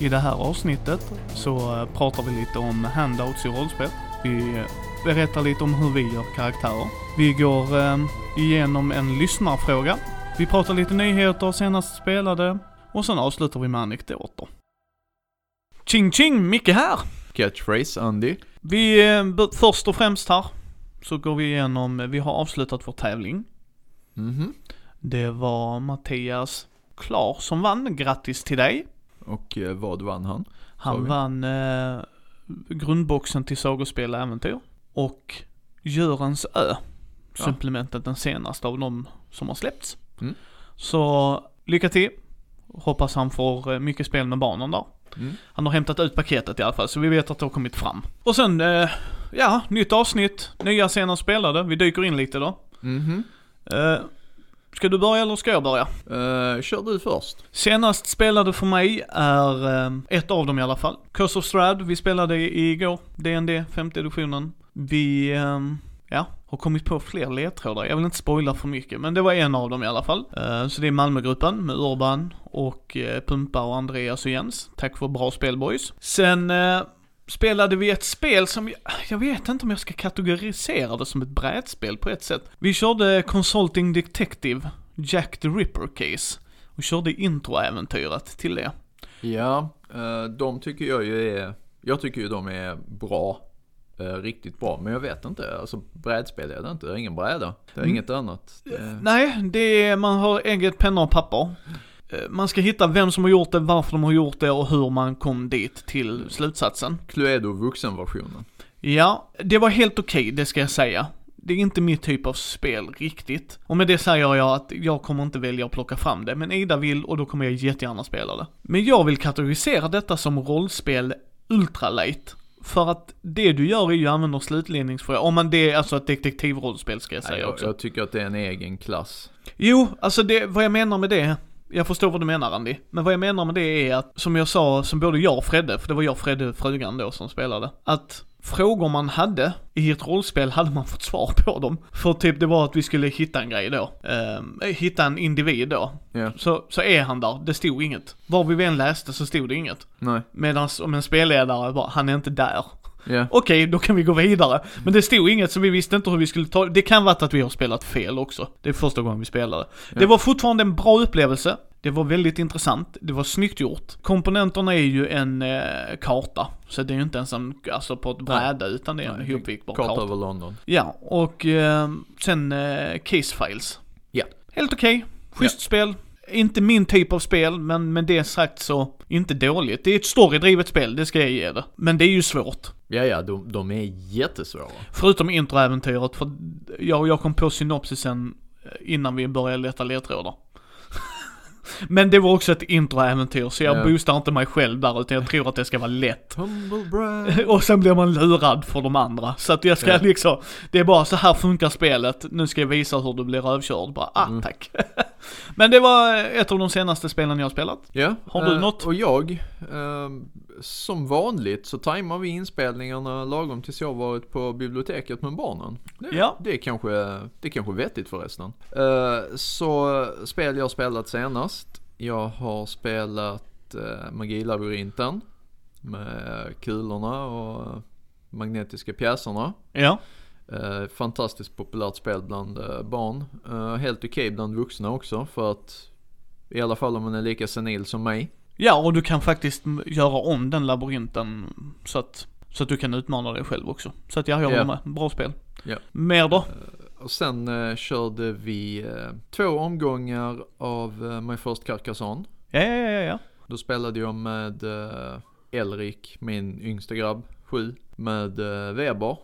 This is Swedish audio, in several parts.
I det här avsnittet så eh, pratar vi lite om handouts i rollspel. Vi eh, berättar lite om hur vi gör karaktärer. Vi går eh, igenom en lyssnarfråga. Vi pratar lite nyheter, senast spelade och sen avslutar vi med anekdoter. Ching ching, Micke här! Catchphrase, Andy. Vi, eh, först och främst här, så går vi igenom, vi har avslutat vår tävling. Mhm. Det var Mattias Klar som vann, grattis till dig! Och eh, vad vann han? Han vann eh, grundboxen till Sagospel och Äventyr och Görans Ö, Ja. supplementet den senaste av de som har släppts. Mm. Så lycka till! Hoppas han får eh, mycket spel med barnen där. Mm. Han har hämtat ut paketet i alla fall, så vi vet att det har kommit fram. Och sen, eh, ja, nytt avsnitt, nya scener spelade, vi dyker in lite då. Mhm. Eh, ska du börja eller ska jag börja? Eh, kör du först. Senast spelade för mig är eh, ett av dem i alla fall. Curse of Strad, vi spelade igår. DND, femte editionen. Vi, eh, ja, har kommit på fler ledtrådar. Jag vill inte spoila för mycket, men det var en av dem i alla fall. Så det är Malmögruppen med Urban och Pumpa och Andreas och Jens. Tack för bra spel boys. Sen spelade vi ett spel som, jag, vet inte om jag ska kategorisera det som ett brädspel på ett sätt. Vi körde Consulting Detective, Jack the Ripper Case. Och körde introäventyret till det. Ja, eh, de tycker jag ju är, jag tycker ju de är bra. eh, riktigt bra, men jag vet inte, alltså brädspel är det inte, det är ingen bräda. Det är Mm. inget annat. Det, Nej, det är, man har eget penna och papper. Eh, Man ska hitta vem som har gjort det, varför de har gjort det och hur man kom dit till slutsatsen. Cluedo vuxenversionen. Ja, det var helt okej, det ska jag säga. Det är inte min typ av spel riktigt. Och med det säger jag att jag kommer inte välja att plocka fram det, men Ida vill och då kommer jag jättegärna spela det. Men jag vill kategorisera detta som rollspel ultralight. För att det du gör är ju att använda slutledningsfråga, om man det är alltså ett detektivrollspel ska jag Nej, säga jag, också. jag tycker att det är en egen klass. Jo, alltså det, vad jag menar med det, jag förstår vad du menar Andy, men vad jag menar med det är att, som jag sa, som både jag och Fredde, för det var jag och Fredde, frugan då, som spelade, att frågor man hade i ett rollspel hade man fått svar på dem. För typ det var att vi skulle hitta en grej då, Ehm, hitta en individ då. Ja, Så, så är han där, det stod inget. Var vi än läste så stod det inget. nej, Medan om en spelledare bara, han är inte där. Ja. Okej, då kan vi gå vidare. Men det stod inget så vi visste inte hur vi skulle ta Det kan vara att vi har spelat fel också. Det är första gången vi spelade. Det var fortfarande en bra upplevelse. Det var väldigt intressant. Det var snyggt gjort. Komponenterna är ju en eh, karta. Så det är ju inte ens en, alltså på ett bräde utan det är en ihopvikbar Kort karta. över London. Ja, och eh, sen eh, case files. Ja. Helt okej. Schysst spel. Inte min typ av spel, men med det sagt så, inte dåligt. Det är ett storydrivet spel, det ska jag ge det. Men det är ju svårt. Ja, ja, de, de är jättesvåra. Förutom introäventyret, för jag, jag kom på synopsisen eh, innan vi började leta ledtrådar. Men det var också ett introäventyr, så jag Ja. boostar inte mig själv där, utan jag tror att det ska vara lätt. Och sen blir man lurad för de andra. Så att jag ska Ja. liksom, det är bara så här funkar spelet, nu ska jag visa hur du blir överkörd. Bara, ah Mm. tack. Men det var ett av de senaste spelen jag har spelat. Ja. Har du eh, något? Och jag, eh, som vanligt så tajmar vi inspelningarna lagom tills jag varit på biblioteket med barnen. Det, Ja. det, är, kanske, det är kanske vettigt förresten. Eh, så spel jag spelat senast. Jag har spelat uh, Magilabyrinten med kulorna och magnetiska pjäserna. Ja. Eh, fantastiskt populärt spel bland eh, barn. Eh, helt okej bland vuxna också för att i alla fall om man är lika senil som mig. Ja, och du kan faktiskt göra om den labyrinten så att, så att du kan utmana dig själv också. Så att jag håller Ja. med, bra spel. Ja. Mer då? Och sen eh, körde vi eh, två omgångar av eh, My First Carcassonne. Ja, ja, ja, ja. Då spelade jag med eh, Elrik, min yngsta grabb, sju. Med Weber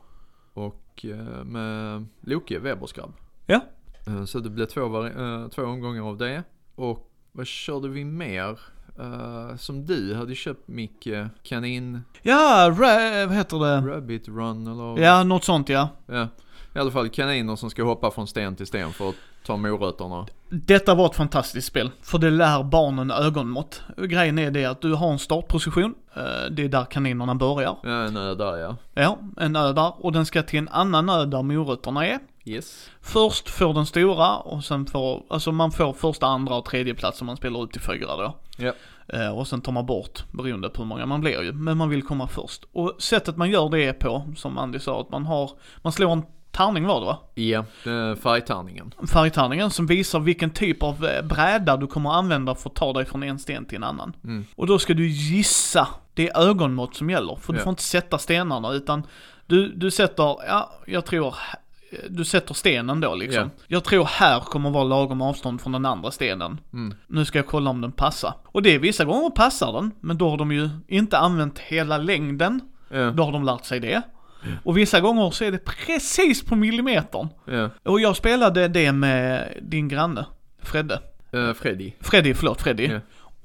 och eh, med Loke, Webers grabb. Ja. Eh, så det blev två, eh, två omgångar av det. Och vad körde vi mer? Eh, som du hade köpt Micke, kanin, Ja, ra- vad heter det? rabbit run eller? Ja, något sånt ja. ja. I alla fall kaniner som ska hoppa från sten till sten för att ta morötterna. Detta var ett fantastiskt spel, för det lär barnen ögonmått. Grejen är det att du har en startposition, eh, det är där kaninerna börjar. Ja, en ö där ja. Ja, en ö där, och den ska till en annan ö där morötterna är. Yes. Först får den stora och sen får, alltså man får första, andra och tredje plats om man spelar ut till fyra då. Ja. Eh, och sen tar man bort beroende på hur många man blir ju. Men man vill komma först. Och sättet man gör det på, som Andy sa, att man har, man slår en tärning var det va? Ja, färgtärningen. Färgtärningen som visar vilken typ av eh, bräda du kommer använda för att ta dig från en sten till en annan. Mm. Och då ska du gissa, det är ögonmått som gäller. För du Ja. får inte sätta stenarna utan du, du sätter, ja, jag tror, du sätter stenen då liksom. Ja. Jag tror här kommer vara lagom avstånd från den andra stenen. Mm. Nu ska jag kolla om den passar. Och det är vissa gånger passar den, men då har de ju inte använt hela längden. Ja, Då har de lärt sig det. Och vissa gånger så är det precis på millimetern. ja. Och jag spelade det med din granne, Fredde. Eh, Freddy. Freddy, förlåt, Freddy. Ja.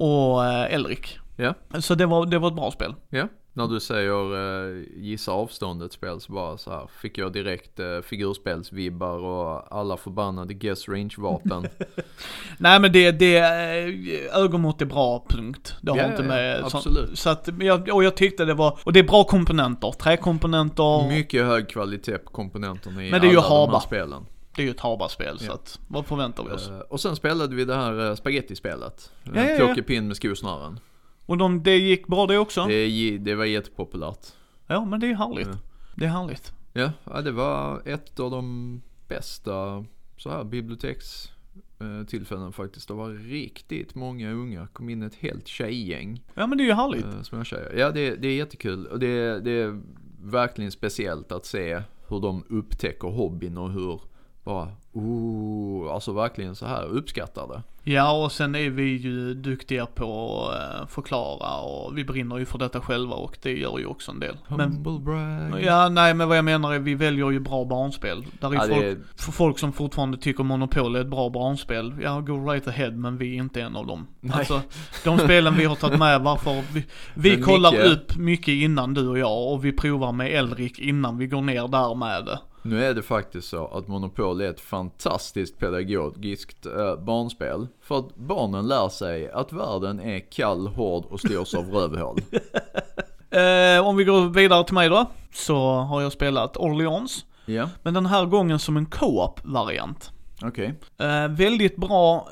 Och eh, Elrik. Ja. Så det var, det var ett bra spel. Ja, när du säger uh, gissa avståndet spel så bara så här fick jag direkt uh, figurspelsvibbar och alla förbannade guess range vapen. Nej men det, det, eh, ögonmått är bra, punkt. Det har Ja, inte med... ja, så- absolut. Så att, jag, och jag tyckte det var, och det är bra komponenter, träkomponenter. Mycket hög kvalitet på komponenterna i Men det är ju alla de här spelen. Det är ju ett Habaspel, så Ja. att, vad förväntar vi oss? Eh, och sen spelade vi det här uh, spagettispelet. Ja, ja, ja. Plockepinn med skosnören. Och de, det gick bra det också? Det, det var jättepopulärt. Ja men det är härligt. Ja. Det är härligt. Ja, ja, det var ett av de bästa så här biblioteks eh, tillfällen faktiskt. Det var riktigt många unga. kom in ett helt tjejgäng. Ja men det är ju härligt. Eh, småtjejer. Ja, det, det är jättekul. Och det, det är verkligen speciellt att se hur de upptäcker hobbyn och hur bara, oh, alltså verkligen så här uppskattar det. Ja och sen är vi ju duktiga på att eh, förklara och vi brinner ju för detta själva och det gör ju också en del. Men, Humble brag. ja nej men vad jag menar är vi väljer ju bra barnspel. Där är Ja, folk, det är, för folk som fortfarande tycker Monopol är ett bra barnspel, ja go right ahead men vi är inte en av dem. Nej. Alltså de spelen vi har tagit med varför, vi, vi Men kollar Micke- upp mycket innan du och jag och vi provar med Elrik innan vi går ner där med det. Nu är det faktiskt så att Monopol är ett fantastiskt pedagogiskt eh, barnspel. För att barnen lär sig att världen är kall, hård och styrs av rövhål. Eh, om vi går vidare till mig då, så har jag spelat Orleans. Ja, Men den här gången som en co-op-variant. okej. Eh, väldigt bra,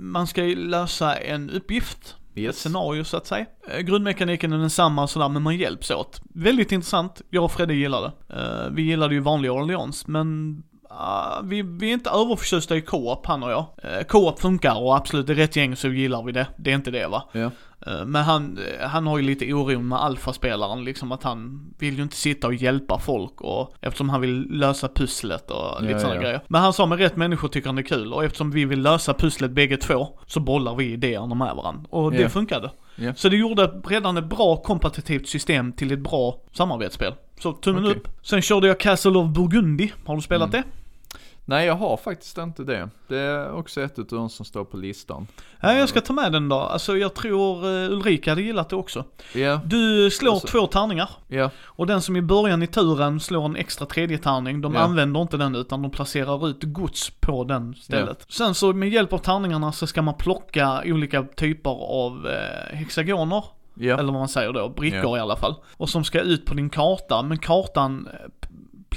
man ska ju lösa en uppgift, ett scenario så att säga. Eh, grundmekaniken är densamma och sådär, men man hjälps åt. Väldigt intressant, jag och Fredde gillade det. Eh, vi gillade ju vanlig Orleans, men ah, vi, vi är inte överförtjusta i co-op, han och jag. Uh, co-op funkar och absolut, det är rätt gäng så gillar vi det. Det är inte det va. Ja, Eh, Men han, eh, han har ju lite oron med alfaspelaren, liksom att han vill ju inte sitta och hjälpa folk och eftersom han vill lösa pusslet och lite Ja, sådana ja. grejer. Men han sa med rätt människor tycker han det är kul och eftersom vi vill lösa pusslet bägge två så bollar vi idéerna med varandra. Och det funkade. Så det gjorde redan ett bra kompetitivt system till ett bra samarbetsspel. Så tummen Okej. upp. Sen körde jag Castle of Burgundy, har du spelat Mm. det? Nej, jag har faktiskt inte det. Det är också ett av de som står på listan. Ja, jag ska ta med den då. Alltså jag tror uh, Ulrika hade gillat det också. Ja, Du slår Alltså- två tärningar. ja, Och den som i början i turen slår en extra tredje tärning, de Ja. använder inte den utan de placerar ut gods på den stället. Sen så med hjälp av tärningarna så ska man plocka olika typer av eh, hexagoner, eller vad man säger då, brickor i alla fall. Och som ska ut på din karta, men kartan, eh,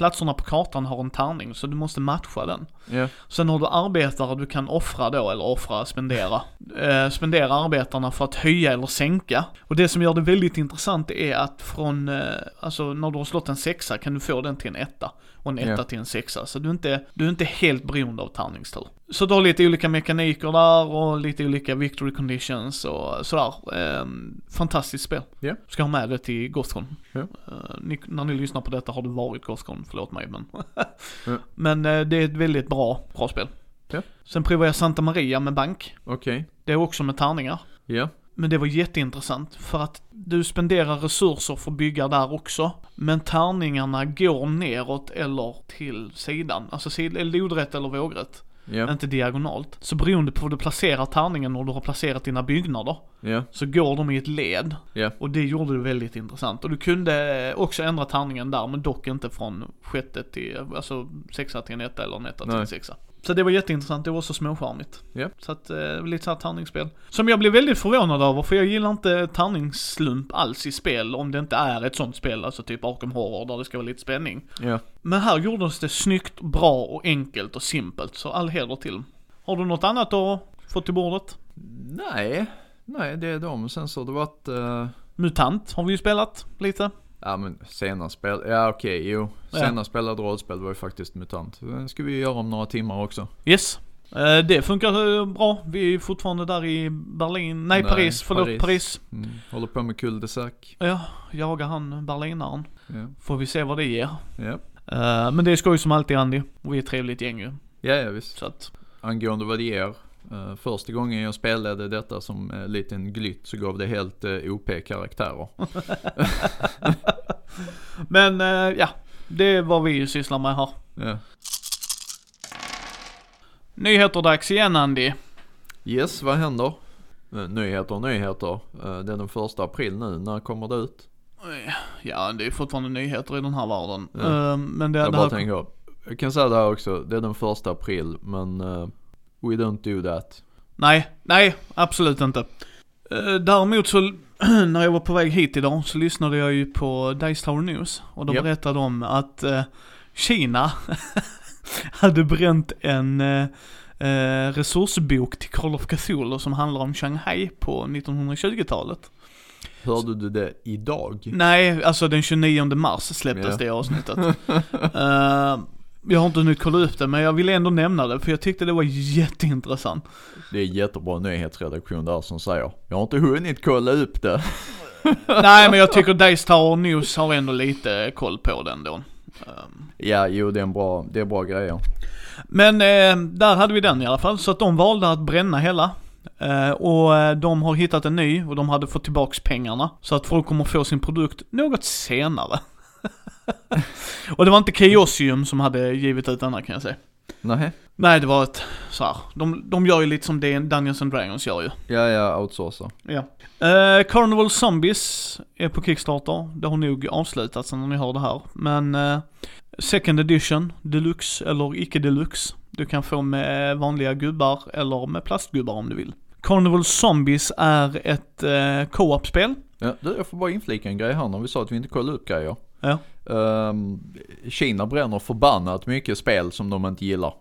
platserna på kartan har en tärning så du måste matcha den. ja. Sen har du arbetare du kan offra då, eller offra, spendera. Eh, spendera arbetarna för att höja eller sänka. Och det som gör det väldigt intressant är att från, eh, alltså när du har slått en sexa kan du få den till en etta. Och en etta Ja. till en sexa. Så du är, inte, du är inte helt beroende av tärningstur. Så du har lite olika mekaniker där och lite olika victory conditions och sådär. Eh, fantastiskt spel. Ja. Ska ha med det till Gothcon. Ja. Eh, ni, när ni lyssnar på detta har det varit Gothcon, förlåt mig men. Ja. Men eh, det är ett väldigt bra, bra spel. Ja. Sen provade jag Santa Maria med bank. Okej. Det är också med tärningar. Ja, Men det var jätteintressant för att du spenderar resurser för att bygga där också. Men tärningarna går neråt eller till sidan. Alltså lodrätt eller vågrätt. ja, Inte diagonalt. Så beroende på hur du placerar tärningen och du har placerat dina byggnader. ja, Så går de i ett led. ja. Och det gjorde det väldigt intressant. Och du kunde också ändra tärningen där, men dock inte från sjätte till, alltså sexa till en etta eller en etta till en sexa. Så det var jätteintressant, det var också småcharmigt. Ja. Så att, eh, lite såhär tärningsspel. Som jag blev väldigt förvånad över, för jag gillar inte tärningsslump alls i spel om det inte är ett sånt spel, alltså typ Arkham Horror där det ska vara lite spänning. ja. Men här gjordes det snyggt, bra och enkelt och simpelt, så all heder till. Har du något annat att få till bordet? Nej, nej det är de. Sen så har det varit, eh, Mutant har vi ju spelat lite. Ja men senast spel, ja okej jo. Ja. Senast spelade rollspel var ju faktiskt MUTANT. Det ska vi göra om några timmar också. Yes. Eh, Det funkar eh, bra. Vi är fortfarande där i Berlin, nej, Nej, Paris, förlåt Paris. Paris. Mm. Håller på med cul-de-sac. Ja, jagar han berlinaren. Ja. Får vi se vad det ger. Ja. Eh, Men det är skoj som alltid Andy. Och vi är ett trevligt gäng ju. ja, ja visst. Så att, Angående vad det ger. Eh, första gången jag spelade detta som uh, liten glytt så gav det helt uh, OP-karaktärer. men eh, ja, det är vad vi sysslar med här. Ja. Nyheter dags igen Andy. Yes, vad händer? Eh, Nyheter, nyheter. Eh, Det är den första april nu. När kommer det ut? Ja, det är fortfarande nyheter i den här världen. Ja. Eh, Men det, Jag det bara här, tänker, jag kan säga det här också. Det är den första april men eh, we don't do that. Nej, nej, absolut inte. Eh, Däremot så, när jag var på väg hit idag så lyssnade jag ju på Dice Tower News. Och de Japp. berättade om att eh, Kina hade bränt en eh, resursbok till Call of Cthulhu som handlar om Shanghai på 1920-talet. Hörde du det idag? Nej, alltså den 29 mars släpptes Ja. det avsnittet. Eh, jag har inte hunnit kolla upp det, men jag ville ändå nämna det, för jag tyckte det var jätteintressant. Det är jättebra nyhetsredaktion där som säger, jag har inte hunnit kolla upp det. Nej, men jag tycker Tower News har ändå lite koll på den då. Ehm, Ja, jo det är en bra, det är bra grejer. Men eh, där hade vi den i alla fall, så att de valde att bränna hela. Eh, och eh, de har hittat en ny och de hade fått tillbaks pengarna. Så att folk kommer få sin produkt något senare. och det var inte Chaosium som hade givit ut denna kan jag säga. Nej. Nej, det var ett så här. De, de gör ju lite som det Dungeons and Dragons gör ju. Ja, ja, outsourca. Ja. Eh, Carnival Zombies är på Kickstarter. Det har nog avslutats när ni hör det här. Men eh, Second Edition, Deluxe eller icke Deluxe. Du kan få med vanliga gubbar eller med plastgubbar om du vill. Carnival Zombies är ett eh, co-op-spel. Ja, du, jag får bara inflika en grej här när vi sa att vi inte kollar upp grejer. Ja. Ehm, Kina bränner förbannat mycket spel som de inte gillar.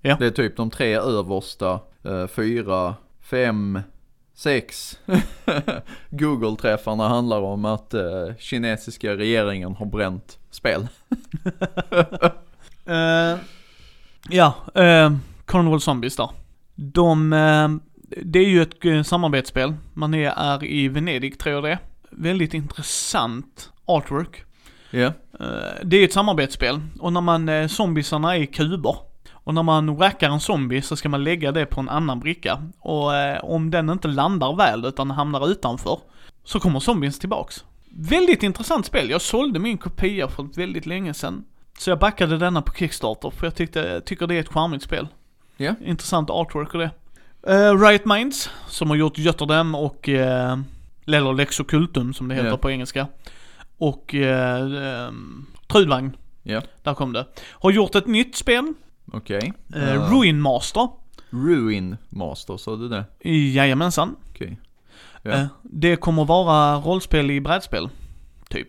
Ja. Det är typ de tre översta, uh, fyra, fem, sex Google-träffarna handlar om att eh, kinesiska regeringen har bränt spel. Eh, ja, eh, Carnival Zombies där. De, eh, det är ju ett eh, samarbetsspel. Man är, är i Venedig tror jag det. Väldigt intressant artwork. Ja, Eh, det är ett samarbetsspel och när man, eh, zombiesarna är kuber. Och när man rackar en zombie så ska man lägga det på en annan bricka. Och eh, om den inte landar väl utan hamnar utanför, så kommer zombies tillbaks. Väldigt intressant spel. Jag sålde min kopia för väldigt länge sedan. Så jag backade denna på Kickstarter för jag tyckte, tycker det är ett charmigt spel. Ja. Intressant artwork och det. Uh, Riot Minds, som har gjort Götterdam och, uh, eller Lex Occultum som det heter Ja. på engelska. Och uh, um, Trudvagn, ja, där kom det. Har gjort ett nytt spel, okej. Eh, Ruin Master. Ruin Master, sa du det? Jajamensan. Okej. Ja. Eh, det kommer vara rollspel i brädspel, typ.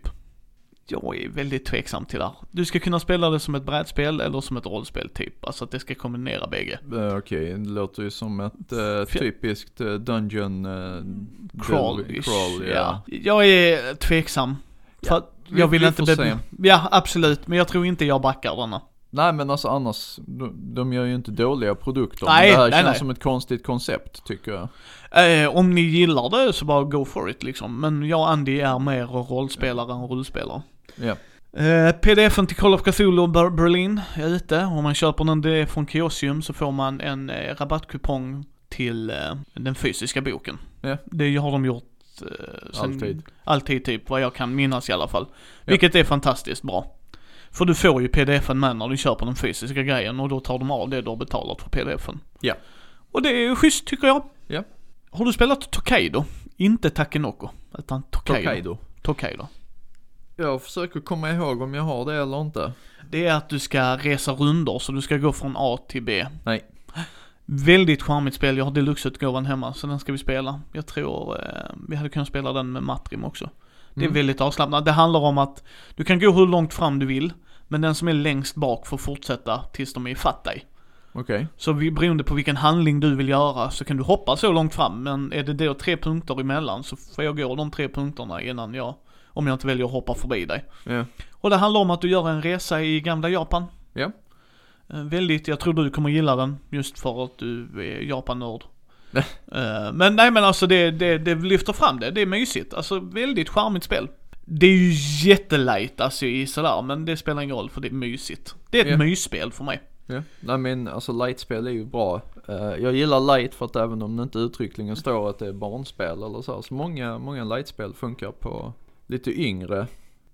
Jag är väldigt tveksam till det här. Du ska kunna spela det som ett brädspel eller som ett rollspel, typ. Alltså att det ska kombinera bägge. Eh, Okej, det låter ju som ett eh, typiskt uh, Dungeon uh, Crawl, crawl ja. ja. Jag är tveksam. För Ja, jag vill vi inte se. Ja, absolut. Men jag tror inte jag backar denna. Nej men alltså annars, de, gör ju inte dåliga produkter. Nej, men det här nej, känns nej. som ett konstigt koncept tycker jag. Eh, om ni gillar det så bara go for it liksom. Men jag och Andy är mer rollspelare än rullspelare. Ja. Eh, pdf-en till Call of Cthulhu Ber- Berlin är ute. Om man köper den det från Kiosium så får man en eh, rabattkupong till eh, den fysiska boken. Ja. Det har de gjort eh, sen, Alltid. Alltid typ, vad jag kan minnas i alla fall. Vilket är fantastiskt bra. För du får ju pdf-en med när du köper den fysiska grejen och då tar de av det du har betalat för pdf-en. Ja. Och det är ju schysst tycker jag. Ja. Har du spelat Tokaido? Inte Takenoko, utan Tokaido. Tokaido. Tokaido. Jag försöker komma ihåg om jag har det eller inte. Det är att du ska resa rundor, så du ska gå från A till B. Nej. Väldigt charmigt spel, jag har deluxe-utgåvan hemma, så den ska vi spela. Jag tror eh, vi hade kunnat spela den med Matrim också. Det är Mm. väldigt avslappnat. Det handlar om att du kan gå hur långt fram du vill, men den som är längst bak får fortsätta tills de är ifatt dig. Okej. Så vi, beroende på vilken handling du vill göra så kan du hoppa så långt fram. Men är det då tre punkter emellan så får jag gå de tre punkterna innan jag, om jag inte väljer att hoppa förbi dig. Ja. Och det handlar om att du gör en resa i gamla Japan. Ja. Eh, Väldigt, jag tror du kommer gilla den just för att du är Japan-nörd. Eh, men nej men alltså det, det, det lyfter fram det, det är mysigt. Alltså väldigt charmigt spel. Det är ju jättelight alltså i sådär, men det spelar ingen roll för det är mysigt. Det är ett Ja. mysspel för mig. Ja. Nej men alltså lightspel är ju bra. Eh, jag gillar light för att även om det inte uttryckligen står att det är barnspel eller så, så många, många lightspel funkar på lite yngre.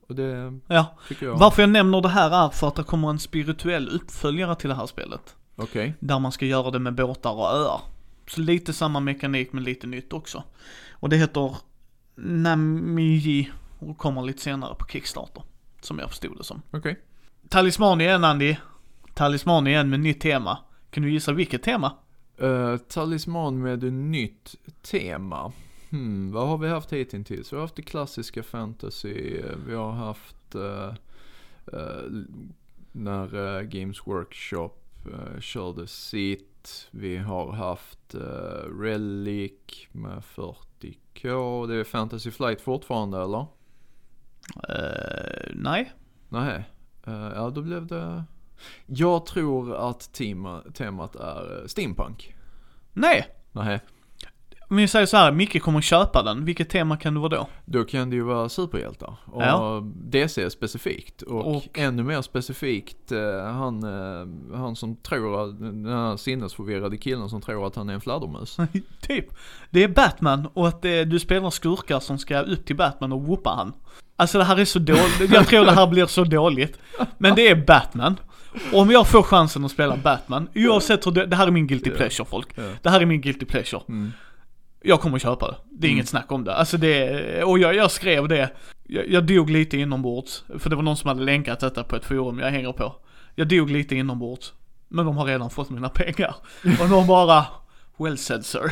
Och det Ja. tycker jag. Varför jag nämner det här är för att det kommer en spirituell uppföljare till det här spelet. Okej. Där man ska göra det med båtar och öar. Så lite samma mekanik men lite nytt också. Och det heter Namiji och kommer lite senare på Kickstarter. Som jag förstod det som. Okej. Talisman igen Andy. Talisman igen med nytt tema. Kan du gissa vilket tema? Eh, talisman med nytt tema. Hmm, vad har vi haft hittills? Vi har haft det klassiska fantasy, vi har haft uh, när eh, Games Workshop uh, körde sitt. Vi har haft uh, Relic med 40k. Det är Fantasy Flight fortfarande eller? Uh, nej. Nej. Ja då blev det... Jag tror att tema, temat är steampunk. Nej. Nej. Om vi säger så här, Micke kommer köpa den. Vilket tema kan det vara då? Då kan det ju vara superhjältar. Och Ja. DC specifikt. Och, Och- ännu mer specifikt eh, han, eh, han som tror, att- den här sinnesförvirrade killen som tror att han är en fladdermus. typ. Det är Batman och att det, du spelar skurkar som ska upp till Batman och whoopa han. Alltså det här är så dåligt, jag tror det här blir så dåligt. Men det är Batman. Och om jag får chansen att spela Batman, oavsett hur det, det här är min guilty pleasure folk. Det här är min guilty pleasure. Mm. Jag kommer köpa det. Det är Mm. inget snack om det. Alltså det, och jag, jag skrev det. Jag, jag dog lite inombords. För det var någon som hade länkat detta på ett forum jag hänger på. Jag dog lite inombords. Men de har redan fått mina pengar. Och de bara, well said sir.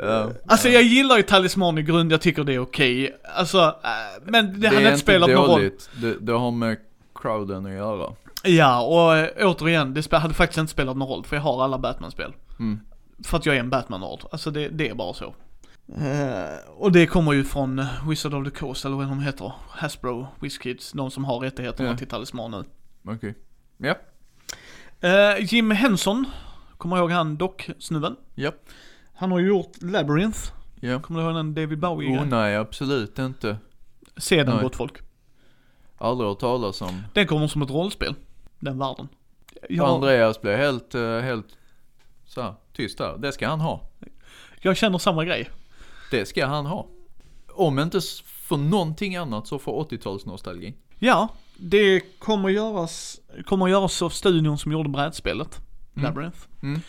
Ja. Alltså jag gillar ju talisman i grund, jag tycker det är okej. Alltså, äh, men det, hade är inte spelat någon roll. Det, det har med crowden att göra. Ja, och äh, återigen, det hade faktiskt inte spelat någon roll. För jag har alla Batman-spel. Mm. För att jag är en Batman-nörd. Alltså det, det är bara så. Eh, och det kommer ju från Wizard of the Coast, eller vad de heter. Hasbro, WizKids, de som har rättigheterna Ja. till talisman nu. Okej. Ja. Eh, Jim Henson, kommer jag ihåg han dock-snubben? Ja. Han har ju gjort Labyrinth. Ja. Kommer du ihåg den David Bowie? Oh nej, absolut inte. Se den gott folk. Aldrig hört talas om. Den kommer som ett rollspel. Den världen. Jag, Andreas blev helt, eh, helt så här, tyst där. Det ska han ha. jag känner samma grej. Det ska han ha. Om inte för någonting annat så för 80-talsnostalgi. Ja, det kommer göras, kommer göras av studion som gjorde brädspelet. Mm. Labyrinth. Mm.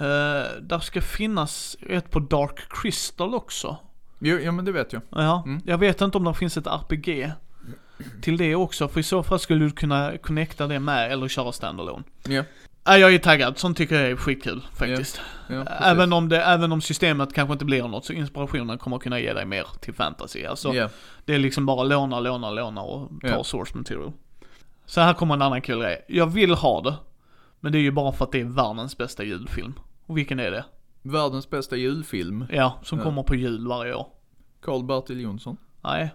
Uh, där ska finnas ett på Dark Crystal också. Jo, ja men det vet jag. Ja, Mm. jag vet inte om det finns ett RPG till det också, för i så fall skulle du kunna connecta det med eller köra standalone. Ja. Nej, jag är taggad, sånt tycker jag är skitkul faktiskt. ja precis. även, om det, även om systemet kanske inte blir något, så inspirationen kommer kunna ge dig mer till fantasy. Alltså, Ja. det är liksom bara låna, låna, låna och ta Ja. source material. Så här kommer en annan kul grej. Jag vill ha det, men det är ju bara för att det är världens bästa julfilm. Och vilken är det? Världens bästa julfilm. Ja, som Ja. kommer på jul varje år. Carl-Bertil Jonsson. Nej.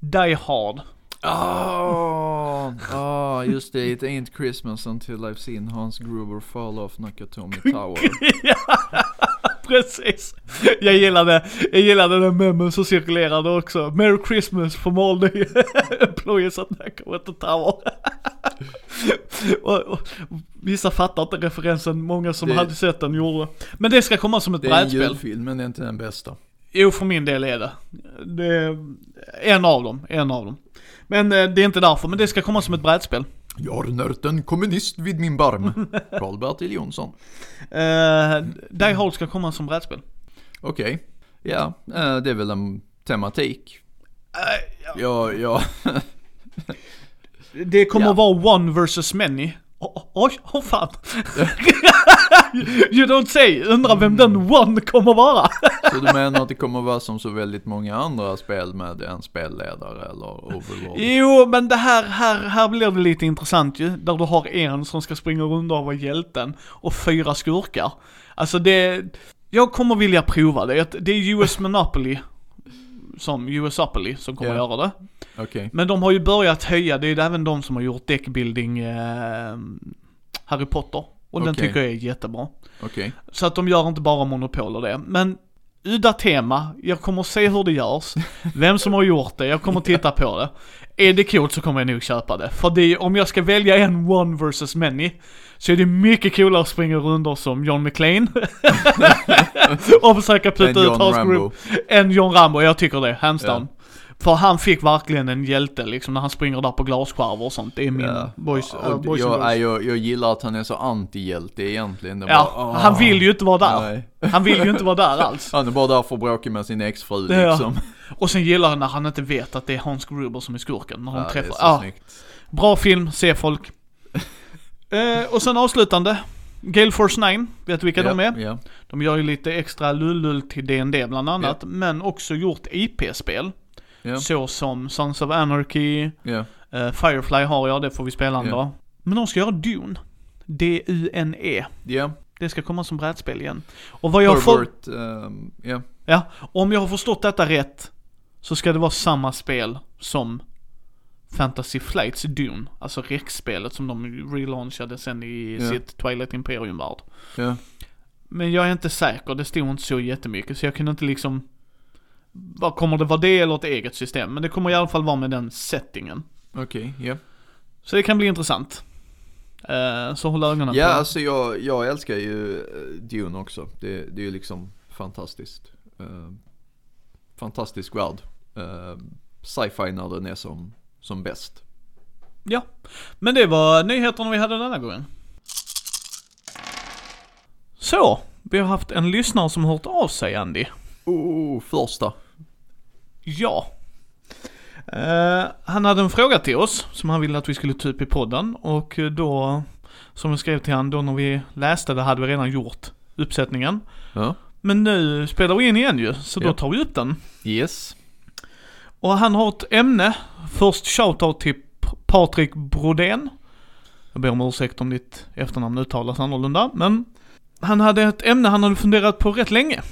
Die Hard. Ah, ah, just det. It ain't Christmas until I've seen Hans Gruber fall off Nakatomi Tower. Precis. Jag gillade, jag gillade den memen som cirkulerade också. Merry Christmas from all the employees at Nakamoto Tower. och, och, vissa fattar inte referensen, många som Det- hade sett den gjorde. Men det ska komma som ett Det är en brädspel. julfilm men det är inte den bästa. Jo, för min del är det. Det är en av dem, en av dem. Men eh, det är inte därför, men det ska komma som ett brädspel. Jag har nört en kommunist vid min barm. Carl-Bertil Jonsson. Uh, Die Hard ska komma som brädspel. Okej. Ja, eh, det är väl en tematik. Eh, Ja, ja. Det kommer Ja. vara one versus many. Oj, oh, oh, fan. You don't say, undrar vem den one kommer vara. Så du menar att det kommer vara som så väldigt många andra spel med en spelledare eller overlord? Jo, men det här, här, här blir det lite intressant ju. Där du har en som ska springa runt och vara hjälten och fyra skurkar. Alltså det, jag kommer vilja prova det. Det är US Monopoly som USopoly som kommer Ja. göra det. Okej, Men de har ju börjat höja, det är ju även de som har gjort deckbuilding eh, Harry Potter. Och den tycker jag är jättebra. okej. Så att de gör inte bara monopol och det. Men udda tema, jag kommer se hur det görs, vem som har gjort det, jag kommer titta på det. Är det coolt så kommer jag nog köpa det. För det är, om jag ska välja en one versus many, så är det mycket coolare att springa runt som John McClane. och försöka En putta ut House Rambo. Group än John Rambo, jag tycker det, hands Ja. För han fick verkligen en hjälte liksom när han springer där på glasskärvor och sånt. Det är min Ja. boys, uh, boys jag, nej, jag, jag gillar att han är så anti-hjälte egentligen. Är Ja, bara, han vill ju inte vara där. Nej. Han vill ju inte vara där alls. Han är bara där för att bråka med sin exfru Ja. liksom. Och sen gillar han när han inte vet att det är Hans Gruber som är skurken. När de Ja, det är träffar. så Ja, snyggt. bra film, se folk. eh, och sen avslutande. Gale Force 9, vet du vilka de är? Ja, De gör ju lite extra lullull till D&D bland annat, men också gjort IP-spel. Ja, Så som Sons of Anarchy, ja. eh, Firefly har jag, det får vi spela en Ja. dag. Men de ska göra Dune. D-U-N-E. Ja, Det ska komma som brädspel igen. Och vad jag har fått... Herbert, ehm, ja. Ja, om jag har förstått detta rätt så ska det vara samma spel som Fantasy Flights Dune, alltså REX-spelet som de relaunchade sen i Ja. sitt Twilight Imperium-värld. Ja, Men jag är inte säker, det stod inte så jättemycket så jag kunde inte liksom vad Kommer det vara det eller ett eget system? Men det kommer i alla fall vara med den settingen. okej, ja. Så det kan bli intressant. Eh, så håll ögonen Ja, på. alltså jag, jag älskar ju eh, Dune också. Det, det är ju liksom fantastiskt. Uh, fantastisk värld. Uh, Sci-fi när den är som, som bäst. Ja. Men det var nyheterna vi hade denna gången. Så, vi har haft en lyssnare som har hört av sig Andy. Oh, första. Ja. Eh, han hade en fråga till oss som han ville att vi skulle ta upp i podden och då, som jag skrev till han då när vi läste det hade vi redan gjort uppsättningen. Ja. Men nu spelar vi in igen ju, så då tar vi upp den. Yes. Och han har ett ämne. Först shoutout till Patrik Brodén. Jag ber om ursäkt om ditt efternamn uttalas annorlunda, men han hade ett ämne han hade funderat på rätt länge.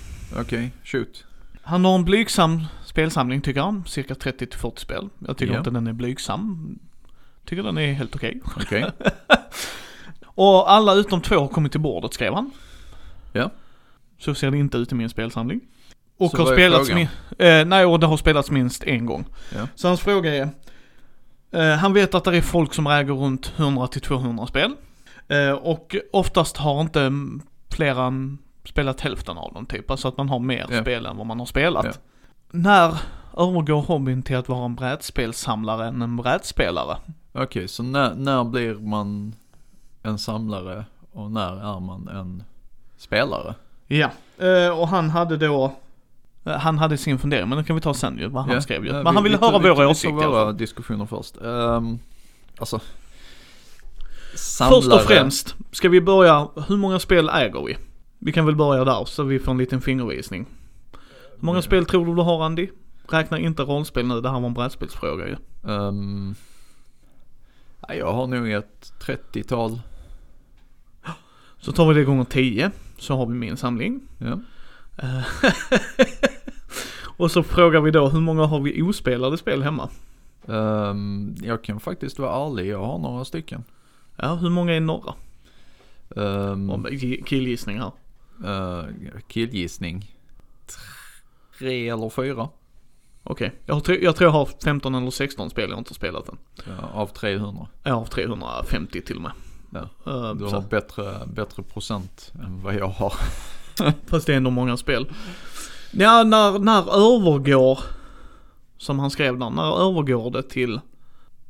Okej, shoot. Han har en blygsam spelsamling tycker han, cirka 30-40 spel. Jag tycker Ja. inte den är blygsam. Tycker den är helt okej. Okej. Och alla utom två har kommit till bordet skrev han. Ja. Så ser det inte ut i min spelsamling. Och Så har spelats min, eh, nej och det har spelats minst en gång. Ja. Så hans fråga är, eh, han vet att det är folk som äger runt 100-200 spel. Eh, och oftast har inte fler än spelat hälften av dem typ. Alltså att man har mer Ja. spel än vad man har spelat. Ja. När övergår hobbyn till att vara en brädspelssamlare än en brädspelare? Okej, så när, när blir man en samlare och när är man en spelare? Ja. Eh, och han hade då, eh, han hade sin fundering, men det kan vi ta sen ju, vad han Ja, skrev ju. ja, Men vi- han ville vi tar- höra vi- våra vi tar åsikter i alla våra diskussioner först. Um, alltså. Först och främst ska vi börja, hur många spel äger vi? Vi kan väl börja där så vi får en liten fingervisning. Många Mm. spel tror du du har Andy? Räkna inte rollspel nu, det här var en brädspelsfråga ju. Um, ja, jag har nog ett 30-tal. Så tar vi det gånger 10, så har vi min samling. Ja. Eh, och så frågar vi då, hur många har vi ospelade spel hemma? Um, jag kan faktiskt vara ärlig, jag har några stycken. Ja, hur många är norra? Um, killgissning här. uh, killgissning. Tre eller fyra. Okej, jag, har tre- jag tror jag har 15 eller 16 spel jag har inte spelat än. Ja, av 300. Jag har 350 till och med. Ja, Eh, Du så- har bättre, bättre procent än vad jag har. Fast det är ändå många spel. Ja, när, när övergår, som han skrev där, när övergår det till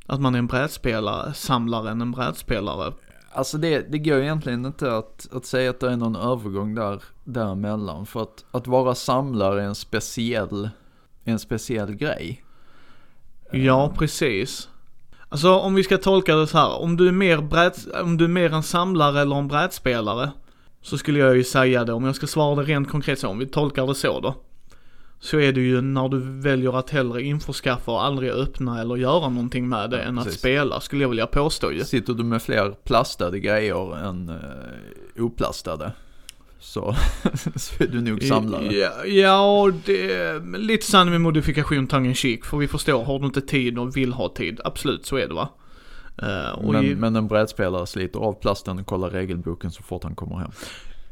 att man är en brädspelare, samlare än en brädspelare? Alltså det, det går egentligen inte att, att säga att det är någon övergång där, däremellan. För att, att vara samlare är en speciell, en speciell grej. Ja, precis. Alltså om vi ska tolka det så här, om du är mer bräd, om du är mer en samlare eller en brädspelare, Så skulle jag ju säga det, om jag ska svara det rent konkret så, om vi tolkar det så då. Så är det ju när du väljer att hellre införskaffa och aldrig öppna eller göra någonting med det Ja, än att precis. spela, skulle jag vilja påstå ju. Sitter du med fler plastade grejer än uh, oplastade så, så är du nog samlare. Ja, ja det är lite sann med modifikation tongue in cheek, för vi förstår, har du inte tid och vill ha tid, absolut så är det va. Och Men, i, men en brädspelare sliter av plasten och kollar regelboken så fort han kommer hem.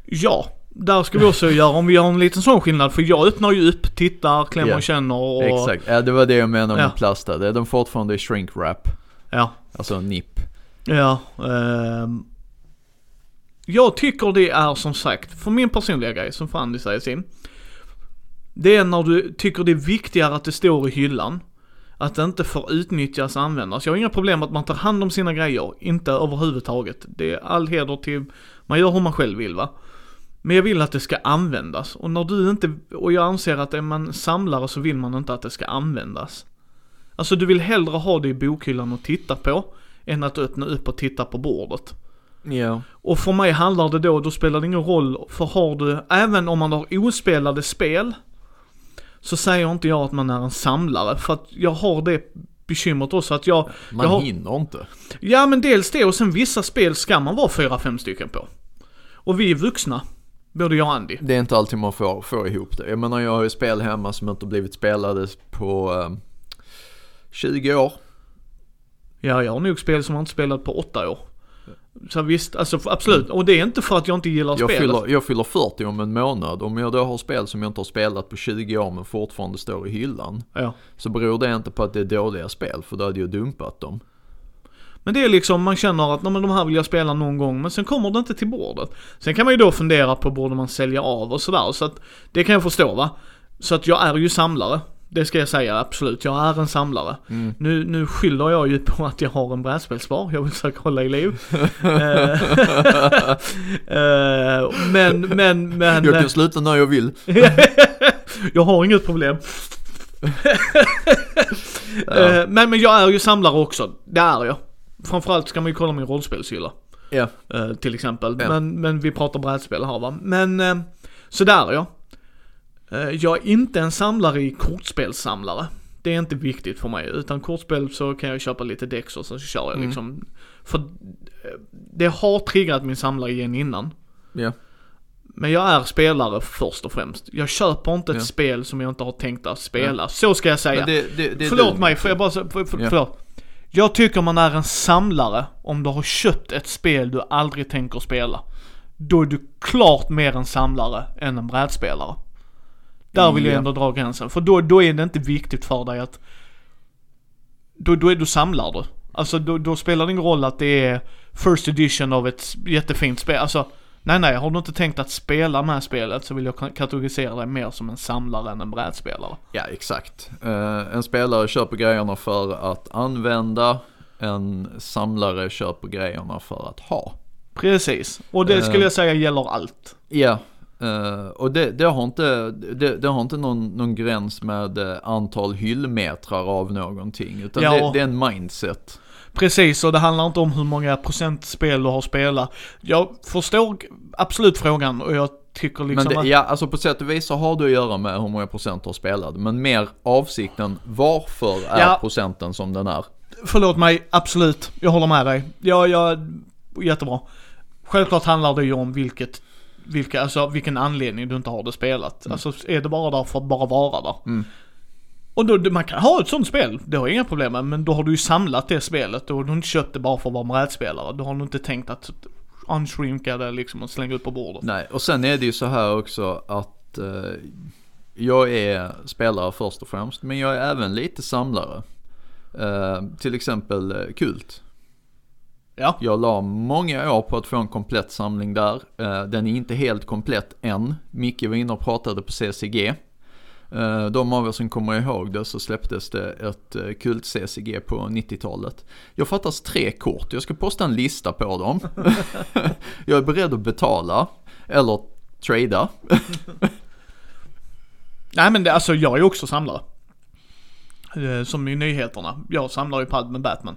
ja, där ska vi också göra, om vi gör en liten sån skillnad, för jag öppnar ju upp, tittar, klämmer Ja, och känner och... Exakt, ja, det var det jag menade med Ja. plastade. De fortfarande i shrink wrap, Ja, alltså nipp. ja. ehm. jag tycker det är som sagt, för min personliga grej, som fan det säger sin. Det är när du tycker det är viktigare att det står i hyllan. Att det inte får utnyttjas och användas. Jag har inga problem att man tar hand om sina grejer, inte överhuvudtaget. Det är all heder till, man gör hur man själv vill va. Men jag vill att det ska användas. Och när du inte, och jag anser att är man samlare så vill man inte att det ska användas. Alltså du vill hellre ha det i bokhyllan och titta på, än att öppna upp och titta på bordet. Ja. Och för mig handlar det då, då spelar det ingen roll, för har du, även om man har ospelade spel, så säger inte jag att man är en samlare, för att jag har det bekymret också att jag, Man jag har, hinner inte. ja men dels det och sen vissa spel ska man vara fyra, fem stycken på. Och vi är vuxna, både jag och Andy. Det är inte alltid man får, får ihop det. Jag menar jag har ju spel hemma som inte blivit spelade på eh, 20 år. Ja, jag har nog spel som jag inte spelat på åtta år. Så visst, alltså absolut. Och det är inte för att jag inte gillar Jag spelet. fyller, jag fyller 40 om en månad. Om jag då har spel som jag inte har spelat på 20 år men fortfarande står i hyllan. Ja. Så beror det inte på att det är dåliga spel för då hade jag dumpat dem. Men det är liksom, man känner att "Nej, men de här vill jag spela någon gång, men sen kommer det inte till bordet. Sen kan man ju då fundera på, borde man sälja av och sådär, så att det kan jag förstå va. Så att jag är ju samlare. Det ska jag säga, absolut. Jag är en samlare. Mm. Nu, nu skyller jag ju på att jag har en brädspelsbar, jag vill försöka hålla i liv. Eh, eh, men, men, men. Jag kan sluta när jag vill. jag har inget problem. Ja. Eh, men, men jag är ju samlare också, det är jag. Framförallt ska man ju kolla min rollspelshylla. Ja. eh, till exempel. Ja. Men, men vi pratar brädspel här va. Men, eh, så där ja. Eh, jag är inte en samlare i kortspelssamlare. Det är inte viktigt för mig. Utan kortspel så kan jag köpa lite dex och så kör jag Mm. liksom. För eh, det har triggat min samlare igen innan. Ja. Men jag är spelare först och främst. Jag köper inte ett spel som jag inte har tänkt att spela. Så ska jag säga. Det, det, det Förlåt mig, får jag bara för, för, förlåt. Jag tycker man är en samlare om du har köpt ett spel du aldrig tänker spela. Då är du klart mer en samlare än en brädspelare. Där vill jag Ja. ändå dra gränsen. För då, då är det inte viktigt för dig att... Då, då är du samlar du. Alltså då, då spelar det ingen roll att det är first edition av ett jättefint spel. Alltså, nej nej, har du inte tänkt att spela med spelet så vill jag ka- kategorisera dig mer som en samlare än en brädspelare. Ja, exakt. Eh, en spelare köper grejerna för att använda. En samlare köper grejerna för att ha. Precis. Och det Eh. skulle jag säga gäller allt. Ja, eh, och det, det har inte, det, det har inte någon, någon gräns med eh, antal hyllmetrar av någonting. Utan Ja. det, det är en mindset. Precis, och det handlar inte om hur många procent spel du har spelat. Jag förstår absolut frågan och jag tycker liksom Men det, ja, alltså på sätt och vis så har det att göra med hur många procent du har spelat. Men mer avsikten, varför är Ja. procenten som den är? Förlåt mig, absolut. Jag håller med dig. Ja, ja, jättebra. Självklart handlar det ju om vilket, vilka, alltså vilken anledning du inte har det spelat. Alltså är det bara där för att bara vara där. Mm. Och då, man kan ha ett sånt spel, det har jag inga problem med. Men då har du ju samlat det spelet och du har inte köpt det bara för att vara brädspelare. Då har du inte tänkt att unshrinka det liksom och slänga ut på bordet. Nej, och sen är det ju så här också att eh, jag är spelare först och främst, men jag är även lite samlare. Eh, till exempel eh, Kult. Ja. Jag la många år på att få en komplett samling där. Eh, den är inte helt komplett än. Micke var inne och pratade på CCG. Eh, de av er som kommer ihåg det så släpptes det ett eh, kult CCG på 90-talet. Jag fattas tre kort, jag ska posta en lista på dem. jag är beredd att betala, eller trada. Nej men det, alltså jag är också samlare. Eh, Som i nyheterna. Jag samlar ju på allt med Batman.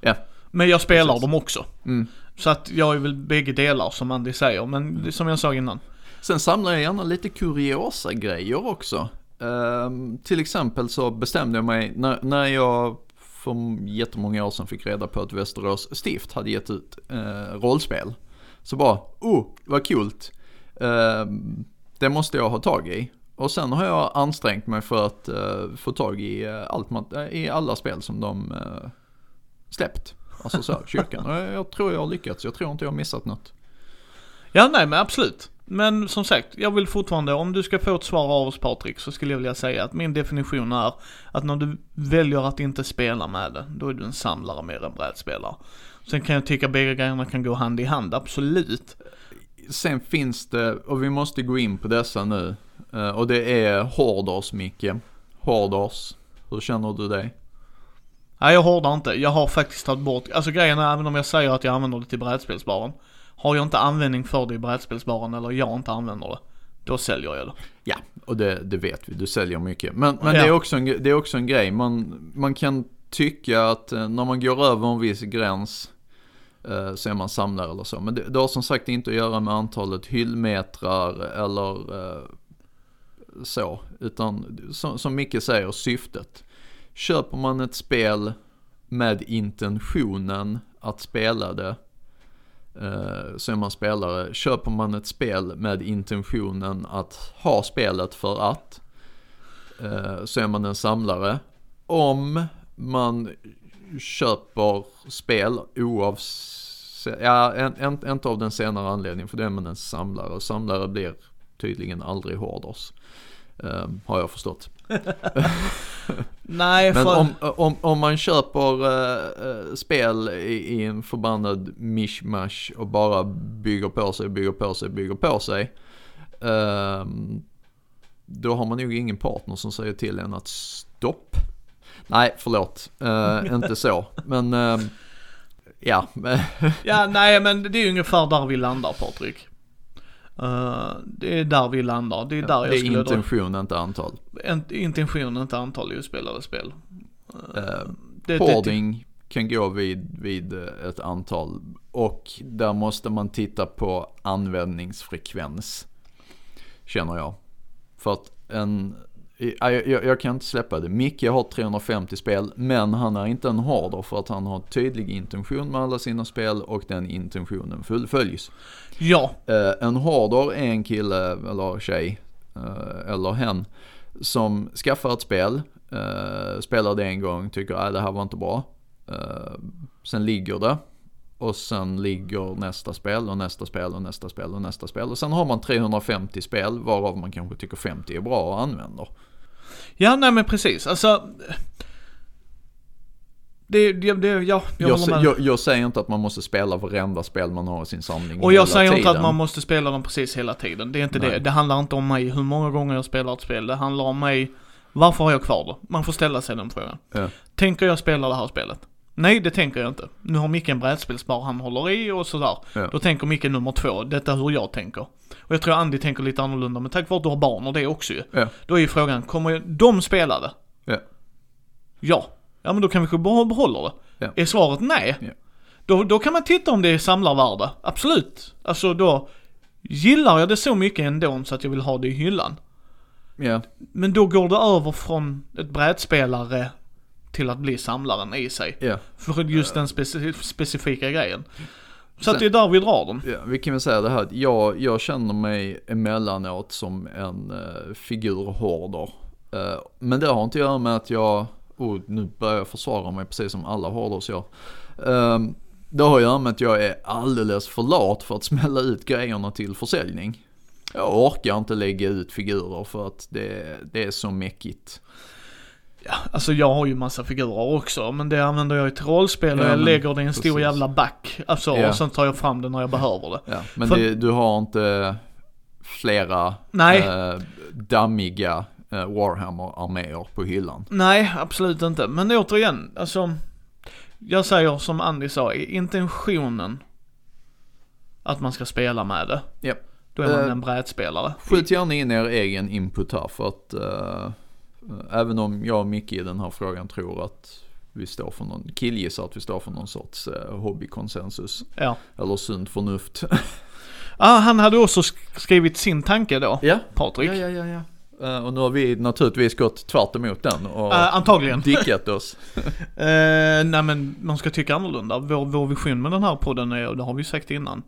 Ja. Men jag spelar Precis. dem också. Mm. Så att jag är väl bägge delar som Andy säger, men som jag sa innan. Sen samlar jag gärna lite kuriosa grejer också. Ehm, till exempel så bestämde jag mig, när, när jag för jättemånga år sedan fick reda på att Västerås stift hade gett ut eh, rollspel. Så bara, oh, vad kul. Eh, det måste jag ha tag i. Och sen har jag ansträngt mig för att eh, få tag i, eh, allt, eh, i alla spel som de eh, släppt. Alltså så, kyrkan. Och jag tror jag har lyckats, jag tror inte jag har missat något. Ja, nej men absolut. Men som sagt, jag vill fortfarande, om du ska få ett svar av oss Patrik, så skulle jag vilja säga att min definition är att när du väljer att inte spela med det, då är du en samlare mer än brädspelare. Sen kan jag tycka bägge grejerna kan gå hand i hand, absolut. Sen finns det, och vi måste gå in på dessa nu, eh, och det är Hordors Micke. Hordors, hur känner du dig? Nej jag hårdar inte, jag har faktiskt tagit bort, alltså grejen är även om jag säger att jag använder det till brädspelsbaren, har jag inte användning för det i brädspelsbaren eller jag inte använder det, då säljer jag det. Ja, och det, det vet vi, du säljer mycket. Men, men Ja. det, är också en, det är också en grej, man, man kan tycka att eh, när man går över en viss gräns eh, så är man samlare eller så. Men det, det har som sagt inte att göra med antalet hyllmetrar eller eh, så. Utan som, som Micke säger, syftet. Köper man ett spel med intentionen att spela det Eh, så är man spelare. Köper man ett spel med intentionen att ha spelet för att eh, så är man en samlare. Om man köper spel oavsett, ja en, en, inte av den senare anledningen för då är man en samlare och samlare blir tydligen aldrig hårders. Eh, har jag förstått. Nej Men för... om, om, om man köper eh, spel i, i en förbannad mishmash och bara bygger på sig, bygger på sig, bygger på sig. ehm, då har man nog ingen partner som säger till en att stopp. Nej, förlåt. Eh, inte så. Men ehm, ja. Ja, nej men det är ungefär där vi landar Patrik. Eh, det är där vi landar, det är där det jag är skulle dra. intention, inte antal. En, intention, inte antal ospelade spel. Det, det, Hoarding kan gå vid, vid ett antal och där måste man titta på användningsfrekvens. Känner jag. För att en, ja, jag, jag, jag kan inte släppa det. Micke har 350 spel men han är inte en hoarder för att han har tydlig intention med alla sina spel och den intentionen fullföljs. ja, Eh, en hoarder är en kille eller tjej eh, eller hen som skaffar ett spel, eh, spelar det en gång, tycker att det här var inte bra. Eh, sen ligger det och sen ligger nästa spel och nästa spel och nästa spel och nästa spel. Och sen har man 350 spel varav man kanske tycker 50 är bra och använder. Ja nej men precis, alltså. Det, det, det ja, jag, Jag, med. jag, jag säger inte att man måste spela varenda spel man har i sin samling Och jag säger inte tiden. att man måste spela dem precis hela tiden. Det är inte Nej. det. Det handlar inte om mig hur många gånger jag spelar ett spel. Det handlar om mig, varför har jag kvar det? Man får ställa sig den frågan. Ja. Tänker jag spela det här spelet? Nej, det tänker jag inte. Nu har Micke en brädspelsbar han håller i och sådär. Ja. Då tänker Micke nummer två, detta är hur jag tänker. Och jag tror Andy tänker lite annorlunda, men tack vare att du har barn och det också ju. Ja. Då är ju frågan, kommer de spela det? Ja. Ja. Ja men då kan vi behålla det. Ja. Är svaret nej? Ja. Då, då kan man titta om det är samlarvärde. Absolut. Alltså då gillar jag det så mycket ändå så att jag vill ha det i hyllan. Ja. Men då går det över från ett brädspelare till att bli samlaren i sig. Ja. För just den speci- specifika grejen. Så Sen- att det är där vi drar dem. Ja, vi kan väl säga det här, att jag, jag känner mig emellanåt som en eh, uh, figurhorder. Eh, men det har inte att göra med att jag, oh, nu börjar jag försvara mig precis som alla horders gör. Eh, det har att göra med att jag är alldeles för lat för att smälla ut grejerna till försäljning. Jag orkar inte lägga ut figurer för att det, det är så mäckigt. Ja, alltså jag har ju massa figurer också, men det använder jag i till rollspel och Ja, jag lägger det i en stor precis. jävla back. Alltså, Ja. och sen tar jag fram det när jag behöver det. Ja, men För- det, du har inte flera Nej. eh, dammiga eh, Warhammer-arméer på hyllan. Nej, absolut inte. Men återigen, alltså. Jag säger som Andy sa, intentionen att man ska spela med det. Ja. Då är man Eh, en brädspelare. Skjut gärna in er egen input här för att eh, även om jag och Micke i den här frågan tror att vi står för någon, killgissar att vi står för någon sorts eh, hobbykonsensus. Ja. Eller sunt förnuft. Ah, han hade också sk- skrivit sin tanke då, ja. Patrik. Ja, ja, ja, ja. Eh, och nu har vi naturligtvis gått tvärt emot den och Ah, antagligen. dickat oss. Eh, nej men man ska tycka annorlunda. Vår, vår vision med den här podden är, och det har vi sagt innan,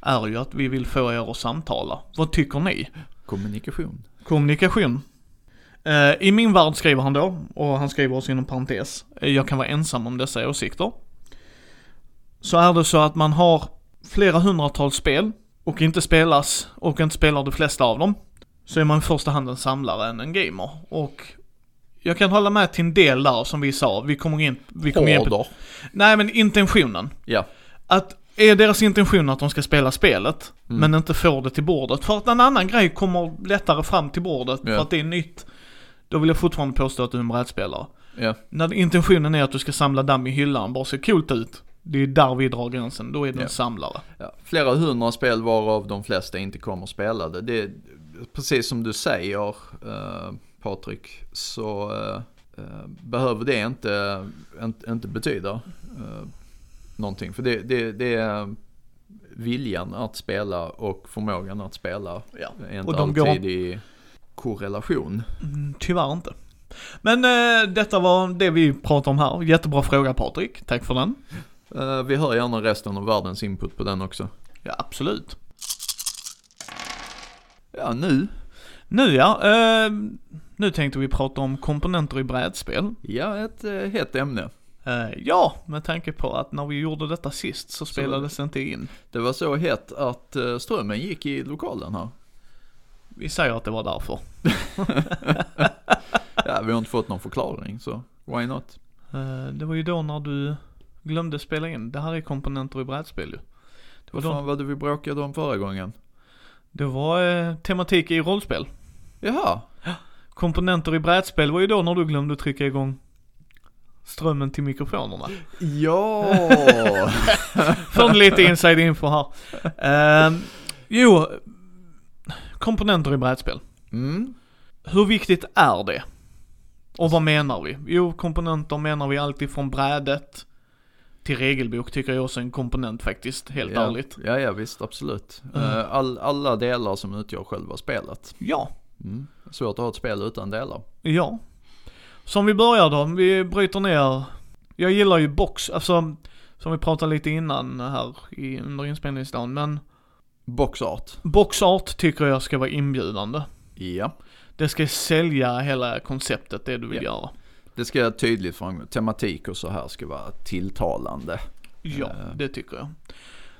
är ju att vi vill få er att samtala. Vad tycker ni? Kommunikation. Kommunikation. Eh, I min värld skriver han då, och han skriver också inom parentes, eh, jag kan vara ensam om dessa åsikter. Så är det så att man har flera hundratals spel och inte spelas, och inte spelar de flesta av dem, så är man i första hand en samlare än en gamer. Och jag kan hålla med till en del där som vi sa, vi kommer in, vi kommer in på, nej men intentionen. Ja. Att är deras intention att de ska spela spelet, Mm. men inte får det till bordet. För att en annan grej kommer lättare fram till bordet, för Ja. att det är nytt. Då vill jag fortfarande påstå att du är en brädspelare. Ja. När intentionen är att du ska samla damm i hyllan, bara se coolt ut. Det är där vi drar gränsen, då är du Ja. en samlare. Ja, flera hundra spel varav de flesta inte kommer spelade. Det är precis som du säger eh, Patrik, så eh, eh, behöver det inte, inte, inte betyda eh, någonting. För det, det, det är viljan att spela och förmågan att spela Ja. är Och inte de går- alltid i korrelation. Mm, tyvärr inte. Men eh, detta var det vi pratade om här. Jättebra fråga Patrik, tack för den. Eh, vi hör gärna resten av världens input på den också. Ja, absolut. Ja, nu. Nu ja, eh, nu tänkte vi prata om komponenter i brädspel. Ja, ett eh, hett ämne. Eh, ja, med tanke på att när vi gjorde detta sist så spelades det inte in. Det var så hett att eh, strömmen gick i lokalen här. Vi säger att det var därför. Ja, vi har inte fått någon förklaring så why not? Eh, det var ju då när du glömde spela in. Det här är komponenter i brädspel ju. Det var, Vad fan då, var det vi bråkade om förra gången? det var eh, tematik i rollspel. Jaha, Komponenter i brädspel var ju då när du glömde trycka igång strömmen till mikrofonerna. ja! Får lite inside info här. Eh, jo, komponenter i brädspel. Mm. Hur viktigt är det? Och vad menar vi? Jo, komponenter menar vi alltid från brädet till regelbok tycker jag också är en komponent faktiskt, helt ja. ärligt. Ja, ja visst, absolut. Mm. Eh, All, alla delar som utgör själva spelet. Ja, Mm. Svårt att ha ett spel utan delar. ja. Som vi börjar då, vi bryter ner. Jag gillar ju box, alltså som vi pratade lite innan här i, under inspelningsdagen, men Boxart. boxart tycker jag ska vara inbjudande. Ja. Det ska sälja hela konceptet, det du vill Ja. göra. Det ska tydligt framgå. Tematik och så här ska vara tilltalande. Ja, Eh. det tycker jag.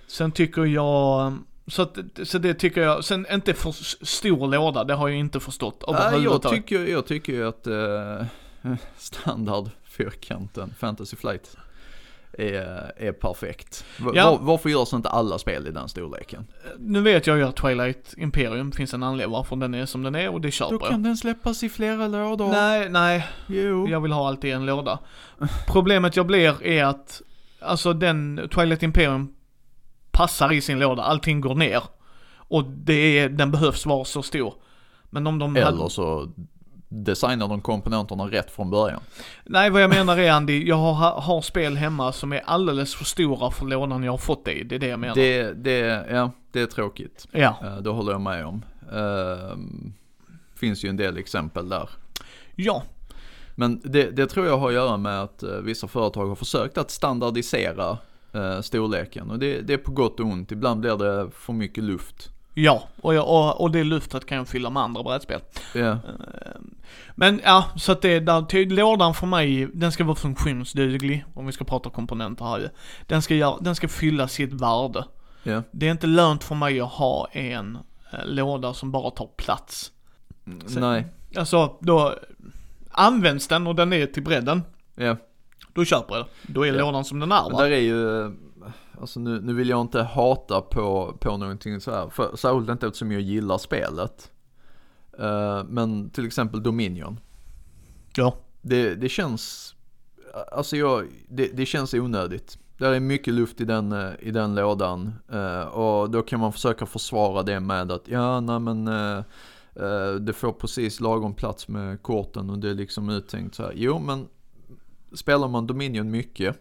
Sen tycker jag, så, att, så det tycker jag, sen inte för stor låda, det har jag inte förstått Ja, jag, tycker, jag tycker ju att eh, standard fyrkanten Fantasy Flight är, är perfekt. Va- Ja. var, varför görs inte alla spel i den storleken? Nu vet jag ju att Twilight Imperium finns en anledning varför den är som den är och det köper Då jag. kan den släppas i flera lådor. Nej, nej, Jo. jag vill ha allt i en låda. Problemet jag blir är att, alltså den Twilight Imperium passar i sin låda, allting går ner. Och det är, den behövs vara så stor. Men om de hade- Eller så designar de komponenterna rätt från början. Nej, vad jag menar är Andy, jag har, har spel hemma som är alldeles för stora för lådan jag har fått det i. Det är det jag menar. Det, det, ja, det är tråkigt. Ja. Eh, Det håller jag med om. Uh, finns ju en del exempel där. Ja. Men det, det tror jag har att göra med att eh, vissa företag har försökt att standardisera eh, storleken. Och det, det är på gott och ont. Ibland blir det för mycket luft. Ja, och, jag, och, och det luftet kan jag fylla med andra brädspel. Ja, Men ja, så att det är där, lådan för mig, den ska vara funktionsduglig, om vi ska prata komponenter här ju. Den ska, göra, den ska fylla sitt värde. ja. Det är inte lönt för mig att ha en eh, låda som bara tar plats. Sen- Nej, Alltså, då används den och den är till bredden, ja. då köper jag det. Då är lådan som den är Men va? där är ju, eh, alltså nu, nu vill jag inte hata på, på någonting så här. För, särskilt inte eftersom jag gillar spelet. Eh, men till exempel Dominion. Ja. Det, det känns, alltså jag, det, det känns onödigt. Där är mycket luft i den, eh, i den lådan. eh, och då kan man försöka försvara det med att, ja nej men eh, eh, det får precis lagom plats med korten och det är liksom uttänkt så här. Jo men spelar man Dominion mycket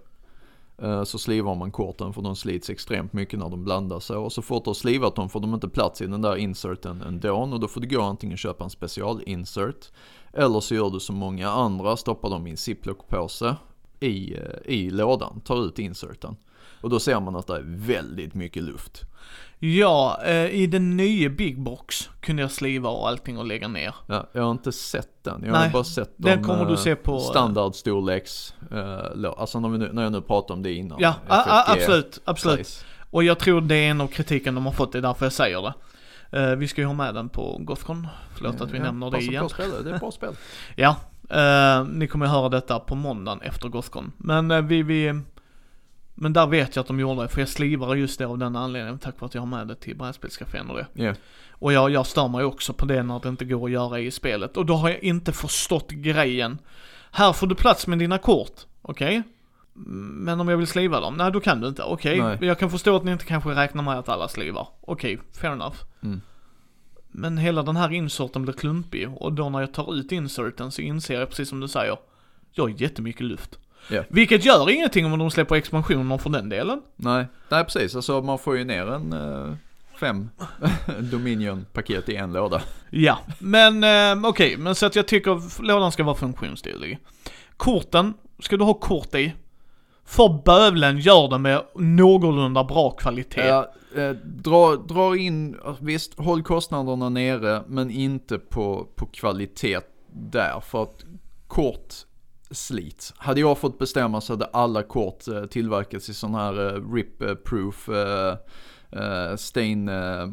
Eh, så slivar man korten för de slits extremt mycket när de blandar sig och så fort du har slivat dem får de inte plats i den där inserten ändå och då får du gå antingen köpa en special-insert eller så gör du som många andra, stoppar dem i en ziplockpåse i, eh, i lådan, tar ut inserten. Och då ser man att det är väldigt mycket luft. Ja, eh, i den nya Big Box kunde jag sliva och allting och lägga ner. Ja, jag har inte sett den, jag Nej, har bara sett den de, kommer du eh, se på, eh, standardstorleks, eh, alltså när, nu, när jag nu pratar om det innan. Ja, a- a- absolut, absolut. size. Och jag tror det är en av kritiken de har fått, det är därför jag säger det. Eh, vi ska ju ha med den på Gothcon, förlåt att vi Ja, nämner det igen. att spela, det är ett bra spel. Ja, eh, ni kommer höra detta på måndagen efter Gothcon. Men eh, vi, vi, men där vet jag att de gjorde det, för jag slivar just det av den anledningen, tack vare att jag har med det till brädspelscafén och det. Ja, Och jag, jag stör mig också på det när det inte går att göra i spelet. Och då har jag inte förstått grejen. Här får du plats med dina kort, okej? Men om jag vill sliva dem? Nej, då kan du inte. Okej, Nej. jag kan förstå att ni inte kanske räknar med att alla slivar. Okej, fair enough. Mm. Men hela den här inserten blir klumpig och då när jag tar ut inserten så inser jag precis som du säger, jag har jättemycket luft. Ja. Vilket gör ingenting om de släpper expansioner för den delen. nej, nej precis, alltså man får ju ner en eh, fem Dominion-paket i en låda. Ja, men eh, okej, men så att jag tycker lådan ska vara funktionsduglig. Korten, ska du ha kort i, för bövlen gör det med någorlunda bra kvalitet. Ja, eh, dra, dra in, visst håll kostnaderna nere men inte på, på kvalitet där för att kort slits. Hade jag fått bestämma så hade alla kort eh, tillverkats i sån här eh, rip-proof eh, stain, eh,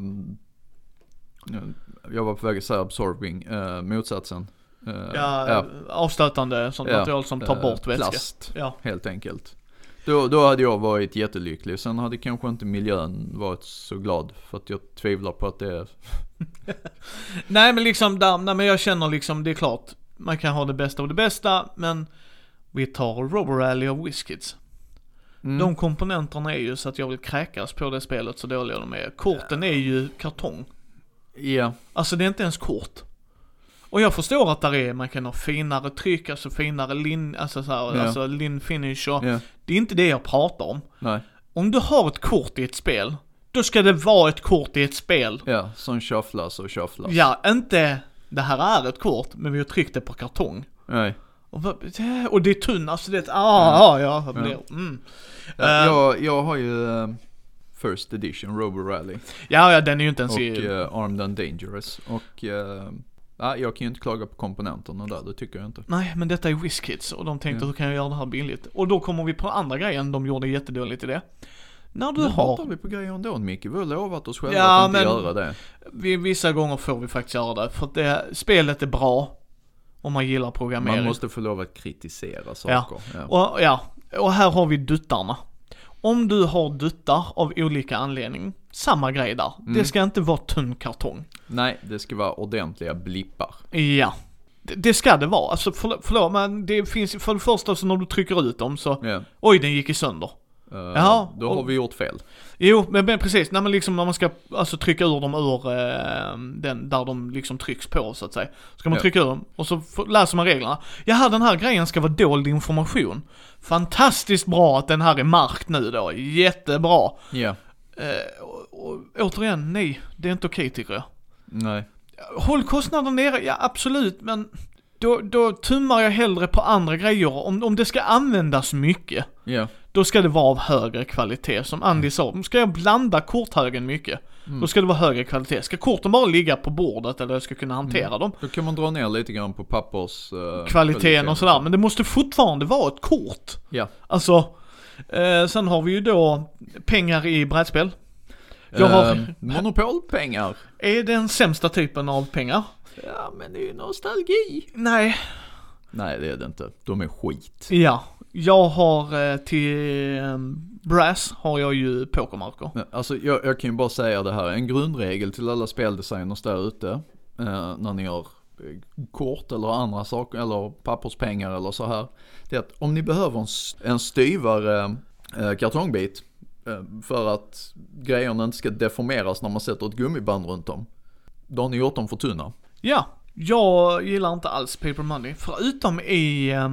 jag var på väg att säga absorbing, motsatsen. Eh, Ja, avstötande sånt Ja, material som tar bort vätska. plast Ja. helt enkelt. Då, då hade jag varit jättelycklig. Sen hade kanske inte miljön varit så glad. För att jag tvivlar på att det är... Nej men liksom där, nej men jag känner liksom, det är klart, man kan ha det bästa av det bästa, men vi tar Roborally och Whiskits. Mm. De komponenterna är ju så att jag vill kräkas på det spelet så dåliga de är. Korten är ju kartong. Ja, Alltså det är inte ens kort. Och jag förstår att där är, man kan ha finare tryck, alltså finare lin, alltså så här, Ja. alltså lin finish och ja, det är inte det jag pratar om. nej, Om du har ett kort i ett spel, då ska det vara ett kort i ett spel. ja, som shufflas och shufflas. Ja, inte det här är ett kort, men vi har tryckt det på kartong. Nej. Och, det- och det är tunn, alltså det ah, ja, ja, mm. Ja, Eh, jag, jag har ju eh, First Edition Robo Rally ja, ja, den är ju inte ens och i, uh, Armed and Dangerous. Och eh, ja, jag kan ju inte klaga på komponenterna där, det tycker jag inte. Nej, men detta är WizKids och de tänkte Ja. hur kan jag göra det här billigt? Och då kommer vi på andra grejen, de gjorde jättedåligt i det. När du Nu har, hatar vi på grejer ändå Micke, vi har lovat oss själva Ja, att inte men- göra det. vi, vissa gånger får vi faktiskt göra det, för att det, spelet är bra. Om man gillar programmering. Man måste få lov att kritisera saker. Ja. Och, ja, och här har vi duttarna. Om du har duttar av olika anledning, samma grej där. Mm. Det ska inte vara tunn kartong. Nej, det ska vara ordentliga blippar. Ja. Det, det ska det vara. Alltså förlåt, förlåt men det finns för det första så när du trycker ut dem så, Ja. oj den gick i sönder. Eh, Jaha, då har och- vi gjort fel. Jo, men, men precis, när man liksom när man ska alltså trycka ur dem ur eh, den, där de liksom trycks på så att säga. Ska man Ja. trycka ur dem och så läser man reglerna. Jaha, den här grejen ska vara dold information. Fantastiskt bra att den här är mark nu då, jättebra. Ja. Eh, och, och återigen, nej, det är inte okej tycker jag. Nej. Håll kostnaden nere, ja absolut, men då, då tummar jag hellre på andra grejer. Om, om det ska användas mycket, Ja. Då ska det vara av högre kvalitet. Som Andy sa, ska jag blanda korthögen mycket, Mm. då ska det vara högre kvalitet. Ska korten bara ligga på bordet eller jag ska kunna hantera Mm. dem, Då kan man dra ner lite grann på pappers... eh, kvaliteten och sådär, men det måste fortfarande vara ett kort. Ja. Alltså, eh, sen har vi ju då pengar i brädspel. Jag har- Eh, monopolpengar. Är det den sämsta typen av pengar? Ja, men det är ju nostalgi. Nej, Nej, det är det inte. De är skit. Ja, jag har eh, till eh, Brass har jag ju pokermarker. Alltså, jag, jag kan ju bara säga det här. En grundregel till alla speldesigners där ute. Eh, när ni gör eh, kort eller andra saker, eller papperspengar eller så här. Det är att om ni behöver en, en styvare eh, kartongbit eh, för att grejerna inte ska deformeras när man sätter ett gummiband runt dem. Då har ni gjort dem för tunna. Ja, jag gillar inte alls paper money, förutom i eh,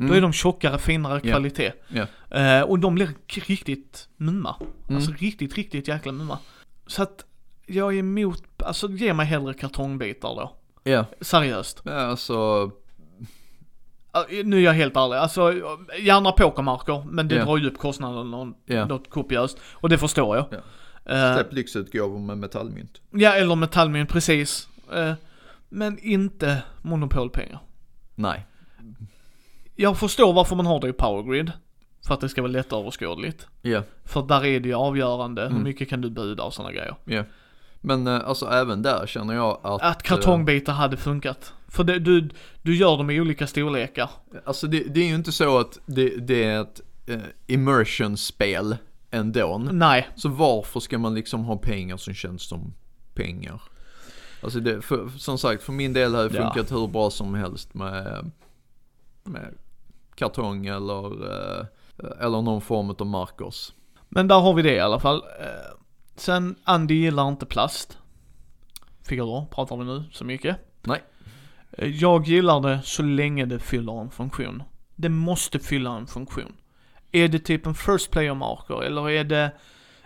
Firefly. Då är de tjockare, finare kvalitet. Ja. Eh, och de blir riktigt mumma. Mm. Alltså riktigt, riktigt jäkla mumma. Så att jag är emot, alltså ge mig hellre kartongbitar då. Ja, Seriöst. Ja, alltså, Nu är jag helt ärlig, alltså gärna pokermarker, men det Ja. drar ju upp kostnaden något, något kopiöst. Och det förstår jag. Ja. Eh, släpp lyxutgåvor med metallmynt. ja, eller metallmynt, precis. Eh, men inte monopolpengar. Nej. Jag förstår varför man har det i powergrid. För att det ska vara lättöverskådligt. Ja, För där är det ju avgörande, hur Mm. mycket kan du buda och sådana grejer. ja. Men eh, alltså även där känner jag att... Att kartongbitar hade funkat. För det, du, du gör dem i olika storlekar. Alltså det, det är ju inte så att det, det är ett eh, immersion-spel ändå. Nej, Så varför ska man liksom ha pengar som känns som pengar? Alltså det, för, som sagt, för min del har det Ja. funkat hur bra som helst med, med kartong eller, eh, eller någon form av markers. men där har vi det i alla fall. Eh, Sen, Andy gillar inte plast. Figurer pratar vi nu så mycket. Nej. Eh, Jag gillar det så länge det fyller en funktion. Det måste fylla en funktion. Är det typ en first player marker eller är det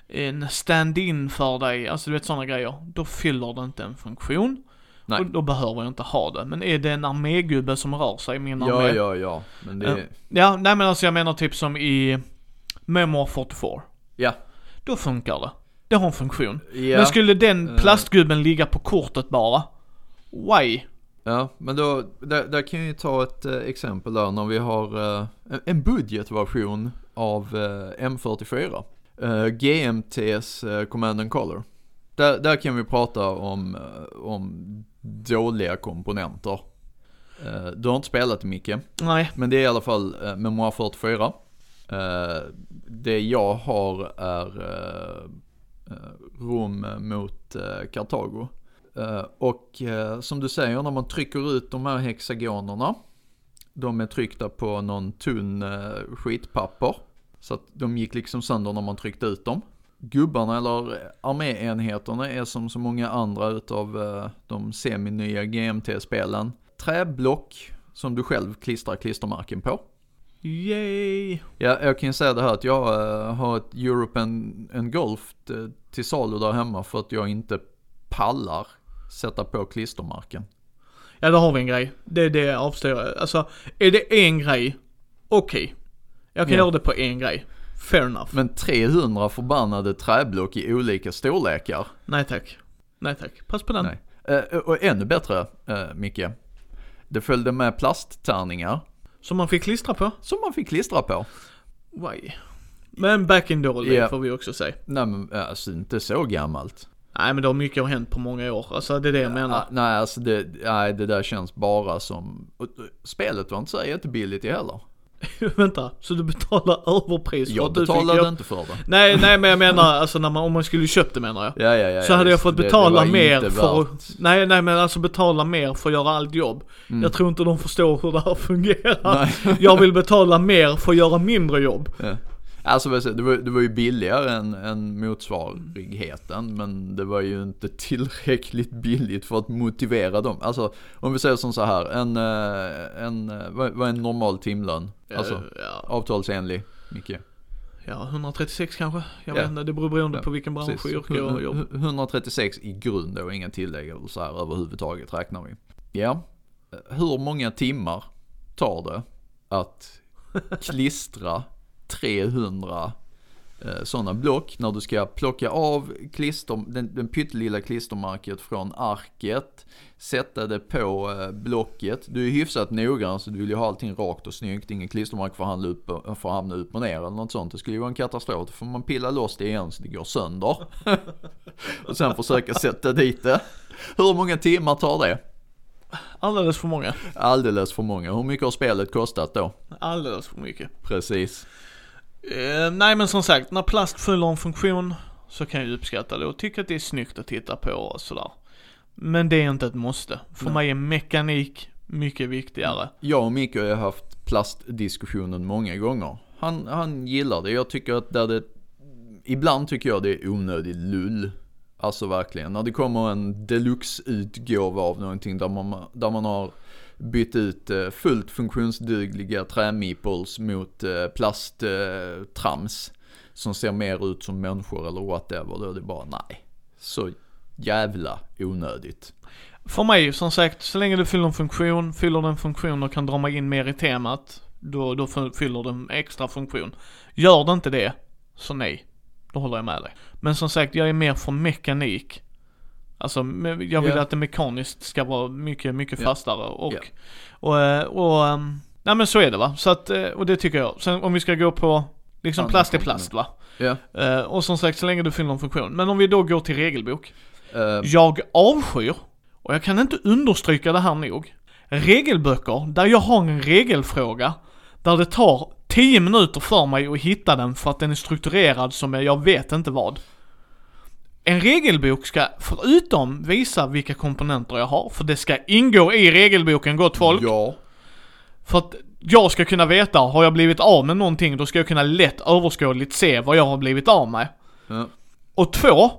en stand-in för dig, alltså du vet sådana grejer. Då fyller det inte en funktion. Nej. Och då behöver jag inte ha det. Men är det en armégubbe som rör sig, min armé. Ja, ja, ja. Men det, Ja. Ja, nej men alltså jag menar typ som i Memoir 44. ja. Då funkar det. Det har en funktion. Ja. Men skulle den Eh. plastgubben ligga på kortet bara? Why? Ja, men då, där, där kan jag ju ta ett eh, exempel där när vi har eh, en- budgetversion av eh, M44. Eh, GMTs eh, Command and Color. Där, där kan vi prata om, om dåliga komponenter. Eh, du har inte spelat det mycket, Nej. men det är i alla fall eh, Memoir 44. Eh, det jag har är Rom mot Kartago. Och som du säger, när man trycker ut de här hexagonerna. De är tryckta på någon tunn skitpapper. Så att de gick liksom sönder när man tryckte ut dem. Gubbarna eller arméenheterna är som så många andra utav eh, de semi-nya GMT-spelen. Träblock som du själv klistrar klistermärken på. Yay. Ja, jag kan ju säga det här att jag eh, har ett European Engulfed uh, till salu där hemma för att jag inte pallar sätta på klistermärken. Ja, då har vi en grej. Det är det jag avslöjar. Alltså, är det en grej, okej. Jag kan Ja. göra det på en grej. Fair enough. Men 300 förbannade träblock i olika storlekar. Nej tack. Nej tack. Pass på den. Nej. Eh, och ännu bättre, uh, Micke. Det följde med plasttärningar Som man fick klistra på. som man fick klistra på. Why? Men back in the old Ja. får vi också säga. Nej men eh, alltså inte så gammalt. Nej men det har mycket har hänt på många år. Alltså det är det jag menar. Nej alltså det, nej, det där känns bara som, spelet var inte så jättebilligt heller. Vänta, så du betalar överpris för Jag att du fick betalade jobb? inte för det. Nej, nej men jag menar alltså när man, om man skulle köpt det menar jag. Ja, ja, ja. Så hade jag fått Det- det betala var mer för att, nej nej men alltså betala mer för att göra allt jobb. Mm. Jag tror inte de förstår hur det här fungerar. Nej. Jag vill betala mer för att göra mindre jobb. Ja. Alltså jag det var, det var ju billigare än, än motsvarigheten men det var ju inte tillräckligt billigt för att motivera dem. Alltså om vi säger som så här, en, eh, en, eh, vad är en normal timlön? Alltså Eh, ja, avtalsenlig, Micke? ja, 136 kanske? Jag Ja. vet inte, det beror beroende Ja, på vilken bransch Precis. yrke och jobb. Hu- hu- 136 i grund och inga tillägg eller så här överhuvudtaget räknar vi. Ja, hur många timmar tar det att klistra 300 eh, sådana block när du ska plocka av klister, den, den pyttelilla klistermärket från arket, sätta det på eh, blocket. Du är hyfsat noggrann så du vill ju ha allting rakt och snyggt, ingen klistermärke får upp, och- får hamna upp och ner eller något sånt. Det skulle ju vara en katastrof. Då får man pilla loss det igen så det går sönder. och sen försöka sätta dit det. Hur många timmar tar det? Alldeles för många. Alldeles för många. Hur mycket har spelet kostat då? Alldeles för mycket. Precis. Eh, nej men som sagt, när plast fyller en funktion så kan jag uppskatta det och tycka att det är snyggt att titta på och sådär. Men det är inte ett måste. För Nej. mig är mekanik mycket viktigare. Jag och Micke har haft plastdiskussionen många gånger. Han, han gillar det. Jag tycker att där det, ibland tycker jag det är onödig lull. Alltså verkligen. När det kommer en deluxe-utgåva av någonting där man, där man har bytt ut eh, fullt funktionsdugliga trämeeples mot eh, plasttrams som ser mer ut som människor eller whatever. Då är det bara nej. Så jävla onödigt. För mig, som sagt, så länge du fyller en funktion, fyller den funktion och kan dra mig in mer i temat, då, då fyller den extra funktion. Gör det inte det, så nej. Då håller jag med dig. Men som sagt, jag är mer för mekanik. Alltså, jag vill Ja. att det mekaniskt ska vara mycket, mycket Ja. fastare och, Ja. och, eh, och, ehm, nej men så är det va. Så att, eh, och det tycker jag. Sen om vi ska gå på, liksom plast är plast va. Eh, och som sagt, så länge det fyller en funktion. Men om vi då går till regelbok. eh, Jag avskyr, och jag kan inte understryka det här nog, regelböcker där jag har en regelfråga där det tar 10 minuter för mig att hitta den för att den är strukturerad som jag vet inte vad. En regelbok ska förutom visa vilka komponenter jag har, för det ska ingå i regelboken gott folk. Ja. För att jag ska kunna veta, har jag blivit av med någonting, då ska jag kunna lätt överskådligt se vad jag har blivit av med. Ja. Och två,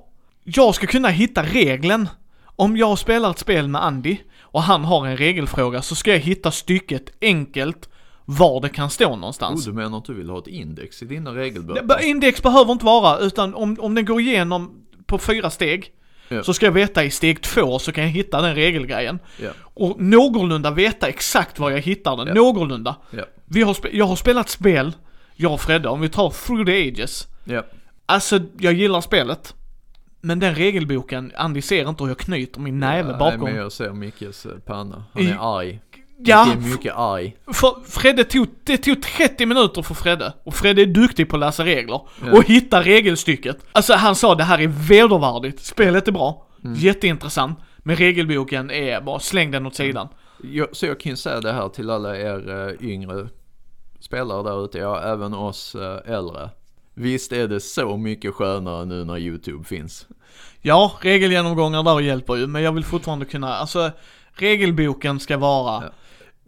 jag ska kunna hitta regeln. Om jag spelar ett spel med Andy och han har en regelfråga så ska jag hitta stycket enkelt var det kan stå Oh, någonstans. du menar att du vill ha ett index i dina regelböcker? Index behöver inte vara, utan om, om den går igenom på fyra steg Ja. så ska jag veta i steg två så kan jag hitta den regelgrejen. Ja. Och någorlunda veta exakt var jag hittar den, Ja. någorlunda. Ja. Vi har jag har spelat spel, jag och Fredde, om vi tar Through the Ages. Ja. Alltså, jag gillar spelet. Men den regelboken, Andy ser inte hur jag knyter min näve Nej, bakom. men jag ser Mickes eh, panna. Han I- är arg. Ja, Micke är mycket arg. för Fredde tog, det tog 30 minuter för Fredde. Och Fredde är duktig på att läsa regler. Ja. Och hitta regelstycket. Alltså han sa det här är vedervärdigt. Spelet är bra. Mm. Jätteintressant. Men regelboken är bara släng den åt sidan. Jag, så jag kan ju säga det här till alla er eh, yngre spelare där ute, ja även oss eh, äldre. Visst är det så mycket skönare nu när YouTube finns. Ja, regelgenomgångar där hjälper ju. Men jag vill fortfarande kunna, alltså regelboken ska vara Ja.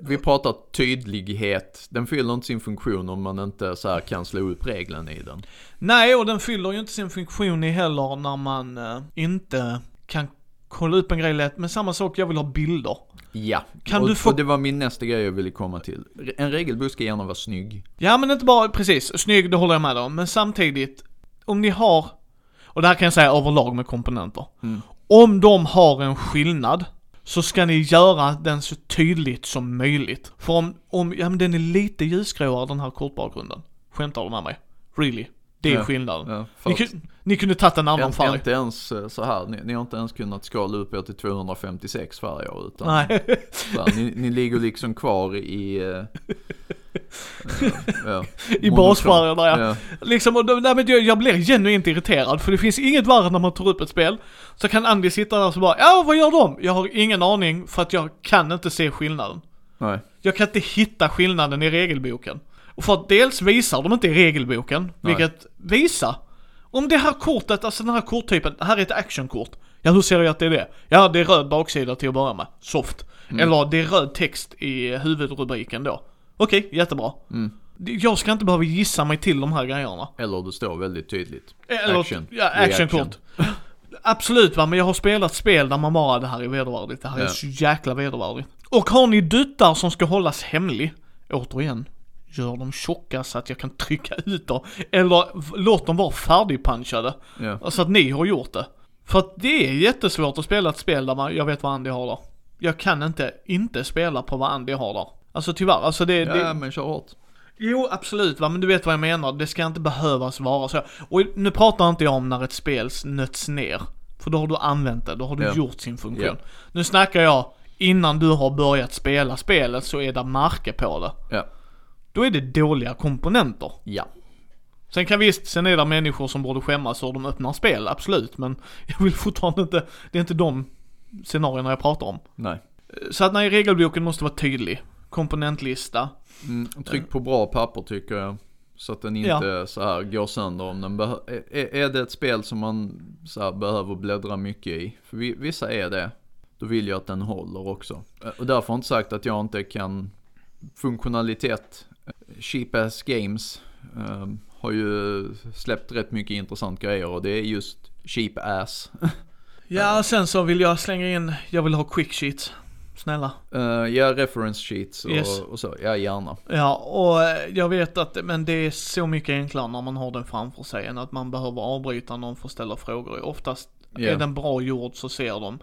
Vi pratar tydlighet, den fyller inte sin funktion om man inte så kan slå upp regeln i den. Nej, och den fyller ju inte sin funktion i heller när man eh, inte kan kolla upp en grej lätt. Men samma sak, jag vill ha bilder. Ja, Kan och, du få- och det var min nästa grej jag ville komma till. En regelbok ska gärna vara snygg. Ja, men inte bara, precis, snygg, det håller jag med om. Men samtidigt, om ni har, och det här kan jag säga överlag med komponenter. Mm. Om de har en skillnad, så ska ni göra den så tydligt som möjligt. För om, om ja men den är lite ljusgråare den här kortbakgrunden. Skämtar du med mig? Really? Det är Ja. skillnaden. Ja, Ni, kun, ni kunde tagit en annan färg. inte ens eh, så här, ni, ni har inte ens kunnat skala upp er till 256 färger utan Nej. här, ni, ni ligger liksom kvar i... ja, I basfärgerna ja. Ja, Liksom, och nej, men jag, jag blir genuint irriterad för det finns inget värre när man tar upp ett spel. Så kan Andy sitta där och så bara, ja vad gör de? Jag har ingen aning för att jag kan inte se skillnaden. nej. Jag kan inte hitta skillnaden i regelboken. Och för att dels visar de inte i regelboken, Nej. vilket visa. Om det här kortet, alltså den här korttypen, det här är ett actionkort. Ja hur ser jag att det är det? Ja det är röd baksida till att börja med, soft. Mm. Eller det är röd text i huvudrubriken då. Okej, jättebra. Mm. Jag ska inte behöva gissa mig till de här grejerna. Eller det står väldigt tydligt. Eller, Action. Ja, actionkort. Absolut va, men jag har spelat spel där man bara, det här är vedervärdigt, det här är Ja. så jäkla vedervärdigt. Och har ni duttar som ska hållas hemlig, återigen, gör dem tjocka så att jag kan trycka ut dem. Eller låt dem vara färdigpunchade, Ja. så att ni har gjort det. För att det är jättesvårt att spela ett spel där man, jag vet vad Andy har där. Jag kan inte, inte spela på vad Andy har där. Alltså tyvärr, alltså det, det, ja, men kör hårt. Jo, absolut va, men du vet vad jag menar. Det ska inte behövas vara så. Och nu pratar inte jag om när ett spel nöts ner. För då har du använt det, då har du Ja. gjort sin funktion. Ja. Nu snackar jag, innan du har börjat spela spelet så är det märke på det. Ja. Då är det dåliga komponenter. Ja. Sen kan visst, sen är det människor som borde skämmas hur de öppnar spel, absolut. Men jag vill fortfarande inte, det är inte de scenarierna jag pratar om. Nej. Så att nej, regelboken måste vara tydlig. Komponentlista. Mm, tryck på bra papper tycker jag. Så att den inte så här går sönder om den är, är det ett spel som man så behöver bläddra mycket i? För vi, vissa är det. Då vill jag att den håller också. Eh, Och därför inte sagt att jag inte kan funktionalitet. Cheap Ass Games eh, har ju släppt rätt mycket intressant grejer och det är just cheap ass. Ja, sen så vill jag slänga in, jag vill ha quick sheets. Snälla. Uh, ja, reference sheets och, Yes. och så. Ja, gärna. Ja, och eh, jag vet att, men det är så mycket enklare när man har den framför sig än att man behöver avbryta någon för att ställa frågor. Oftast Ja. är den bra gjord så ser de.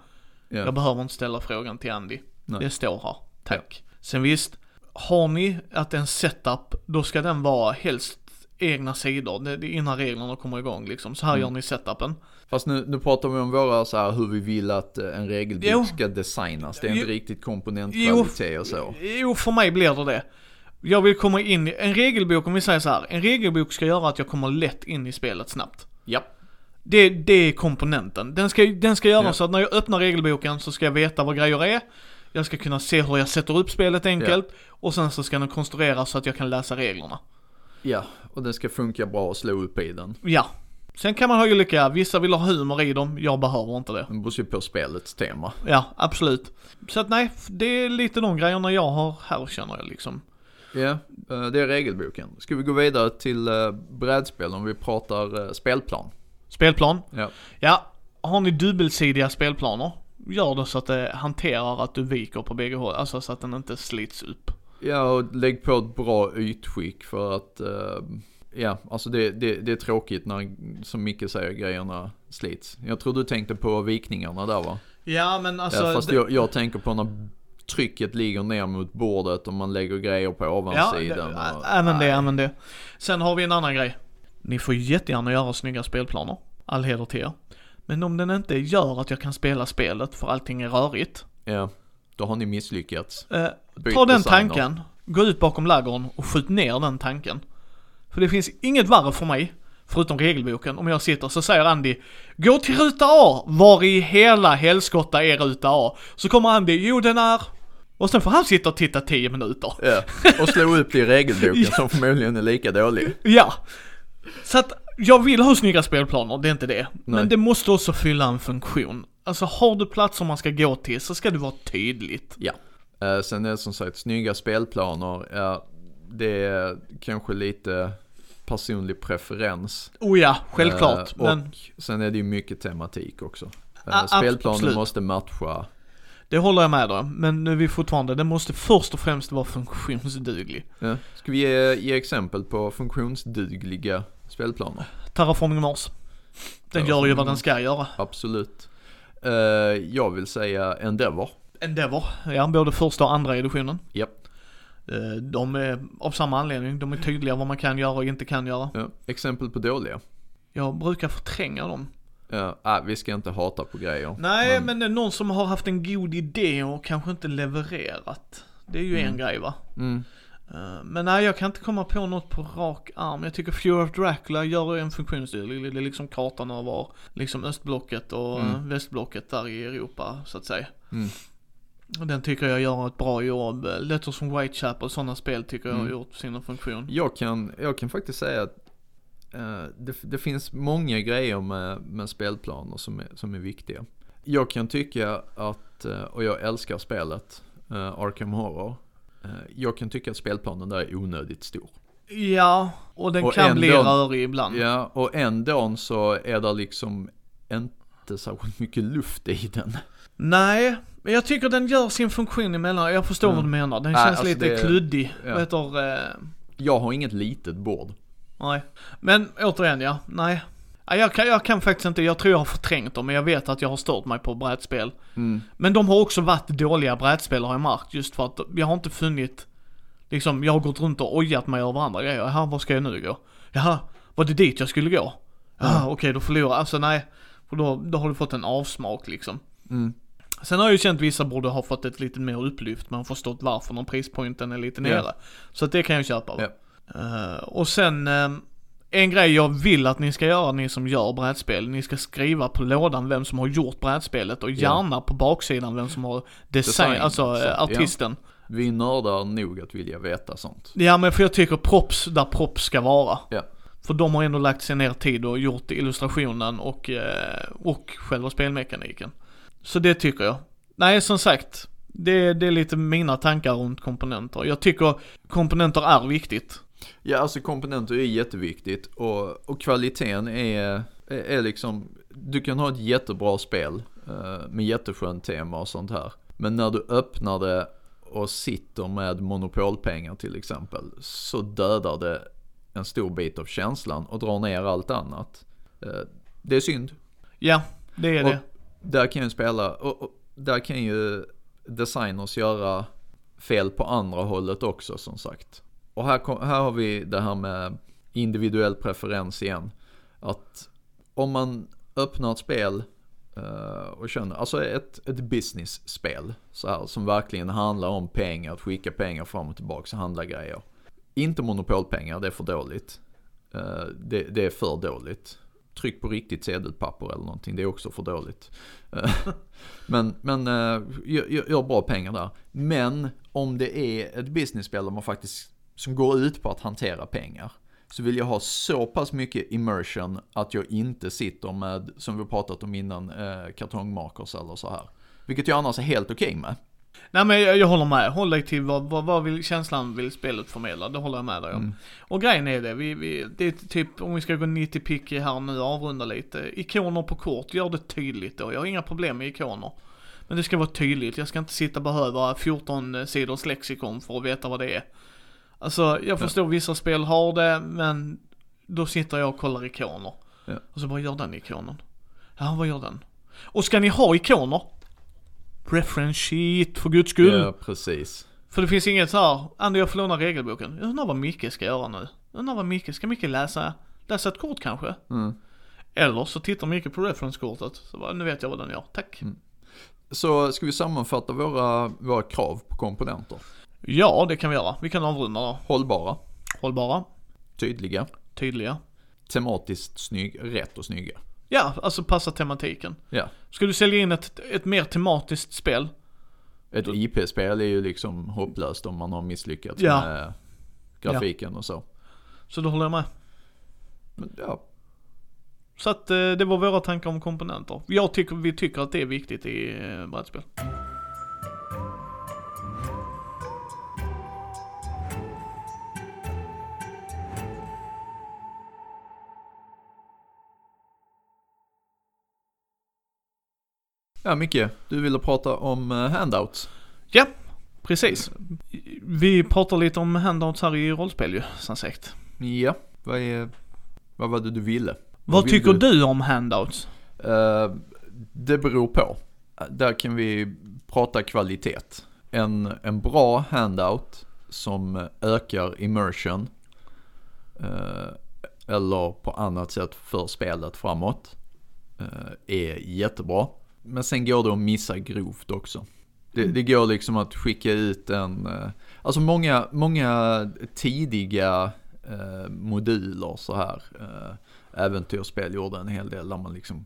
Ja. Jag behöver inte ställa frågan till Andy. Nej. Det står här. Tack. Sen visst, har ni att en setup, då ska den vara helst egna sidor. Det det är innan reglerna kommer igång liksom. Så här Mm. gör ni setupen. Fast nu, nu pratar vi om våra så här hur vi vill att eh, en regelbok Jo. ska designas. Det är Jo. inte riktigt komponentkvalitet och så. Jo, för mig blir det det. Jag vill komma in i, en regelbok, om vi säger så här, en regelbok ska göra att jag kommer lätt in i spelet snabbt. Ja. Det, det är komponenten. Den ska, den ska göra Ja. så att när jag öppnar regelboken så ska jag veta vad grejer är. Jag ska kunna se hur jag sätter upp spelet enkelt. Och sen så ska den konstrueras så att jag kan läsa reglerna. Ja, och det ska funka bra att slå upp i den. Ja. Sen kan man ha olika, vissa vill ha humor i dem, jag behöver inte det. Den beror ju på spelets tema. Ja, absolut. Så att nej, det är lite de grejerna jag har här känner jag liksom. Ja, eh, det är regelboken. Ska vi gå vidare till eh, brädspel om vi pratar eh, spelplan? Spelplan. Ja. Ja, har ni dubbelsidiga spelplaner, gör det så att det hanterar att du viker på bägge håll, alltså så att den inte slits upp. Ja, och lägg på ett bra ytskick för att, eh, ja, alltså det, det, det är tråkigt när, som Micke säger, grejerna slits. Jag tror du tänkte på vikningarna där va? Ja men alltså, ja, fast det- jag, jag tänker på när trycket ligger ner mot bordet och man lägger grejer på ja, ovansidan. och, även det, även det. Sen har vi en annan grej. Ni får jättegärna göra snygga spelplaner, all heder till er. Men om den inte gör att jag kan spela spelet för allting är rörigt, Ja, då har ni misslyckats. eh, ta den tanken, gå ut bakom ladugården och skjut ner den tanken. För det finns inget värre för mig, förutom regelboken, om jag sitter så säger Andy Gå till ruta A! Var i hela helskotta är ruta A? Så kommer Andy, jo den är... Och sen får han sitta och titta 10 minuter. Ja, och slå upp det i regelboken som förmodligen är lika dålig. Ja. Så att jag vill ha snygga spelplaner, det är inte det. Men Nej. det måste också fylla en funktion. Alltså har du platser man ska gå till så ska det vara tydligt. Ja. Eh, sen är det som sagt snygga spelplaner, ja, det är kanske lite personlig preferens. Oh ja, självklart. Eh, och men sen är det ju mycket tematik också. Uh, spelplanen absolut. måste matcha. det håller jag med om. Men nu är vi fortfarande, det måste först och främst vara funktionsduglig. Ja. Ska vi ge, ge exempel på funktionsdugliga spelplaner? Terraforming Mars. Den gör ju vad den ska göra. Absolut. Eh, jag vill säga Endeavor. Endeavor, ja både första och andra editionen. Japp. Eh, De är av samma anledning, de är tydliga vad man kan göra och inte kan göra. Ja. Exempel på dåliga. Jag brukar förtränga dem. Ja, ah, vi ska inte hata på grejer. Nej, men är någon som har haft en god idé och kanske inte levererat. Det är ju en grej va. Mm. Eh, Men nej, jag kan inte komma på något på rak arm. Jag tycker Fear of Dracula gör en funktionsduglig. Det är liksom kartan över liksom östblocket och Mm. eh, västblocket där i Europa så att säga. Mm. Den tycker jag gör ett bra jobb. Letters from Whitechapel och sådana spel tycker jag har Mm. gjort sin funktion. Jag kan, jag kan faktiskt säga att eh, det, det finns många grejer med, med spelplaner som är, som är viktiga. Jag kan tycka att, eh, och jag älskar spelet, eh, Arkham Horror. Eh, jag kan tycka att spelplanen där är onödigt stor. Ja, och den Och kan bli rörig ibland. Ja, och ändå så är det liksom inte särskilt mycket luft i den. Nej, men jag tycker den gör sin funktion emellan. Jag förstår Mm. vad du menar. Den Nej, känns alltså lite det- kluddig. ja. Heter, eh, Jag har inget litet bord. nej. Men återigen ja, nej. Ja, Jag kan, jag kan faktiskt inte, jag tror jag har förträngt dem, men jag vet att jag har stört mig på brädspel. Mm. Men de har också varit dåliga brädspel har jag märkt, just för att jag har inte funnit, liksom, jag har gått runt och ojat mig över andra grejer. Jaha, var ska jag nu gå? Jaha, var det dit jag skulle gå? Jaha, okej då förlorar jag. Alltså nej, för då, då har du fått en avsmak liksom. Mm. Sen har jag ju känt vissa borde ha fått ett lite mer upplyft, man har förstått varför när prispointen är lite nere. Så att det kan jag köpa. Ja. Eh, och sen, eh, en grej jag vill att ni ska göra, ni som gör brädspel, ni ska skriva på lådan vem som har gjort brädspelet och Ja. gärna på baksidan vem som har design, Design, alltså så, eh, ja. artisten. Vi nördar nog att vilja veta sånt. Ja. men för jag tycker props där props ska vara. Ja. För de har ändå lagt sig ner tid och gjort illustrationen och, eh, och själva spelmekaniken. Så det tycker jag. Nej, som sagt. Det, det är lite mina tankar runt komponenter. Jag tycker komponenter är viktigt. Ja, alltså komponenter är jätteviktigt och, och kvaliteten är, är, är liksom, du kan ha ett jättebra spel eh, med jätteskönt tema och sånt här. Men när du öppnar det och sitter med monopolpengar till exempel så dödar det en stor bit av känslan och drar ner allt annat. Eh, Det är synd. Ja, det är Och det. där kan ju spela, och, och där kan ju designers göra fel på andra hållet också som sagt. Och här, kom, här har vi det här med individuell preferens igen. Att om man öppnar ett spel eh, och känner, alltså ett, ett business-spel så här, som verkligen handlar om pengar, att skicka pengar fram och tillbaka och handla grejer. Inte monopolpengar, det är för dåligt. Eh, det, det är för dåligt. Tryck på riktigt sedelpapper eller någonting, det är också för dåligt. Eh, men men gör, gör- gör bra pengar där. Men om det är ett business-spel där man faktiskt, som går ut på att hantera pengar. Så vill jag ha så pass mycket immersion att jag inte sitter med, som vi pratat om innan, eh, kartongmakers eller så här. Vilket jag annars är helt okej med. Nej men jag, jag håller med. Håll dig till vad, vad, vad vill, känslan vill spelet förmedla. Det håller jag med dig om. Mm. Och grejen är det, vi, vi, det är typ, om vi ska gå 90 picky här nu och avrunda lite. Ikoner på kort, gör det tydligt då. Jag har inga problem med ikoner. Men det ska vara tydligt, jag ska inte sitta och behöva 14 sidors lexikon för att veta vad det är. Alltså, jag förstår vissa spel har det, men då sitter jag och kollar ikoner. Ja. Och så bara gör den ikonen. Ja, vad gör den? Och ska ni ha ikoner? Reference sheet, för guds skull. Ja, precis. För det finns inget så här, Andy jag får låna regelboken. Jag undrar vad Micke ska göra nu. Jag undrar vad Micke, ska Micke läsa, läsa ett kort kanske? Mm. Eller så tittar Micke på reference-kortet. Så bara, nu vet jag vad den gör, tack. Så ska vi sammanfatta våra, våra krav på komponenter. Ja, det kan vi göra. Vi kan avrunda då. Hållbara, Hållbara, tydliga, tydliga. tematiskt snygg, rätt och snygga. Ja, alltså passa tematiken. Ja. Ska du sälja in ett, ett mer tematiskt spel? Ett IP-spel är ju liksom hopplöst om man har misslyckats Ja. med grafiken och så. Så då håller jag med. Men, ja, Så att eh, det var våra tankar om komponenter. Jag tycker, vi tycker att det är viktigt i eh, brädspel. Ja Micke, du ville prata om eh, handouts. Ja, precis. Vi pratar lite om handouts här i rollspel ju, som sagt. Ja, vad, är, vad var det du ville? Vad vill tycker du? om handouts? Eh, det beror på. Där kan vi prata kvalitet. En, en bra handout som ökar immersion eh, eller på annat sätt för spelet framåt eh, är jättebra. Men sen går det att missa grovt också. Det, det går liksom att skicka ut en, eh, alltså många, många tidiga eh, moduler så här. Eh, äventyrsspel gjorde en hel del där man liksom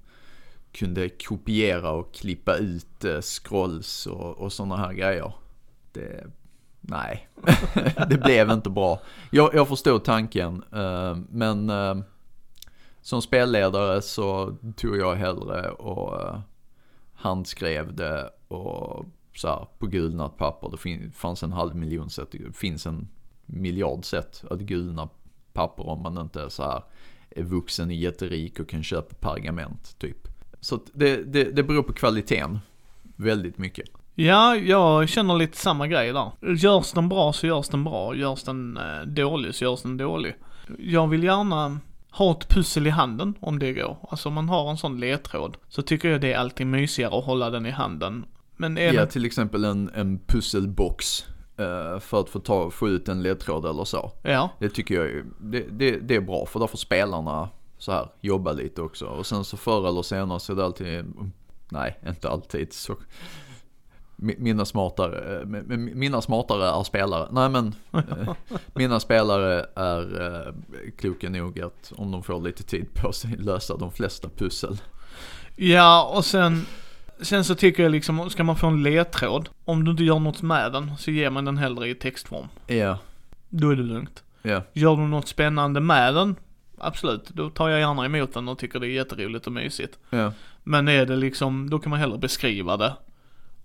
kunde kopiera och klippa ut eh, scrolls och, och sådana här grejer. Det, nej, det blev inte bra. Jag, jag förstod tanken, eh, men eh, som spelledare så tog jag hellre och handskrev det och så här, på gulnat papper. Det fanns en halv miljon sätt, det finns en miljard sätt att gulna papper om man inte är så här är vuxen, är jätterik och kan köpa pergament typ. Så det, det, det beror på kvaliteten väldigt mycket. Ja, jag känner lite samma grej där. Görs den bra så görs den bra. Görs den eh, dålig så görs den dålig. Jag vill gärna ha ett pussel i handen om det går. Alltså om man har en sån ledtråd så tycker jag det är alltid mysigare att hålla den i handen. Men är Ja, den... till exempel en, en pusselbox eh, för att få, ta, få ut en ledtråd eller så. Ja, Det tycker jag är, det, det, det är bra för då får spelarna så här jobba lite också. Och sen så förr eller senare så är det alltid, nej inte alltid så. Mi- Mina smartare, eh, mi- mi- mina smartare är spelare. Nej men, eh, mina spelare är eh, kloka nog att om de får lite tid på sig lösa de flesta pussel. Ja, och sen, sen så tycker jag liksom, ska man få en ledtråd, om du inte gör något med den, så ger man den hellre i textform. Ja, Då är det lugnt. ja, Gör du något spännande med den, absolut, då tar jag gärna emot den och tycker det är jätteroligt och mysigt. ja. Men är det liksom, då kan man hellre beskriva det.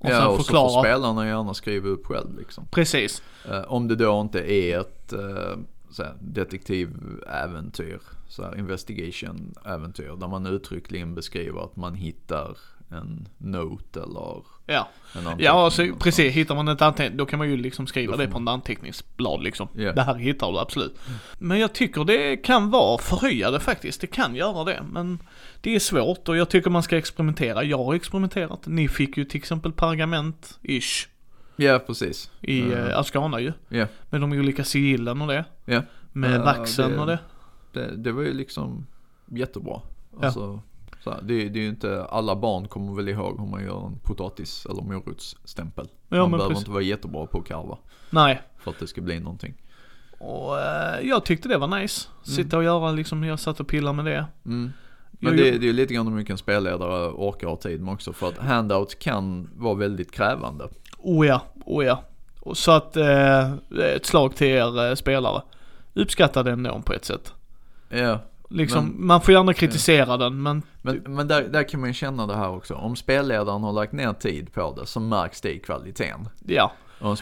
Och ja, sen och så får spelarna gärna skriva upp själv liksom. Precis. Eh, om det då inte är ett eh, så här, detektiväventyr, så investigation-äventyr, där man uttryckligen beskriver att man hittar en note eller Ja, ja alltså, precis. Hittar man ett anteckning, då kan man ju liksom skriva det på en anteckningsblad liksom. Ja. Det här hittar du absolut. Men jag tycker det kan vara förhöjade faktiskt. Det kan göra det. Men det är svårt och jag tycker man ska experimentera. Jag har experimenterat. Ni fick ju till exempel pergament-ish Ja, precis. i Mm. uh, Ascana ju. Ja, Med de olika sigillen och det. ja. Med Ja, vaxen det- och det. Det, det var ju liksom jättebra. Ja. Alltså, så här, det, det är ju inte, alla barn kommer väl ihåg hur man gör en potatis eller morotsstämpel. Ja, man behöver precis. inte vara jättebra på att karva Nej. för att det ska bli någonting. Och eh, jag tyckte det var nice. Sitta och göra liksom, jag satt och pillade med det. Mm. Men det, det är ju lite grann hur mycket en spelledare orkar ha tid med också för att handouts kan vara väldigt krävande. Oh ja, oh ja. Så att, eh, ett slag till er eh, spelare. Uppskatta den ändå på ett sätt. Ja, Liksom, Men- man får gärna kritisera den men, men, men där, där kan man ju känna det här också. Om spelledaren har lagt ner tid på det så märks det i kvaliteten. ja.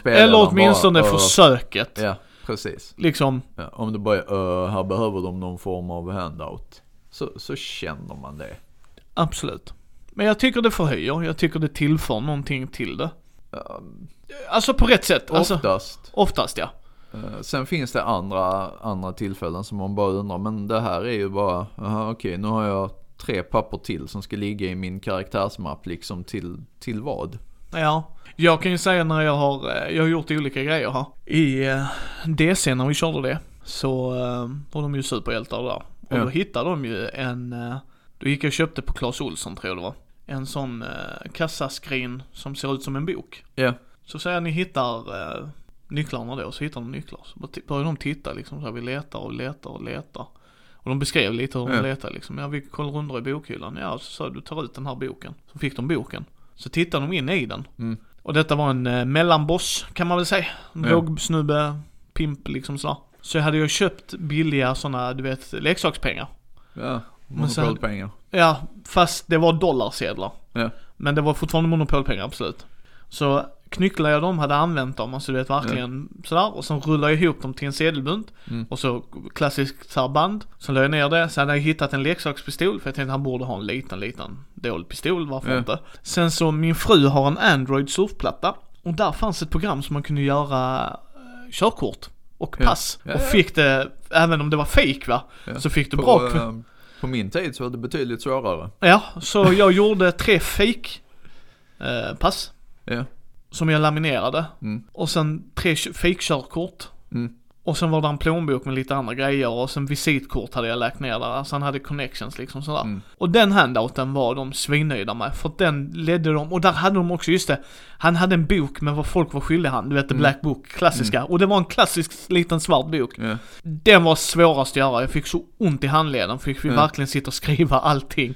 Eller åtminstone bara, försöket. Ja, precis. Liksom, Ja, om det bara är "Öh, här behöver de någon form av handout. Så, så känner man det. absolut. Men jag tycker det förhöjer, jag tycker det tillför någonting till det. Ja, Alltså på rätt sätt. Alltså, oftast. oftast ja. Eh, Sen finns det andra, andra tillfällen som man bara undrar, men det här är ju bara, aha, okej nu har jag tre papper till som ska ligga i min karaktärsmapp liksom till, till vad? Ja. Jag kan ju säga när jag har, eh, jag har gjort olika grejer här. I eh, DC när vi körde det, så var de ju superhjältar där. Och Ja. då hittade de ju en, då gick jag och köpte på Clas Ohlson tror jag det var. En sån kassaskrin som ser ut som en bok. Ja, Så säger jag ni hittar nycklarna då, så hittar de nycklar. Så börjar de titta liksom, så här, vi letar och letar och letar. Och de beskrev lite hur de Ja. letar liksom. Ja vi kollar under i bokhyllan. Ja så sa du tar ut den här boken. Så fick de boken. Så tittade de in i den. Mm. Och detta var en eh, mellanboss kan man väl säga. En Ja. pimp liksom sådär. Så jag hade ju köpt billiga sådana, du vet, leksakspengar. ja, monopolpengar. Ja, fast det var dollarsedlar. Ja, Men det var fortfarande monopolpengar, absolut. Så knycklade jag dem, hade använt dem, alltså du vet verkligen sådär. Och sen rullade jag ihop dem till en sedelbunt. Mm. Och så klassiskt så här band. Så la jag ner det, sen hade jag hittat en leksakspistol. För jag tänkte han borde ha en liten, liten dold pistol, varför Ja. inte? Sen så, min fru har en Android surfplatta. Och där fanns ett program som man kunde göra eh, körkort. Och Ja. pass. Ja, och ja. fick det, även om det var fake va? ja. Så fick du På, bra eh, på min tid så var det betydligt svårare. Ja, så jag gjorde tre fake eh, pass. Ja, Som jag laminerade. mm, Och sen tre kö- fake-körkort. mm, Och sen var det en plånbok med lite andra grejer och sen visitkort hade jag lagt ner där. Alltså han hade connections liksom sådär. mm. Och den handouten var de svinnöjda med. För den ledde dem, och där hade de också, just det. Han hade en bok med vad folk var skyldiga han. Du vet the Mm. black book, klassiska. Och det var en klassisk liten svart bok. Ja, Den var svårast att göra. Jag fick så ont i handleden. Fick vi verkligen sitta och skriva allting.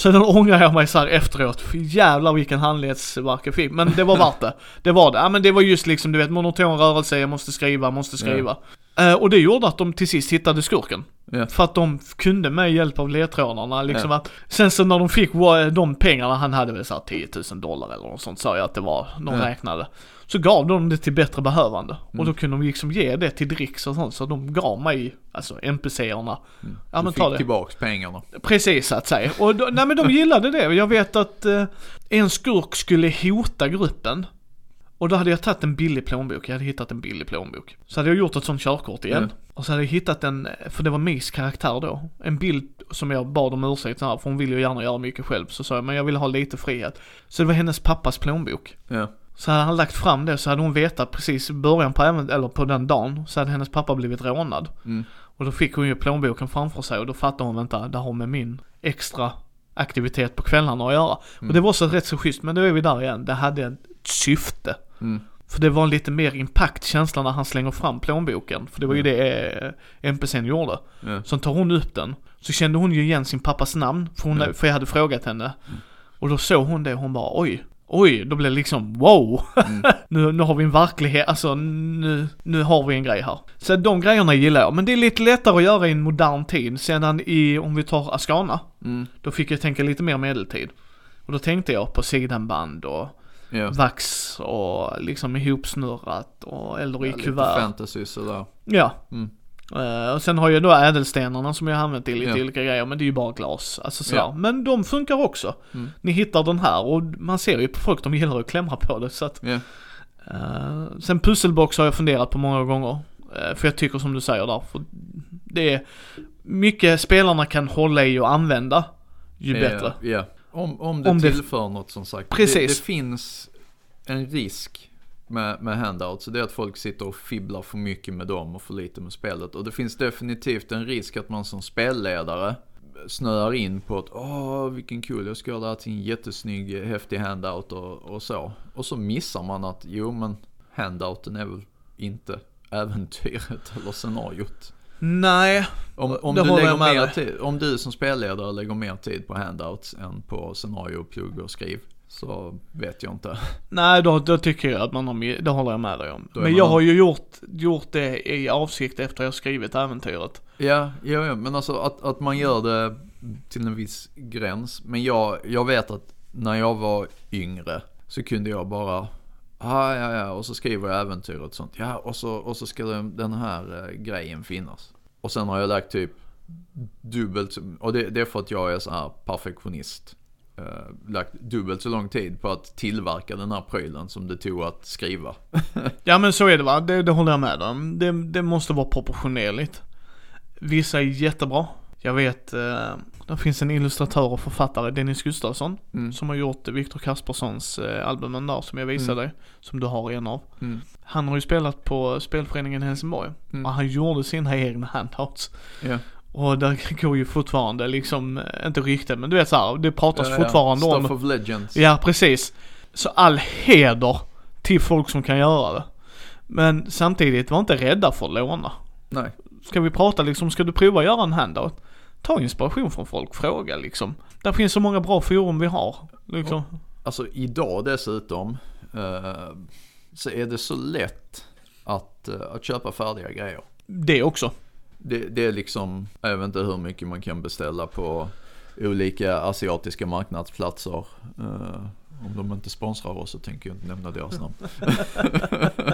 Så den ångrar jag mig så efteråt. För jävlar vilken handledsvärk jag fick. Men det var värt det. Det var det. Ja men det var just liksom du vet monoton rörelse, jag måste skriva, måste skriva. Eh, och det gjorde att de till sist hittade skurken. ja, För att de kunde med hjälp av ledtrådarna liksom Ja. att, sen så när de fick de pengarna, han hade väl såhär 10 000 dollar eller något sånt sa jag att det var, de räknade. Så gav de det till bättre behövande. Och Mm. då kunde de liksom ge det till dricks och sånt, så de gav mig, alltså NPC-erna. mm. Ja, du men fick det. tillbaks pengarna. Precis så att säga. Och då, nej men de gillade det. Jag vet att eh, en skurk skulle hota gruppen. Och då hade jag tagit en billig plånbok, jag hade hittat en billig plånbok. Så hade jag gjort ett sånt körkort igen. Ja. Och så hade jag hittat en, för det var Mis karaktär då, en bild som jag bad om ursäkt här, för hon vill ju gärna göra mycket själv. Så sa jag, men jag vill ha lite frihet. Så det var hennes pappas plånbok. Ja, Så hade han lagt fram det så hade hon vetat precis i början på, eller på den dagen, så hade hennes pappa blivit rånad. mm, Och då fick hon ju plånboken framför sig och då fattade hon, vänta, det har med min extra aktivitet på kvällarna att göra. Mm. Och det var så rätt så schysst, men då är vi där igen, det hade ett syfte. mm, För det var en lite mer impact känsla när han slänger fram plånboken. För det var ju Mm. det eh, NPCn gjorde. ja, Så tar hon upp den, så kände hon ju igen sin pappas namn, för, hon, Mm. för jag hade frågat henne. Och då såg hon det och hon bara oj, oj, då blev det liksom wow. Mm. nu, nu har vi en verklighet, alltså nu, nu har vi en grej här. Så de grejerna gillar jag, men det är lite lättare att göra i en modern tid. Sedan i, om vi tar Ascana, mm, då fick jag tänka lite mer medeltid. Och då tänkte jag på sidenband och ja. vax och liksom ihopsnurrat och eller i Ja, lite kuvert. fantasy sådär. Ja. Mm. Eh, och sen har jag då ädelstenarna som jag har använt i lite Ja. olika grejer, men det är ju bara glas. Alltså sådär. Ja. Men de funkar också. Mm. Ni hittar den här och man ser ju på folk, de gillar att klämma på det så att Ja. Eh, sen pusselbox har jag funderat på många gånger. Eh, för jag tycker som du säger där, för det är mycket spelarna kan hålla i och använda, ju Ja, bättre. Ja, om, om det Om det- tillför något som sagt. Precis. Det, det finns en risk med, med handouts, det är att folk sitter och fibblar för mycket med dem och för lite med spelet. Och det finns definitivt en risk att man som spelledare snöar in på att åh vilken kul, jag ska göra det här till en jättesnygg häftig handout och, och så. Och så missar man att jo men handouten är väl inte äventyret eller scenariot. Nej, Om, om, Det du lägger jag med mer tid, om du som spelledare lägger mer tid på handouts än på scenario, plugg och skriv så vet jag inte. nej då, då tycker jag att man har, det håller jag med dig om. Men jag har ju gjort, gjort det i avsikt efter jag skrivit äventyret. Ja, ja, ja men alltså att, att man gör det till en viss gräns. Men jag, jag vet att när jag var yngre så kunde jag bara Ja, ja, ja, och så skriver jag äventyr och sånt. Ja, och så, och så ska den, den här eh, grejen finnas. Och sen har jag lagt typ dubbelt, och det, det är för att jag är så här perfektionist. Eh, lagt dubbelt så lång tid på att tillverka den här prylen som det tog att skriva. Ja men så är det va, det, det håller jag med om. Det, det måste vara proportionerligt. Vissa är jättebra. Jag vet, eh, det finns en illustratör och författare, Dennis Gustafsson, Mm. som har gjort Viktor Kasperssons eh, albumen där som jag visade dig, som du har en av. Mm. Han har ju spelat på spelföreningen Helsingborg Mm. och han gjorde sina egna handouts. Ja. Och där går ju fortfarande liksom, eh, inte rykten men du vet såhär, det pratas Ja, ja. fortfarande om Stuff of legends. Ja, precis. Så all heder till folk som kan göra det. Men samtidigt, var inte rädda för att låna. Nej. Ska vi prata liksom, ska du prova att göra en handout? Ta inspiration från folk, fråga liksom. Där finns så många bra forum vi har. Liksom. Alltså idag dessutom eh, så är det så lätt att, eh, att köpa färdiga grejer. Det också. Det, det är liksom, jag vet inte hur mycket man kan beställa på olika asiatiska marknadsplatser. Eh, om de inte sponsrar oss så tänker jag inte nämna deras namn.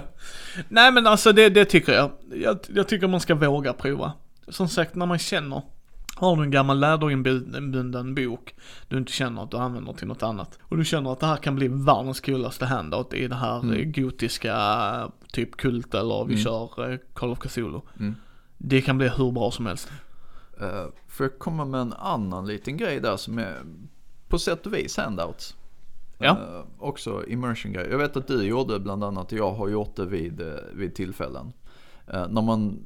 Nej men alltså det, det tycker jag. jag. Jag tycker man ska våga prova. Som sagt, när man känner har du en gammal läderinbunden bok du inte känner att du använder till något annat och du känner att det här kan bli världens coolaste handout i det här Mm. gotiska typ kult eller vi Mm. kör eh, Call of Cthulhu. Mm. Det kan bli hur bra som helst. Uh, får jag komma med en annan liten grej där som är på sätt och vis handouts. Ja. Eh, också immersion grej. Jag vet att du gjorde bland annat, jag har gjort det vid, eh, vid tillfällen. Eh, när man,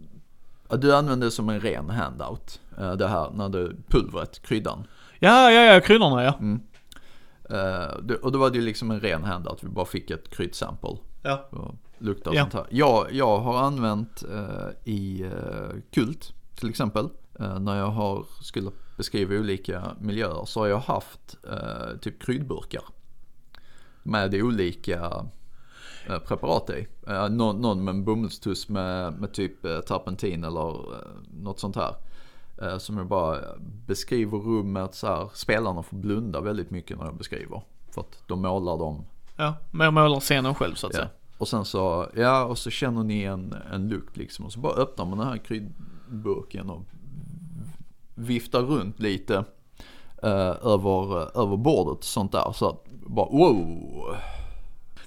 du använde det som en ren handout. Eh, det här, när du, pulvret, kryddan. Ja, ja, ja, kryddorna ja. Mm. Eh, det, och då var det ju liksom en ren handout, vi bara fick ett kryddsample. Ja. Och lukta och Ja. sånt här. Jag, jag har använt eh, i eh, Kult till exempel. Eh, när jag har, skulle beskriva olika miljöer så har jag haft eh, typ kryddburkar. Med olika eh, preparat i. Eh, någon, någon med en bomullstuss med, med typ terpentin eller något sånt här. Som jag bara beskriver rummet så här. Spelarna får blunda väldigt mycket när jag beskriver. För att de målar dem Ja, men jag målar scenen själv så att Ja. säga. Och sen så, ja och så känner ni en, en lukt liksom. Och så bara öppnar man den här kryddburken och viftar runt lite eh, över, över bordet och sånt där. Så att bara wow.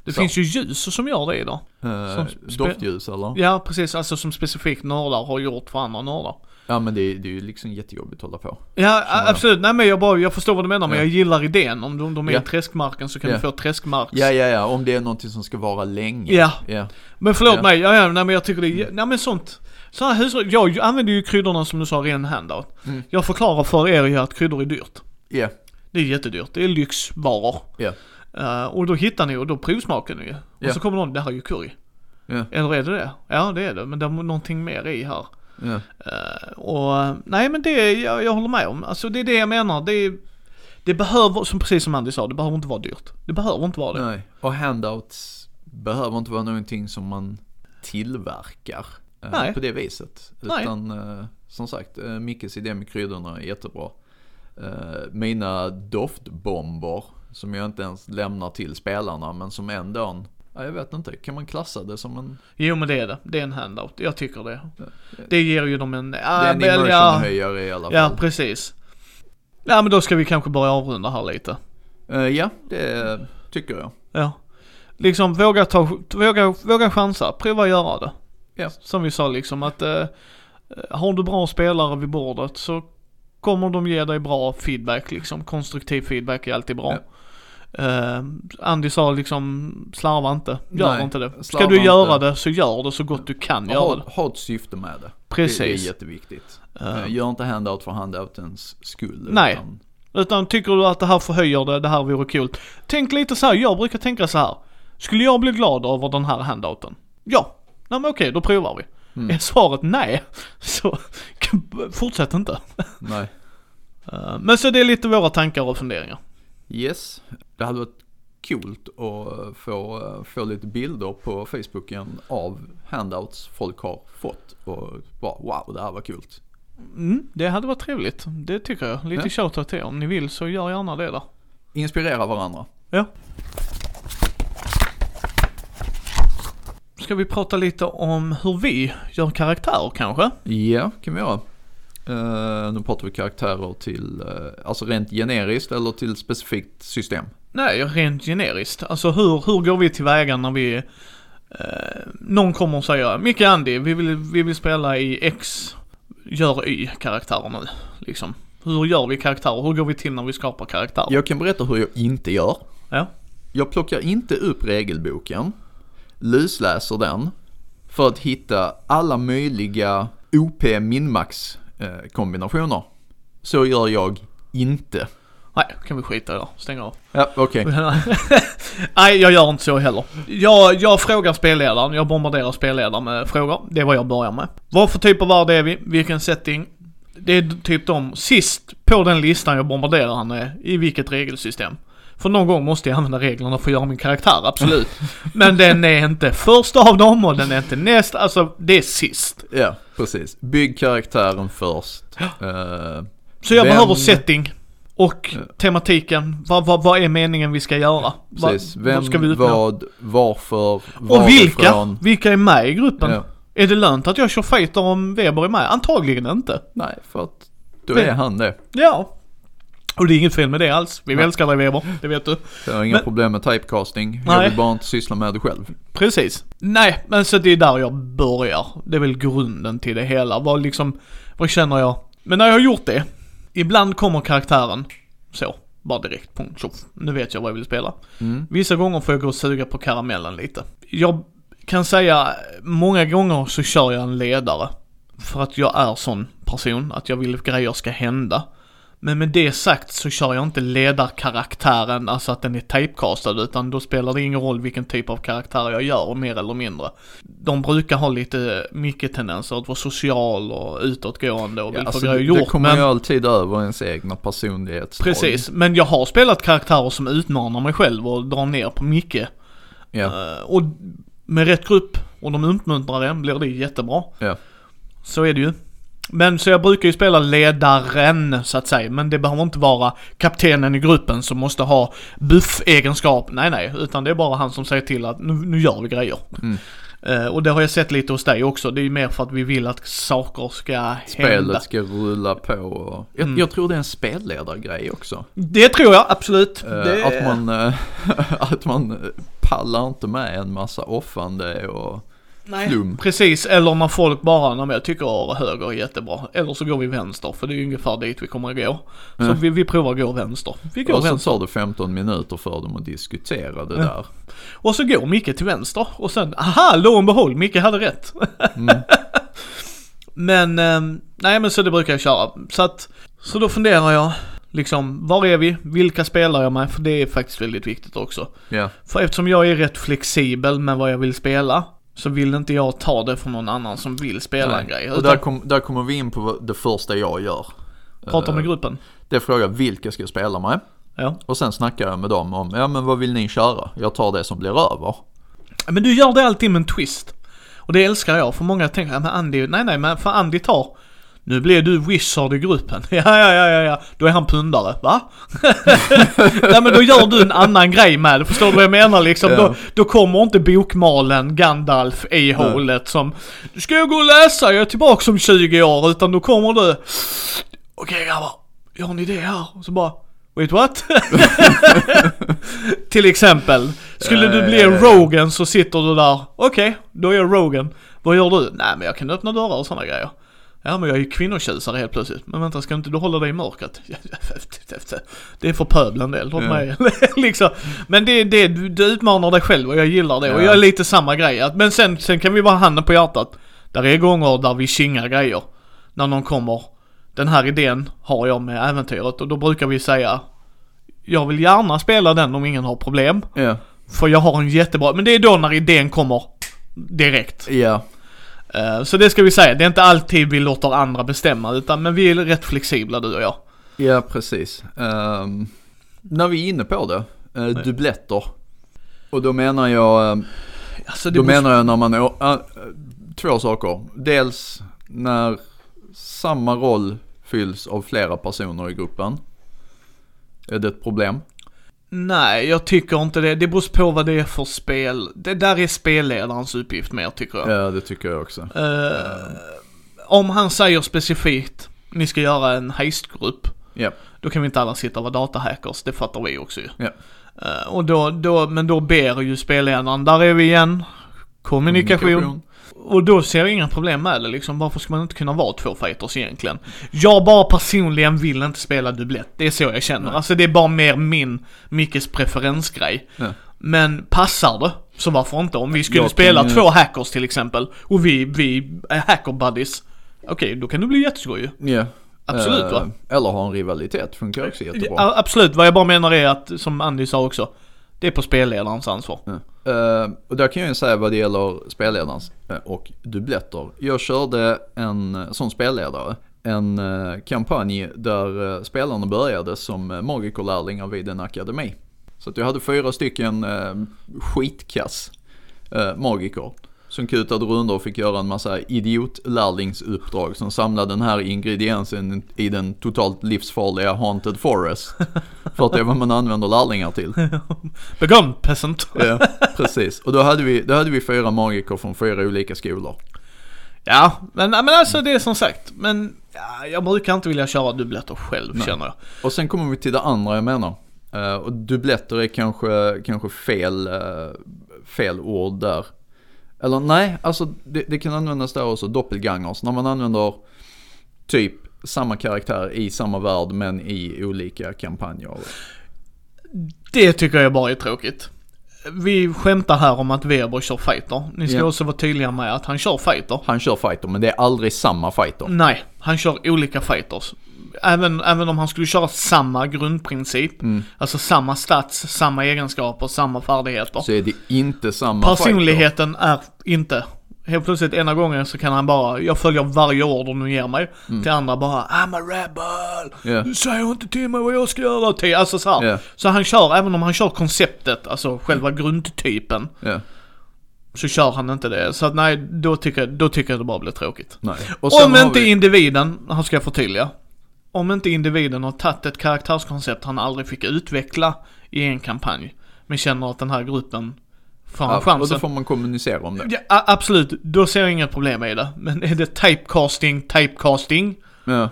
Det Så. finns ju ljus som gör det idag. Eh, doftljus eller? Ja, precis. Alltså som specifikt nördar har gjort för andra nördar. Ja men det, är- det är ju liksom jättejobbigt att hålla på. Ja, absolut. Nej men jag bara, jag förstår vad du menar men Ja. jag gillar idén. Om de, de är Ja. i träskmarken så kan Ja. du få träskmarks. Ja ja ja, om det är någonting som ska vara länge. Ja. Ja. Men förlåt mig, ja, ja, nej men jag tycker det är, nej men sånt. Så här hushåll, jag använder ju kryddorna som du sa, ren handout. Mm. Jag förklarar för er ju att kryddor är dyrt. Ja. Det är jättedyrt, det är lyxvaror. Ja. Eh, och då hittar ni och då provsmakar ni ju. Och Ja. så kommer någon, det här är ju curry. Eller är det det? Ja det är det, men det är någonting mer i här. Ja. Eh, och nej men det, jag, jag håller med om. Alltså det är det jag menar. Det, det behöver, som precis som Andy sa, det behöver inte vara dyrt. Det behöver inte vara det. Nej, och handouts behöver inte vara någonting som man tillverkar eh, Nej. på det viset. Nej. Utan eh, som sagt, Mickes idé med kryddorna är jättebra. Mina doftbomber som jag inte ens lämnar till spelarna men som ändå, ja, jag vet inte, kan man klassa det som en, Jo men det är det. Det är en handout. Jag tycker det. Det ger ju dem en... det är en immersion-höjare i alla fall. Ja, precis. Ja, men då ska vi kanske börja avrunda här lite. Eh, ja, det tycker jag. Ja. Liksom våga ta, våga, våga chansa, prova göra det. Ja. Som vi sa liksom att eh, har du bra spelare vid bordet så kommer de ge dig bra feedback liksom. Konstruktiv feedback är alltid bra. Eh, Andy sa liksom, slarva inte, gör Nej, inte det. Ska du göra inte. det så gör det så gott du kan göra Ha, det. ha ett syfte med det. Precis. Det är jätteviktigt. Eh, Gör inte handout för handoutens skull. Nej. Utan, Utan tycker du att det här förhöjer det, det här vore kul. Tänk lite så här, jag brukar tänka så här. Skulle jag bli glad över den här handouten? Ja. Nej men okej, då provar vi. Mm. Är svaret nej, så fortsätt inte. nej. Men så det är lite våra tankar och funderingar. Yes. Det hade varit coolt att få, få lite bilder på Facebooken av handouts folk har fått. Och bara wow, det här var kul. Mm, det hade varit trevligt. Det tycker jag. Lite Ja. shoutout till er. Om ni vill så gör gärna det där. Inspirera varandra. Ja. Ska vi prata lite om hur vi gör karaktärer kanske? Ja, kan vi göra. Uh, nu pratar vi karaktärer till, eh, alltså rent generiskt eller till specifikt system. Nej, rent generiskt. Alltså hur, hur går vi tillväga när vi... Eh, någon kommer och säger Micke Andy, vi vill, vi vill spela i X, gör Y-karaktärer nu. Liksom. Hur gör vi karaktärer? Hur går vi till när vi skapar karaktärer? Jag kan berätta hur jag inte gör. Ja. Jag plockar inte upp regelboken, lusläser den för att hitta alla möjliga OP minmax eh, kombinationer. Så gör jag inte. Nej, kan vi skita i det. Stäng av. Ja, okej. Nej, jag gör inte så heller. Jag, jag frågar spelledaren, jag bombarderar spelledaren med frågor. Det är vad jag börjar med. Vad för typ av värld är vi? Vilken setting? Det är typ de sist på den listan jag bombarderar han med, i vilket regelsystem. För någon gång måste jag använda reglerna för att göra min karaktär, absolut. Men den är inte först av dem och den är inte näst, alltså det är sist. Ja, precis. Bygg karaktären först. Eh, Så jag Vem- behöver setting. Och tematiken, vad, vad, vad är meningen vi ska göra? Vad- precis. vad Vem, ska vi vad, varför, Och vilka? varifrån. Vilka är med i gruppen? Ja. Är det lönt att jag kör fighter om Weber är med? Antagligen inte. Nej, för att då är han det. Ja. Och det är inget fel med det alls. Vi Nej. älskar dig Weber, det vet du. Jag har inga Men- problem med typecasting. Jag Nej. vill bara inte syssla med det själv. Precis. Nej, men så det är där jag börjar. Det är väl grunden till det hela. Vad liksom, vad känner jag? Men när jag har gjort det, ibland kommer karaktären så, bara direkt, punkt, tjoff. Nu vet jag vad jag vill spela. Mm. Vissa gånger får jag gå och suga på karamellen lite. Jag kan säga, många gånger så kör jag en ledare. För att jag är sån person, att jag vill att grejer ska hända. Men med det sagt så kör jag inte ledarkaraktären, alltså att den är typecastad, utan då spelar det ingen roll vilken typ av karaktär jag gör, mer eller mindre. De brukar ha lite mycket tendenser att vara social och utåtgående och vill Ja, få alltså, grejer det, gjort. det kommer men... ju alltid över ens egna personlighetsdrag. Precis, men jag har spelat karaktärer som utmanar mig själv och drar ner på mycket. Ja, Eh, och med rätt grupp och de uppmuntrar en blir det jättebra. ja. Så är det ju. Men så jag brukar ju spela ledaren så att säga, men det behöver inte vara kaptenen i gruppen som måste ha buff-egenskap. Nej, nej, utan det är bara han som säger till att nu, nu gör vi grejer. Mm. Eh, och det har jag sett lite hos dig också. Det är ju mer för att vi vill att saker ska hända. Spelet ska rulla på och... Jag, Mm. jag tror det är en spelledargrej också. Det tror jag absolut. Eh, det... Att man, eh, att man pallar inte med en massa offande och Nej, flum. precis. Eller när folk bara, när jag tycker höger är jättebra. Eller så går vi vänster, för det är ju ungefär dit vi kommer att gå. Så Ja. vi, vi provar att gå vänster. Vi går Och så vänster. tar det 15 minuter för dem att diskutera det Ja. där. Och så går Micke till vänster. Och sen, aha, lo och behåll, Micke hade rätt. Mm. Men, ehm, nej men så det brukar jag köra. Så att, så då funderar jag, liksom, var är vi? Vilka spelar jag med? För det är faktiskt väldigt viktigt också. Ja, För eftersom jag är rätt flexibel med vad jag vill spela, så vill inte jag ta det från någon annan som vill spela en grej. Och Utan där, kom, där kommer vi in på det första jag gör. prata med Eh, gruppen. Det är fråga vilka ska jag spela med? Ja. Och sen snackar jag med dem om, ja men vad vill ni köra? Jag tar det som blir över. Men du gör det alltid med en twist. Och det älskar jag, för många tänker, ja, men Andy, nej nej men för Andy tar Nu blir du wizard i gruppen. Ja, ja, ja, ja, ja. Då är han pundare. Va? Nej men då gör du en annan grej med det. Förstår du vad jag menar liksom? Ja. Då, då kommer inte bokmalen Gandalf i hålet som Du ska jag gå och läsa, jag är tillbaka om 20 år. Utan då kommer du Okej grabbar, jag har en idé här. Och så bara Wait what? Till exempel. Skulle du bli en Rogan så sitter du där. Okej, då är jag Rogan. Vad gör du? Nej men jag kan öppna dörrar och sådana grejer. Ja men jag är ju kvinnotjusare helt plötsligt. Men vänta, ska inte du hålla dig i mörkret? Det är för pöbeln del, låt mig liksom. Men det, det, du, utmanar dig själv och jag gillar det. Och Ja. jag är lite samma grej. Men sen, sen kan vi vara handen på hjärtat. Där är gånger där vi kingar grejer. När någon kommer. Den här idén har jag med äventyret och då brukar vi säga Jag vill gärna spela den om ingen har problem. Ja. För jag har en jättebra, men det är då när idén kommer direkt. Ja. Eh, Så det ska vi säga, det är inte alltid vi låter andra bestämma utan men vi är rätt flexibla du och jag. Ja, precis. Ehm, när vi är inne på det, uh, dubbletter. Och då menar jag, ehm, Alltså då beror- menar jag när man, äh, två saker. Dels när samma roll fylls av flera personer i gruppen. Är det ett problem? Nej, jag tycker inte det. Det beror på vad det är för spel. Det där är spelledarens uppgift mer tycker jag. Ja, det tycker jag också. Eh, om han säger specifikt, ni ska göra en heistgrupp. Ja. Då kan vi inte alla sitta och vara datahackers, det fattar vi också ju. Ja. Eh, och då, då, men då ber ju spelledaren, där är vi igen. Kommunikation. Och då ser jag inga problem med det liksom. Varför ska man inte kunna vara två fighters egentligen? Jag bara personligen vill inte spela dubblett. Det är så jag känner. Nej. Alltså det är bara mer min, Mickes preferensgrej. Ja. Men passar det, så varför inte? Om vi skulle Jag spela kan två hackers till exempel, och vi, vi är hacker buddies. Okej, då kan det bli jätteskoj ju. Ja. Absolut, va? Eh, Eller ha en rivalitet, funkar också jättebra. Absolut, vad jag bara menar är att, som Andy sa också, det är på spelledarens ansvar. Mm. Uh, och där kan jag ju säga vad det gäller spelledarens eh, och dubbletter. Jag körde en sån som spelledare, en kampanj där spelarna började som uh, magikerlärlingar vid en akademi. Så att jag hade fyra stycken uh, skitkass uh, magiker som kutade runder och fick göra en massa idiotlärlingsuppdrag som samlade den här ingrediensen i den totalt livsfarliga Haunted Forest. För att det är vad man använder lärlingar till. Begone peasant. Ja, precis. Och då hade, vi, då hade vi fyra magiker från fyra olika skolor. Ja, men, men alltså det är som sagt, men ja, jag brukar inte vilja köra dubbletter själv Nej. känner jag. Och sen kommer vi till det andra jag menar. Eh, och dubbletter är kanske, kanske fel, eh, fel ord där. Eller nej, alltså det, det kan användas där också, doppelgangers. När man använder typ samma karaktär i samma värld men i olika kampanjer. Det tycker jag bara är tråkigt. Vi skämtar här om att Weber kör fighter. Ni ska Ja. också vara tydliga med att han kör fighter. Han kör fighter men det är aldrig samma fighter. Nej, han kör olika fighters. Även, även om han skulle köra samma grundprincip, Mm. alltså samma stats, samma egenskaper, samma färdigheter. Så är det inte samma fighter. Personligheten är inte. Helt plötsligt ena gången så kan han bara, jag följer varje order du ger mig. Till andra bara, I'm a rebel! Mm. Ja. Du säger inte till mig vad jag ska göra till. Alltså så här. Ja. Så han kör, även om han kör konceptet, alltså själva grundtypen, Ja, så kör han inte det. Så att nej, då tycker, jag- då tycker jag det bara blir tråkigt. nej. Om inte vi- individen, här ska jag förtydliga. Om inte individen har tagit ett karaktärskoncept han aldrig fick utveckla i en kampanj. Men känner att den här gruppen får han Ja, och chansen. då får man kommunicera om det. Ja, absolut, då ser jag inget problem i det. Men är det typecasting, typecasting, Ja,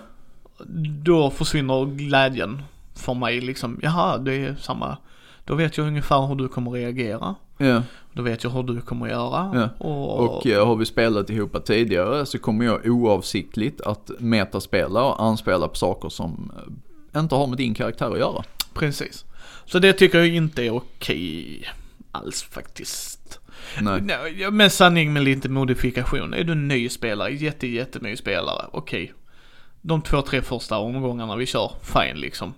då försvinner glädjen för mig liksom. Jaha, det är samma. Då vet jag ungefär hur du kommer reagera. ja. Då vet jag hur du kommer göra. Ja, Och, Och eh, har vi spelat ihop tidigare så kommer jag oavsiktligt att metaspela och anspela på saker som eh, inte har med din karaktär att göra. Precis. Så det tycker jag inte är okej alls faktiskt. Nej. Men sanning med lite modifikation. Är du en ny spelare, jätte, jätteny spelare, okej. De två, tre första omgångarna vi kör, fine liksom.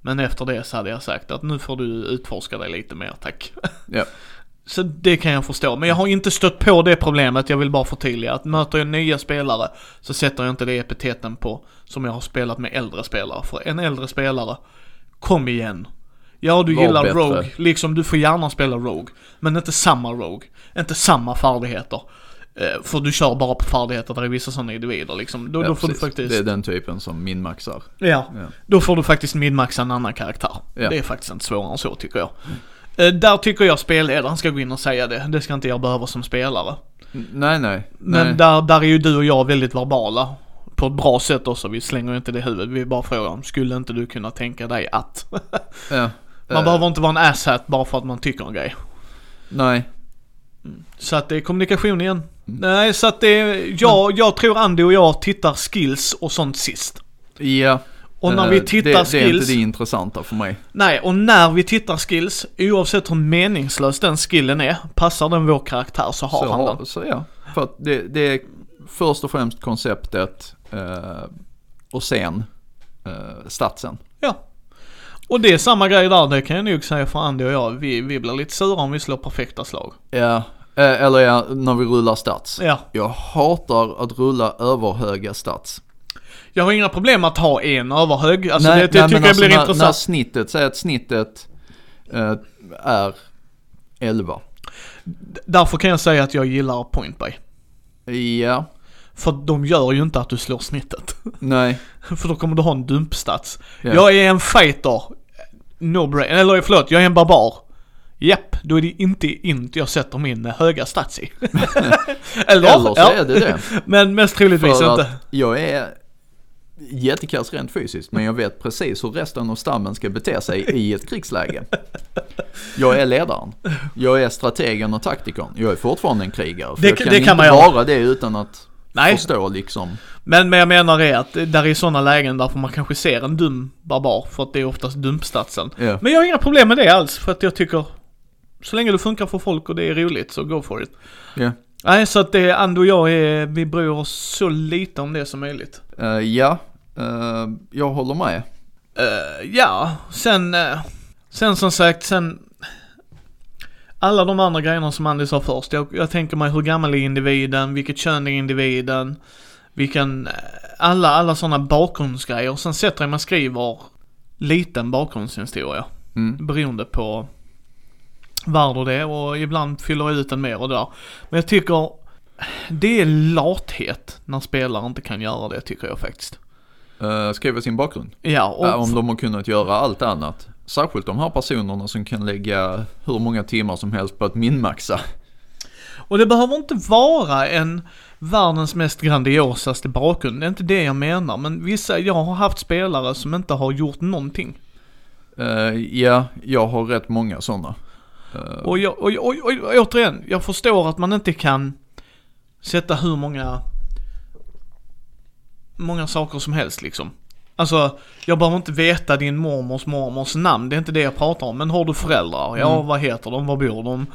Men efter det så hade jag sagt att nu får du utforska dig lite mer, tack. Ja. Så det kan jag förstå. Men jag har inte stött på det problemet, jag vill bara förtydliga att möter jag nya spelare så sätter jag inte det epiteten på som jag har spelat med äldre spelare. För en äldre spelare, kom igen. Ja, du Var gillar bättre. Rogue, liksom du får gärna spela Rogue. Men inte samma Rogue, inte samma färdigheter. Eh, För du kör bara på färdigheter där är vissa sådana individer liksom. Då, Ja, då får du faktiskt, Det är den typen som minmaxar. ja, Ja. då får du faktiskt midmaxa en annan karaktär. Ja. Det är faktiskt inte svårare än så tycker jag. Eh, Där tycker jag spelledaren ska gå in och säga det. Det ska inte jag behöva som spelare. Nej, nej. Men nej. där, där är ju du och jag väldigt verbala. På ett bra sätt också. Vi slänger inte det i huvudet. Vi bara frågar om, skulle inte du kunna tänka dig att? Ja. Man Eh, behöver inte vara en asshat bara för att man tycker en grej. Nej. Så att det är kommunikation igen. Nej, så att det är, jag, jag tror Andy och jag tittar skills och sånt sist. Ja. Och när eh, vi tittar det, Det är skills, inte det intressanta för mig. nej, och när vi tittar skills, oavsett hur meningslös den skillen är, passar den vår karaktär så har så, han den. Så ja. För att det, det är först och främst konceptet eh, och sen eh, statsen. Ja. Och det är samma grej där, det kan jag nog säga för Andy och jag. Vi, vi blir lite sura om vi slår perfekta slag. Ja. Eh, eller ja, när vi rullar stats. Ja. Jag hatar att rulla överhöga stats. Jag har inga problem att ha en överhög. Alltså nej, det, det nej, tycker jag alltså blir när, intressant. När snittet, säg att snittet eh, är 11. Därför kan jag säga att jag gillar point by. Ja, För de gör ju inte att du slår snittet. nej. För då kommer du ha en dumpstats. Ja. Jag är en fighter. No brain. Eller förlåt, jag är en barbar. Japp, då är det inte int jag sätter min höga stats i. Eller? Eller så ja. är det det. Men mest troligtvis För inte. att jag är jättekass rent fysiskt men jag vet precis hur resten av stammen ska bete sig i ett krigsläge. Jag är ledaren. Jag är strategen och taktikern. Jag är fortfarande en krigare. För Det- jag kan det kan inte göra. vara det utan att Nej. förstå liksom. Men, men jag menar är att där är sådana lägen där man kanske ser en dum barbar för att det är oftast dumpstatsen. Ja. Men jag har inga problem med det alls för att jag tycker så länge det funkar för folk och det är roligt så go for it. Ja. Nej, så att det, Ando och jag är, vi bryr oss så lite om det som möjligt. Eh, ja, eh, jag håller med. Eh, ja, sen, eh, sen som sagt, sen alla de andra grejerna som Andy sa först. Jag, jag tänker mig hur gammal är individen, vilket kön är individen, vilken, alla, alla sådana bakgrundsgrejer. Sen sätter jag mig och skriver liten bakgrundshistoria. Mm. Beroende på värld och det och ibland fyller jag ut den mer och där. Men jag tycker det är lathet när spelare inte kan göra det tycker jag faktiskt. Uh, skriva sin bakgrund. Ja, och Ja, om de har kunnat göra allt annat. Särskilt de här personerna som kan lägga hur många timmar som helst på att minmaxa. Och det behöver inte vara en världens mest grandiosaste bakgrund. Det är inte det jag menar. Men vissa, jag har haft spelare som inte har gjort någonting. Eh, ja, jag har rätt många sådana. Eh, Och, jag, och, och, och, och återigen, jag förstår att man inte kan sätta hur många, många saker som helst liksom. Alltså, jag behöver inte veta din mormors mormors namn, det är inte det jag pratar om. Men har du föräldrar? Ja, Mm. vad heter de? Var bor de?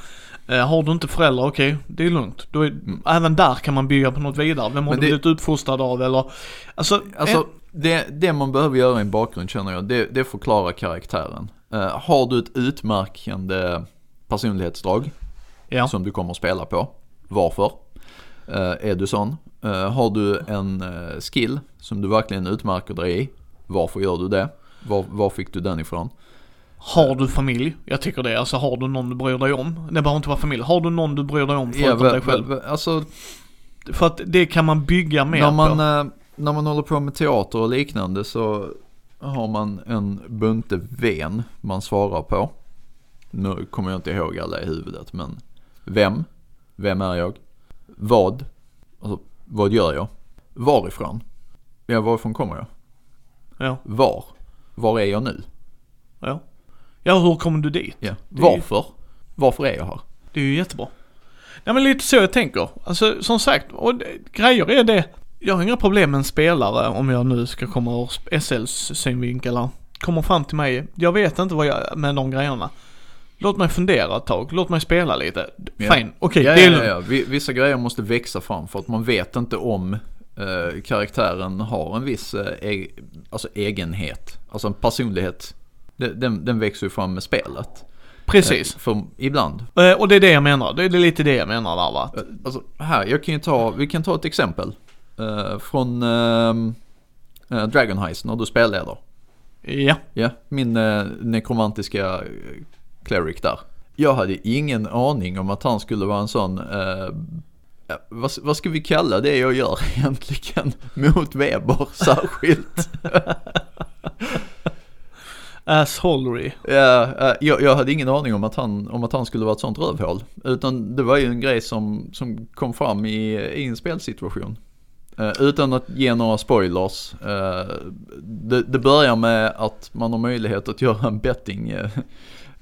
Eh, har du inte föräldrar, okej, det är lugnt. Då är, Även där kan man bygga på något vidare. Vem har Men du det- blivit uppfostrad av eller? Alltså, Alltså, eh, det, det man behöver göra i en bakgrund känner jag, det, det förklarar karaktären. Eh, har du ett utmärkande personlighetsdrag ja. som du kommer att spela på? Varför? Eh, är du sån? Eh, har du en eh, skill som du verkligen utmärker dig i? Varför gör du det? Var, var fick du den ifrån? Har du familj? Jag tycker det. Alltså har du någon du bryr dig om? Det behöver inte vara familj. Har du någon du bryr dig om förutom va- dig själv? alltså, För att det kan man bygga mer när man, på. eh, när man håller på med teater och liknande så har man en bunte ven man svarar på. Nu kommer jag inte ihåg alla i huvudet men vem? Vem är jag? Vad? Alltså, vad gör jag? Varifrån? Ja, varifrån kommer jag? Ja, Var? Var är jag nu? ja. Ja, hur kommer du dit? Ja. Är ju- Varför? Varför är jag här? Det är ju jättebra. Ja men lite så jag tänker. Alltså som sagt, och det, grejer är det. Jag har inga problem med en spelare om jag nu ska komma ur SLs synvinkel här. Kommer fram till mig. Jag vet inte vad jag, med de grejerna. Låt mig fundera ett tag. Låt mig spela lite. Ja. Fine, okej, Ja, är ja, lugnt. ja, Vi- Vissa grejer måste växa fram för att man vet inte om eh, karaktären har en viss eh, e- alltså egenhet. Alltså en personlighet. Den, den växer ju fram med spelet. Precis. Eh, För ibland. Eh, och det är det jag menar. Det är lite det jag menar där va. Eh, Alltså här, jag kan ju ta, vi kan ta ett exempel. eh, från ehm, eh, Dragon Heist när du spelleder. Ja. Ja, min eh, nekromantiska cleric där. Jag hade ingen aning om att han skulle vara en sån eh, vad, vad ska vi kalla det jag gör egentligen mot Weber särskilt? Assholery. Ja, eh, jag, jag hade ingen aning om att, han, om att han skulle vara ett sånt rövhål. Utan det var ju en grej som, som kom fram i, i en spelsituation. Eh, utan att ge några spoilers. eh, det, det börjar med att man har möjlighet att göra en betting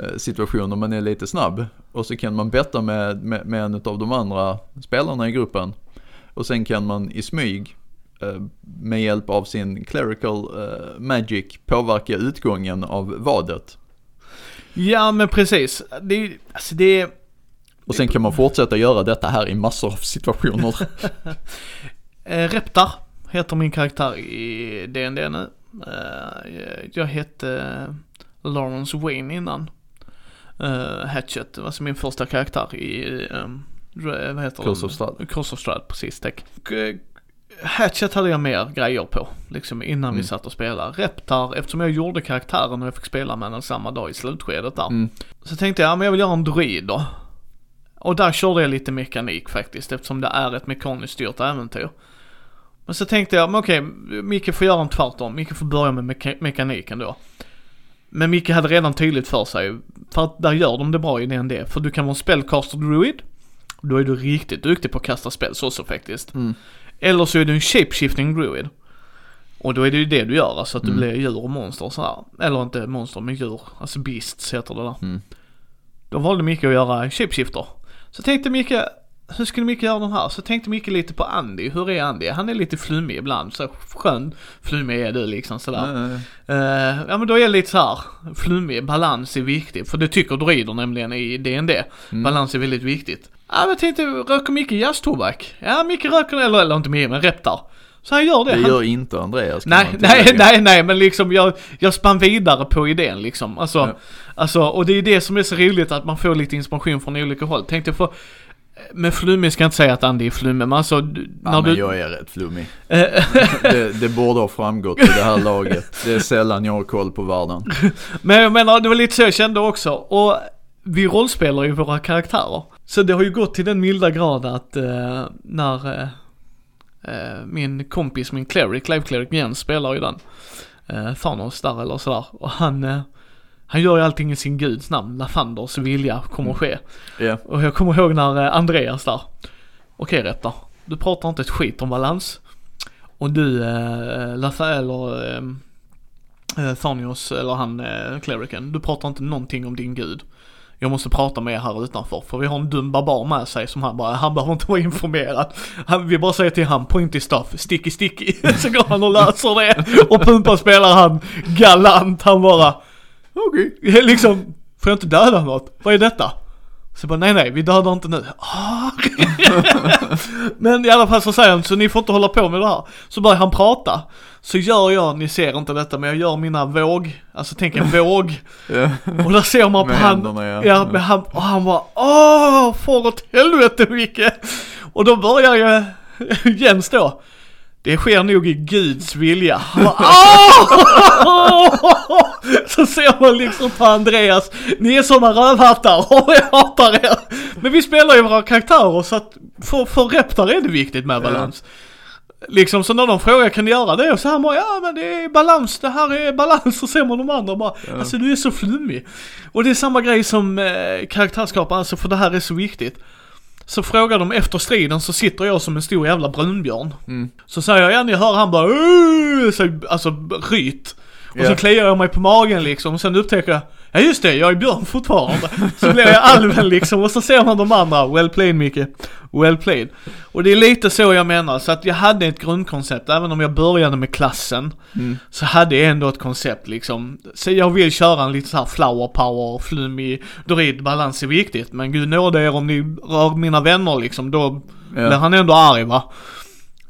eh, situation om man är lite snabb. Och så kan man betta med, med, med en av de andra spelarna i gruppen. Och sen kan man i smyg eh, med hjälp av sin clerical eh, magic påverka utgången av vadet. Ja men precis. Det, alltså det Och sen kan man fortsätta göra detta här i massor av situationer. Reptar heter min karaktär i DND nu. Jag hette Lawrence Wayne innan. Eh, Hatchet, alltså min första karaktär i, um, vad heter Curse of Strahd. Curse of Strahd, precis tack. Hatchet hade jag mer grejer på, liksom innan vi Mm. satt och spelade. Reptar, eftersom jag gjorde karaktären och jag fick spela med den samma dag i slutskedet där. Mm. Så tänkte jag, ja men jag vill göra en druid då. Och där körde jag lite mekanik faktiskt, eftersom det är ett mekaniskt styrt äventyr. Men så tänkte jag, men okej, Micke får göra en tvärtom. Micke får börja med meka- mekaniken då. Men Micke hade redan tydligt för sig, för att där gör de det bra i D&D För du kan vara spellcaster druid. Då är du riktigt duktig på att kasta spells också faktiskt. Mm. Eller så är du en shapeshifting druid. Och då är det ju det du gör, alltså att du Mm. blir djur och monster och sådär. Eller inte monster, men djur. Alltså beasts heter det där. Mm. Då valde Micke att göra shapeshifter. Så tänkte Micke, hur skulle Micke göra den här? Så tänkte Micke lite på Andy. Hur är Andy? Han är lite flummig ibland. Så skön flummig är du liksom sådär. Eh, Eh, ja men då är jag lite så här flummig, balans är viktigt. För det tycker druider nämligen i DND. Mm. Balans är väldigt viktigt. Ja men tänkte, röker Micke jazztobak? Ja Micke röker, eller, eller inte Micke, men Reptar. Så han gör det. Det han, gör inte Andreas. Nej, nej, nej, nej, men liksom jag, jag spann vidare på idén liksom. Alltså, Ja. alltså, och det är det som är så roligt att man får lite inspiration från olika håll. Tänkte för, med flummig ska jag inte säga att Andy är flummig, men alltså, du- Ja, när men du... jag är rätt flummig. Eh, Det, det borde ha framgått i det här laget. Det är sällan jag har koll på världen. Men jag menar, det var lite så jag kände också. Och vi rollspelar ju våra karaktärer. Så det har ju gått till den milda grad att eh, när eh, eh, min kompis, min cleric, live cleric Jens spelar ju den. Eh, Thanos där eller sådär. Och han, eh, han gör ju allting i sin guds namn. Lafanders vilja kommer att ske. Ja. Och jag kommer ihåg när eh, Andreas där. Okej Reptar, du pratar inte ett skit om balans. Och du, eh, Lafa eller eh, eh, Thanios, eller han eh, clericen, du pratar inte någonting om din gud. Jag måste prata med er här utanför för vi har en dum barbar med sig som han bara, han behöver inte vara informerad. Han, vi bara säger till han, pointy stuff, sticky sticky. Så går han och löser det. Och Pumpa spelar han galant, han bara, Okej. liksom, får jag inte döda något? Vad är detta? Så jag bara, nej nej, vi dödar inte nu. Ah. Men i alla fall så säger han, så ni får inte hålla på med det här. Så börjar han prata. Så gör jag, ni ser inte detta, men jag gör mina våg, alltså tänk en våg. Ja. Och där ser man på han, händerna, ja. ja, med han, och han bara, åh, för åt helvete Micke. Och då börjar jag, Jens då, det sker nog i Guds vilja. Så ser man liksom på Andreas, ni är såna rövhattar och jag hatar er. Men vi spelar ju våra karaktärer så att för, för reptar är det viktigt med balans. Liksom så när de frågar kan du göra det? Och så han bara ja men det är balans, det här är balans. Så ser man de andra bara alltså du är så flummig. Och det är samma grej som eh, karaktärsskapare, alltså för det här är så viktigt. Så frågar de efter striden så sitter jag som en stor jävla brunbjörn. Mm. Så säger jag, ja ni hör han bara "Åh!" så, alltså ryt. Och Ja. så kliar jag mig på magen liksom och sen upptäcker jag, ja just det, jag är björn fortfarande. Så blir jag alven liksom och så ser man de andra, well played Micke, well played. Och det är lite så jag menar, så att jag hade ett grundkoncept, även om jag började med klassen. Mm. Så hade jag ändå ett koncept liksom. Så jag vill köra en lite så här flower power, flummig, druid, balans är viktigt. Men gud nåde er om ni rör mina vänner liksom, då blir Ja. han ändå arg va.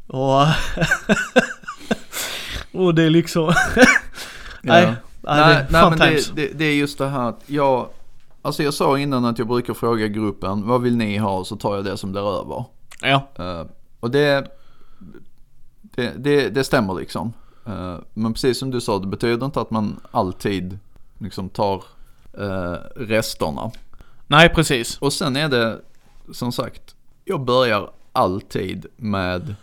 Och, och det är liksom, nej. Ja. Nej, Nej, men det, det, det är just det här att jag, alltså jag sa innan att jag brukar fråga gruppen, vad vill ni ha? Så tar jag det som blir över. Ja, Eh, och det, det, det, det stämmer liksom. Eh, men precis som du sa, det betyder inte att man alltid liksom tar eh, resterna. nej precis. Och sen är det, som sagt, jag börjar alltid med,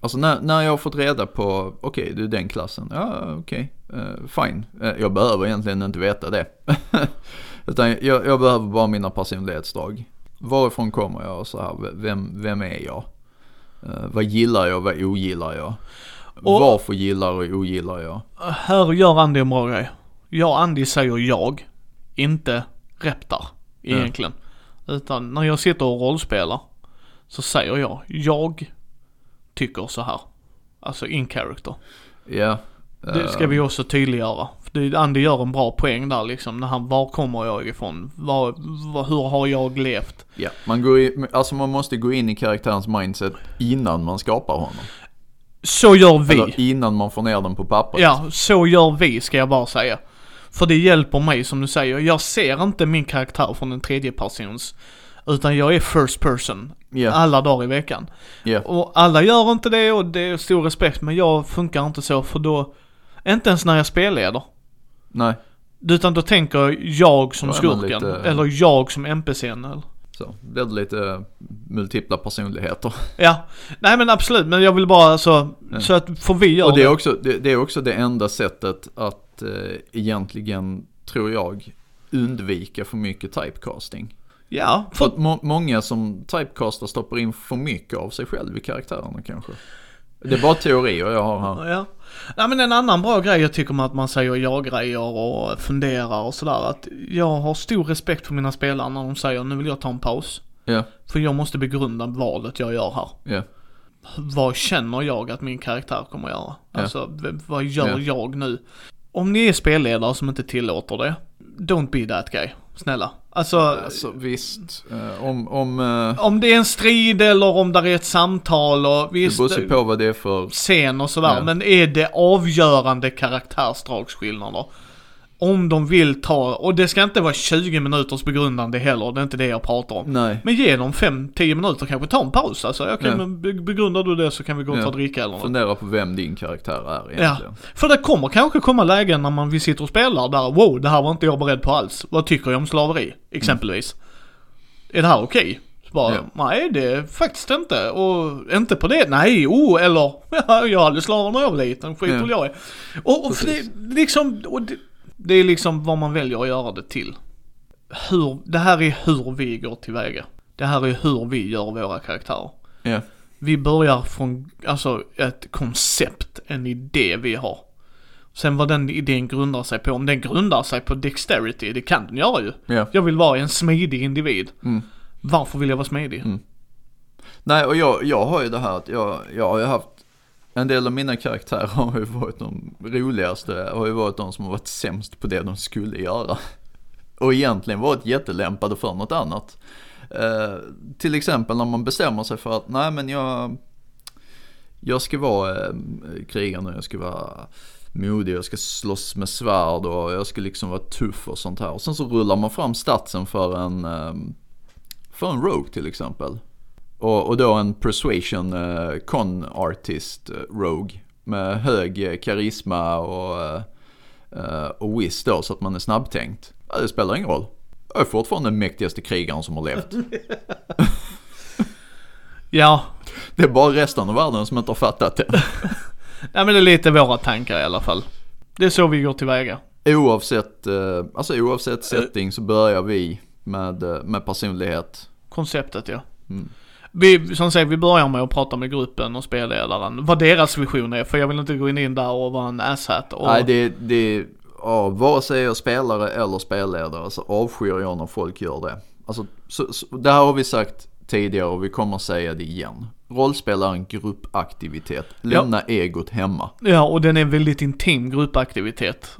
alltså när, när jag har fått reda på, okej du är den klassen, ja okej, eh, fine. Eh, jag behöver egentligen inte veta det. Utan jag, jag behöver bara mina personlighetsdrag. Varifrån kommer jag och så här, vem, vem är jag? Eh, vad gillar jag, vad ogillar jag? Och- Varför gillar och ogillar jag? Här gör Andy en bra grej. Jag och Andy säger jag, inte reptar egentligen. Utan när jag sitter och rollspelar så säger jag, jag tycker så här. Alltså in character. Ja. Det ska vi också tydliggöra. Andy gör en bra poäng där liksom. När han, var kommer jag ifrån? Var, var, hur har jag levt? Ja, man, går i, alltså man måste gå in i karaktärens mindset innan man skapar honom. Så gör vi. Eller innan man får ner den på pappret. Ja, så gör vi ska jag bara säga. För det hjälper mig som du säger. Jag ser inte min karaktär från en tredje persons. Utan jag är first person. Ja. Alla dagar i veckan. Ja. Och alla gör inte det och det är stor respekt. Men jag funkar inte så för då, inte ens när jag spelleder. Nej, Utan då tänker jag som Då skurken. lite- Eller jag som NPCn. Eller? så blir det lite multipla personligheter. Ja, nej men absolut. Men jag vill bara alltså, så att får vi göra Och det är, också, det, det är också det enda sättet att eh, egentligen, tror jag, undvika för mycket typecasting. Ja, För för, att må, många som typecastar stoppar in för mycket av sig själv i karaktärerna kanske. Det är bara teorier jag har här. Ja. Nej men en annan bra grej jag tycker med att man säger ja-grejer och funderar och sådär. Att jag har stor respekt för mina spelare när de säger nu vill jag ta en paus. Ja, För jag måste begrunda valet jag gör här. ja, Vad känner jag att min karaktär kommer göra? Ja. Alltså, vad gör Ja. jag nu? Om ni är spelledare som inte tillåter det, don't be that guy. Snälla. Alltså, alltså visst. Eh, om, om, eh, om det är en strid eller om det är ett samtal och det visst, beror sig på vad det är för, scen och sådär. Ja. Men är det avgörande karaktärsdragsskillnader? Om de vill ta, och det ska inte vara 20 minuters begrundande heller, det är inte det jag pratar om. nej. Men ge dem 5-10 minuter kanske, ta en paus alltså. Okej, Ja. men be- begrundar du det så kan vi gå och ta Ja. och dricka eller något. Fundera på vem din karaktär är Ja, egentligen. för det kommer kanske komma lägen när man vi sitter och spelar där, wow, det här var inte jag beredd på alls. Vad tycker jag om slaveri, exempelvis? Är det här okej? Så bara, Ja. nej det är faktiskt inte. Och inte på det, nej, oh, eller, ja, jag hade slavar när jag var liten, skit Ja. jag är. Och, och för det, liksom, och det, det är liksom vad man väljer att göra det till. Hur, det här är hur vi går tillväga. Det här är hur vi gör våra karaktärer. Ja. Vi börjar från, alltså ett koncept, en idé vi har. Sen vad den idén grundar sig på, om den grundar sig på dexterity, det kan den göra ju. Ja. Jag vill vara en smidig individ. Mm. Varför vill jag vara smidig? Mm. Nej, och jag, jag har ju det här att jag, jag har ju haft en del av mina karaktärer har ju varit de roligaste, har ju varit de som har varit sämst på det de skulle göra. Och egentligen varit jättelämpade för något annat. Eh, till exempel när man bestämmer sig för att, nej men jag, jag ska vara eh, krigare, jag ska vara modig, jag ska slåss med svärd och jag ska liksom vara tuff och sånt här. Och sen så rullar man fram statsen för en, eh, för en rogue till exempel. Och, och då en persuasion eh, con artist eh, rogue med hög eh, karisma och, eh, och whiz då så att man är snabbtänkt. Ja, det spelar ingen roll. Jag är fortfarande den mäktigaste krigaren som har levt. Ja, Det är bara resten av världen som inte har fattat det. nej men det är lite våra tankar i alla fall. Det är så vi går tillväga. Oavsett, alltså oavsett setting så börjar vi med, med personlighet. Konceptet ja. Mm. Vi, som sagt, vi börjar med att prata med gruppen och spelledaren. Vad deras vision är, för jag vill inte gå in där och vara en asshat. Och, Nej, det, det, ja, vare sig jag är spelare eller spelledare så avskyr jag när folk gör det. Alltså, så, så, det här har vi sagt tidigare och vi kommer säga det igen. Rollspel är en gruppaktivitet. Lämna egot hemma. Ja, och den är en väldigt intim gruppaktivitet.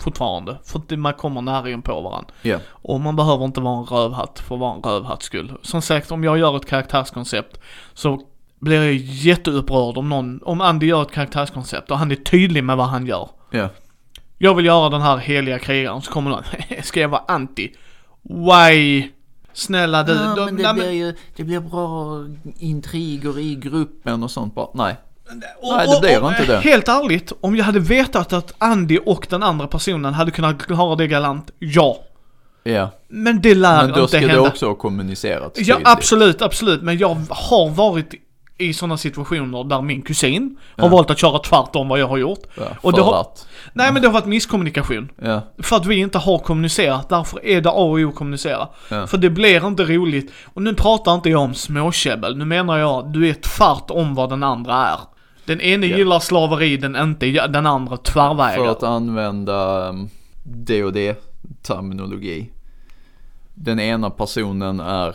Fortfarande. För att man kommer nära in på varandra. Ja, Och man behöver inte vara en rövhatt för att vara en rövhatts skull. Som sagt, om jag gör ett karaktärskoncept så blir jag jätteupprörd om någon, om Andy gör ett karaktärskoncept och han är tydlig med vad han gör. ja, Jag vill göra den här heliga krigaren, så kommer någon, ska jag vara anti? Why? Snälla du. ja de- men nej, det men- blir ju det blir bra intriger i gruppen och sånt bara. Nej, Och- Nej, det blir och- inte det. Helt ärligt, om jag hade vetat att Andy och den andra personen hade kunnat klara det galant, ja. Ja, Men det lär men då inte ska det hända. också ha kommunicerats Ja, tydligt. absolut, absolut. Men jag har varit i sådana situationer där min kusin har Ja. valt att köra tvärtom vad jag har gjort. Ja, och det har- Nej men det har varit misskommunikation. ja, För att vi inte har kommunicerat, därför är det A och O att kommunicera. Ja. För det blir inte roligt. Och nu pratar inte jag om småkäbbel, nu menar jag, du är tvärt om vad den andra är. Den ene Ja. gillar slaveri, den inte, den andra för tvärvägar. att använda um, D och D terminologi. Den ena personen är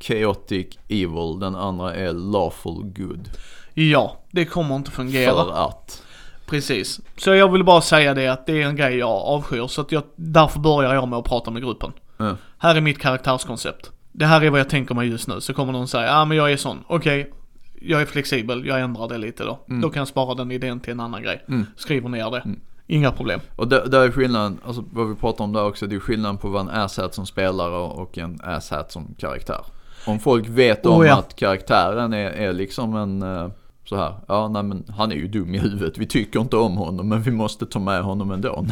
chaotic evil, den andra är lawful good. Ja, det kommer inte fungera. För att. Precis. Så jag vill bara säga det att det är en grej jag avskyr, så att jag, därför börjar jag med att prata med gruppen. Ja. Här är mitt karaktärskoncept. Det här är vad jag tänker mig just nu. Så kommer någon säga, ja ah, men jag är sån. Okej, jag är flexibel, jag ändrar det lite då. Då kan jag spara den idén till en annan grej. Mm. Skriver ner det. Inga problem. Och där, där är skillnaden, alltså vad vi pratar om där också, det är skillnaden på vad en asshat som spelare och en asshat som karaktär. Om folk vet om Oh, ja. att karaktären är, är liksom en eh, så här, ja nej men han är ju dum i huvudet, vi tycker inte om honom men vi måste ta med honom ändå.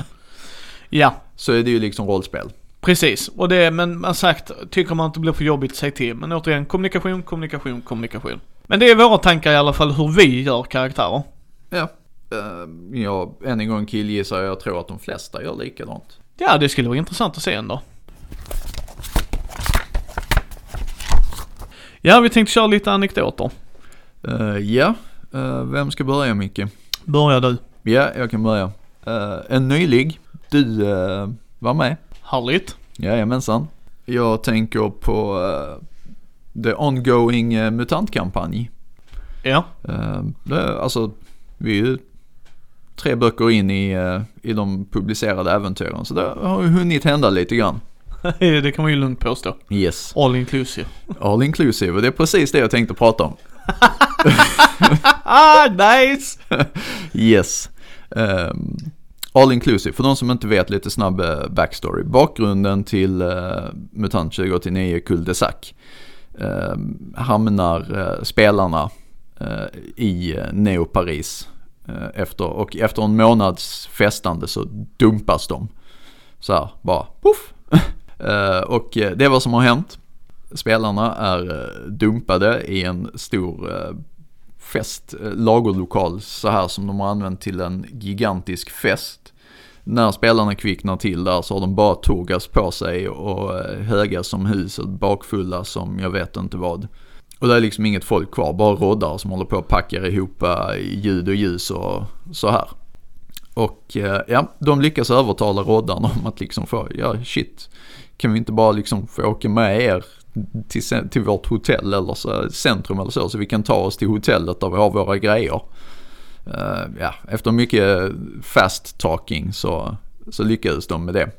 Ja, Så är det ju liksom rollspel. precis. Och det, men man sagt, tycker man att det blir för jobbigt, säg till. Men återigen, kommunikation, kommunikation, kommunikation. Men det är våra tankar i alla fall hur vi gör karaktärer. Ja, uh, jag än en gång killgissar, jag tror att de flesta gör likadant. Ja, det skulle vara intressant att se ändå. Ja, vi tänkte köra lite anekdoter. Eh, ja, eh, vem ska börja Micke? Börja du. Ja, jag kan börja. Eh, en nylig, du eh, var med. Härligt. Jajamensan. Jag tänker på uh, the ongoing uh, mutantkampanj. Ja. Det, alltså, vi är ju tre böcker in i, uh, i de publicerade äventyren. Så det har ju hunnit hända lite grann. det kan man ju lugnt påstå. Yes. All inclusive. All inclusive. Och det är precis det jag tänkte prata om. ah, nice! Yes. Um, all inclusive, för de som inte vet lite snabb eh, backstory. Bakgrunden till uh, MUTANT 2089 Cul de Sac uh, Eh, hamnar eh, spelarna eh, i Neo Paris. Efter, och efter en månads festande så dumpas de. Så här, bara poff. och det är vad som har hänt. Spelarna är dumpade i en stor fest, eh, lagerlokal så här som de har använt till en gigantisk fest. När spelarna kvicknar till där så har de bara tågas på sig och eh, höga som hus och bakfulla som jag vet inte vad. Och det är liksom inget folk kvar, bara roddar som håller på att packa ihop eh, ljud och ljus och så här. Och eh, ja, de lyckas övertala roddarna om att liksom få, ja shit, kan vi inte bara liksom få åka med er till, till vårt hotell eller så, centrum eller så, så vi kan ta oss till hotellet där vi har våra grejer. Eh, ja, efter mycket fast talking så, så lyckades de med det.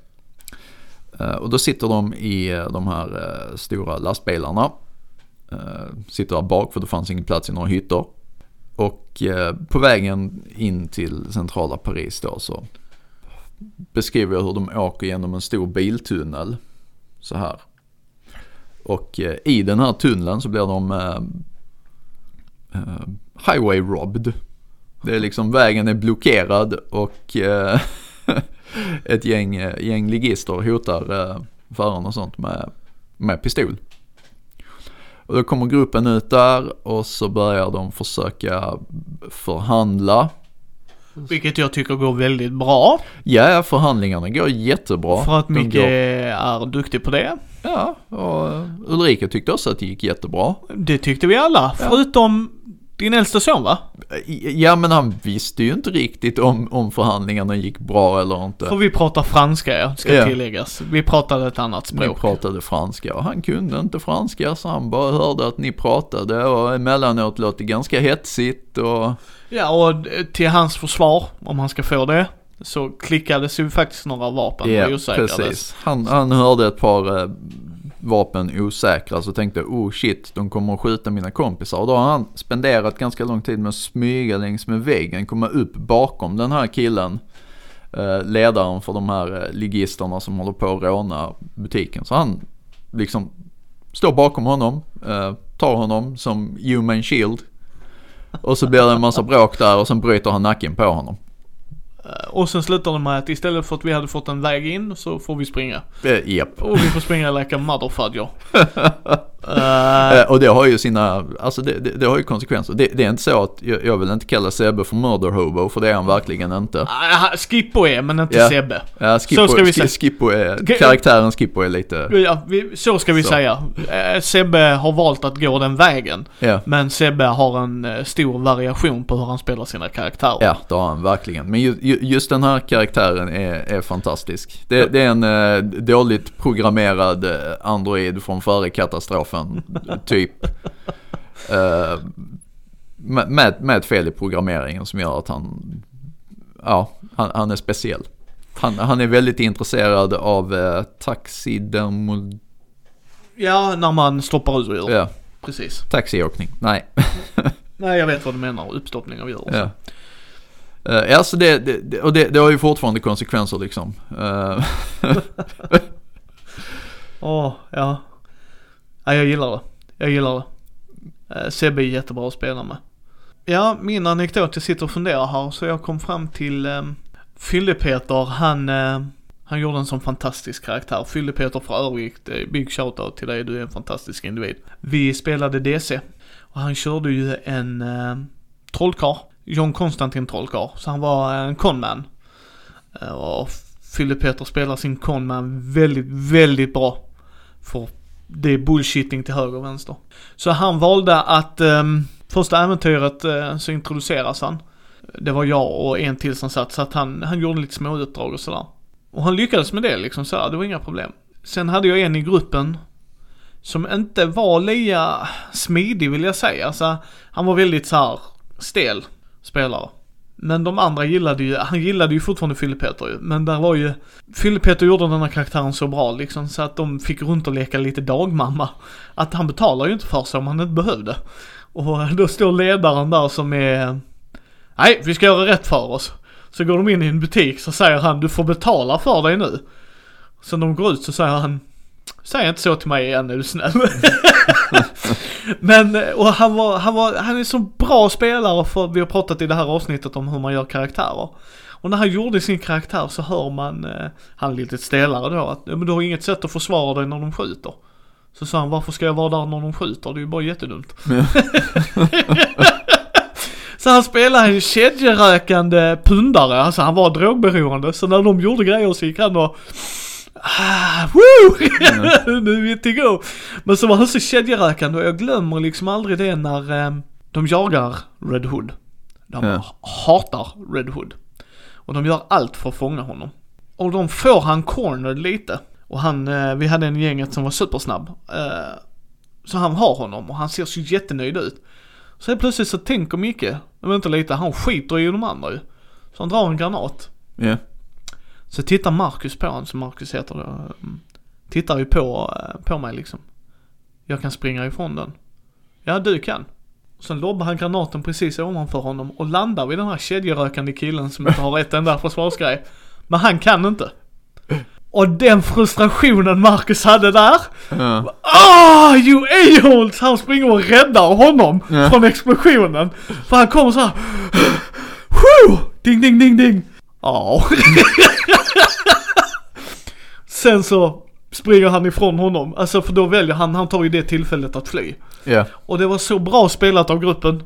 Eh, och då sitter de i eh, de här stora lastbilarna. Sitter där bak för det fanns ingen plats i några hytter. Och på vägen in till centrala Paris då så beskriver jag hur de åker genom en stor biltunnel. Så här. Och eh, i den här tunneln så blir de eh, eh, highway robbed. Det är liksom vägen är blockerad och eh, ett gäng, eh, gäng ligister hotar eh, föraren och sånt med, med pistol. Och då kommer gruppen ut där och så börjar de försöka förhandla. Vilket jag tycker går väldigt bra. Ja, förhandlingarna går jättebra. för att Micke går- är duktig på det. Ja, och Ulrika tyckte också att det gick jättebra. Det tyckte vi alla. Förutom din äldsta son va? Ja, men han visste ju inte riktigt om, om förhandlingarna gick bra eller inte. För vi pratar franska ja, ska Ja. tilläggas. Vi pratade ett annat språk. pratade franska och han kunde inte franska så han bara hörde att ni pratade och emellanåt låt det ganska hetsigt och Ja, och till hans försvar, om han ska få det, så klickades ju faktiskt några vapen Ja, och osäkrades. precis. Han, han hörde ett par eh, vapen osäkra så tänkte jag oh shit, de kommer att skjuta mina kompisar. Och då har han spenderat ganska lång tid med att smyga längs med väggen, komma upp bakom den här killen. Eh, ledaren för de här eh, ligisterna som håller på att råna butiken. Så han liksom står bakom honom, eh, tar honom som human shield. Och så blir det en massa bråk där och sen bryter han nacken på honom. Eh, Och sen slutar det med att istället för att vi hade fått en väg in så får vi springa. Eh, Japp. Och vi får springa like a motherfudger. Eh, och det har ju sina, alltså det, det, det har ju konsekvenser. Det, det är inte så att, jag, jag vill inte kalla Sebbe för murder hobo, för det är han verkligen inte. ah, Skippo är, men inte Ja. Sebbe. Ja, Skippo, Så ska vi säga. Skippo är, karaktären Skippo är lite, Ja, vi, så ska vi Så. säga. Eh, Sebbe har valt att gå den vägen. ja. Men Sebbe har en stor variation på hur han spelar sina karaktärer. Ja, det har han verkligen. Men ju, ju, just den här karaktären är, är fantastisk. Det, är en eh, dåligt programmerad android från före katastrofen, typ. Eh, med, med, ett fel i programmeringen som gör att han, ja, han, han är speciell. Han, han är väldigt intresserad av eh, taxidermol... Ja, när man stoppar ur djur. Ja, Precis. taxiåkning. Nej. Nej, jag vet vad du menar. Uppstoppning av djur. Ja. Uh, ja, så det, det, och det, det har ju fortfarande konsekvenser liksom. Eh, Åh, ja. Ja, jag gillar det. Jag gillar det. Eh, Sebbe är jättebra att spela med. Ja, min anekdot, jag sitter och funderar här, så jag kom fram till eh, Fylle-Peter, han, eh, han gjorde en sån fantastisk karaktär. Fylle-Peter för övrigt, eh, big shoutout till dig, du är en fantastisk individ. Vi spelade DC, och han körde ju en eh, trollkarl, John Konstantin trollkarl, så han var eh, en conman. Eh, och Fylle-Peter spelar sin conman väldigt, väldigt bra. För det är bullshitting till höger och vänster. Så han valde att, eh, första äventyret eh, så introduceras han. Det var jag och en till som satt, så att han, han gjorde lite småutdrag och sådär. Och han lyckades med det liksom sådär, det var inga problem. Sen hade jag en i gruppen som inte var lika smidig vill jag säga. Alltså, han var väldigt så här stel spelare. Men de andra gillade ju, han gillade ju fortfarande Fylle-Peter ju. Men där var ju, Fylle-Peter gjorde den här karaktären så bra liksom så att de fick runt och leka lite dagmamma. Att han betalar ju inte för sig om han inte behövde. Och då står ledaren där som är, nej vi ska göra rätt för oss. Så går de in i en butik så säger han, du får betala för dig nu. Sen de går ut så säger han, säg inte så till mig igen är du snäll. Men, och han var, han var, han är så bra spelare för vi har pratat i det här avsnittet om hur man gör karaktärer. Och när han gjorde sin karaktär så hör man, eh, han är lite stelare då, att "Ja, men du har inget sätt att försvara dig när de skjuter. Så sa han, varför ska jag vara där när de skjuter? Det är ju bara jättedumt. så han spelade en kedjerökande pundare, alltså han var drogberoende. Så när de gjorde grejer så gick han och Ah, woo! nu är vi go. Men så var han så kedjerökande och jag glömmer liksom aldrig det när eh, de jagar Red Hood. De Ja. hatar Red Hood. Och de gör allt för att fånga honom. Och de får han cornered lite. Och han, eh, vi hade en gänget som var supersnabb. Eh, så han har honom och han ser så jättenöjd ut. Så helt plötsligt så tänker Micke, men vänta lite, han skiter i de andra ju. Så han drar en granat. ja. Så tittar Marcus på honom, som Marcus heter då. mm, Tittar ju på, eh, på mig liksom. Jag kan springa ifrån den. Ja, du kan. Sen lobbar han granaten precis ovanför honom och landar vid den här kedjerökande killen som inte har ett enda försvarsgrej. Men han kan inte. Och den frustrationen Marcus hade där. Ja. Ah, you a-holes! Han springer och räddar honom Ja. från explosionen. För han kommer så här. Whew! Ding, ding, ding, ding. Ja. Sen så springer han ifrån honom. Alltså för då väljer han, han tar ju det tillfället att fly. Ja. Och det var så bra spelat av gruppen.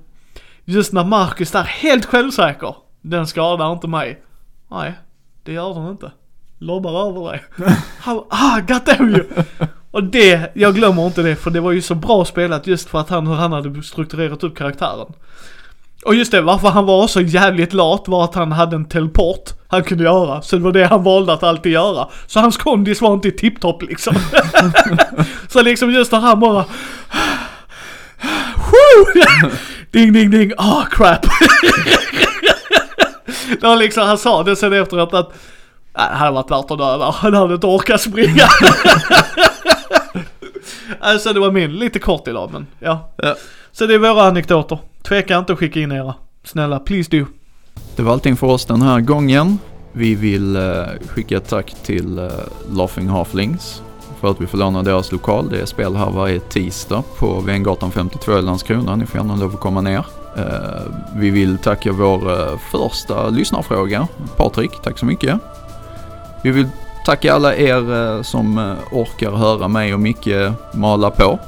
Just när Marcus där, helt självsäker. Den skadar inte mig. Nej, det gör den inte. Lobbar över dig. Han ah, got them you! Och det, jag glömmer inte det för det var ju så bra spelat just för att han, hur han hade strukturerat upp karaktären. Och just det, varför han var så jävligt lat var att han hade en teleport han kunde göra. Så det var det han valde att alltid göra. Så hans kondis var inte tipptopp liksom. så liksom just när han bara ding ding ding, ah crap. det var liksom, han sa det sen efteråt att "Nej, det hade varit värt att dö där. Han hade inte orkat springa. alltså det var min, lite kort idag men ja. Ja. Så det är våra anekdoter. Tveka inte att skicka in era. Snälla, please do. Det var allting för oss den här gången. Vi vill eh, skicka ett tack till eh, Laughing Halflings för att vi får låna deras lokal. Det är spel här varje tisdag på Vengatan 52 i Landskrona. Ni får gärna lov att komma ner. Eh, vi vill tacka vår eh, första lyssnarfråga, Patrik. Tack så mycket. Vi vill tacka alla er eh, som eh, orkar höra mig och Micke mala på.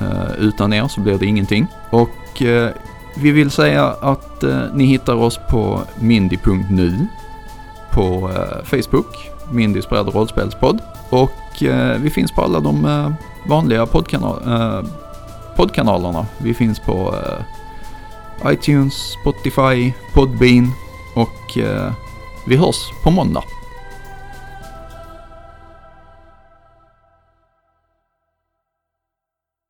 Eh, utan er så blir det ingenting. Och eh, vi vill säga att eh, ni hittar oss på mindy.nu på eh, Facebook, Mindys bräd och rollspelspodd. Och eh, vi finns på alla de eh, vanliga poddkanal, eh, poddkanalerna. Vi finns på eh, iTunes, Spotify, Podbean och eh, vi hörs på måndag.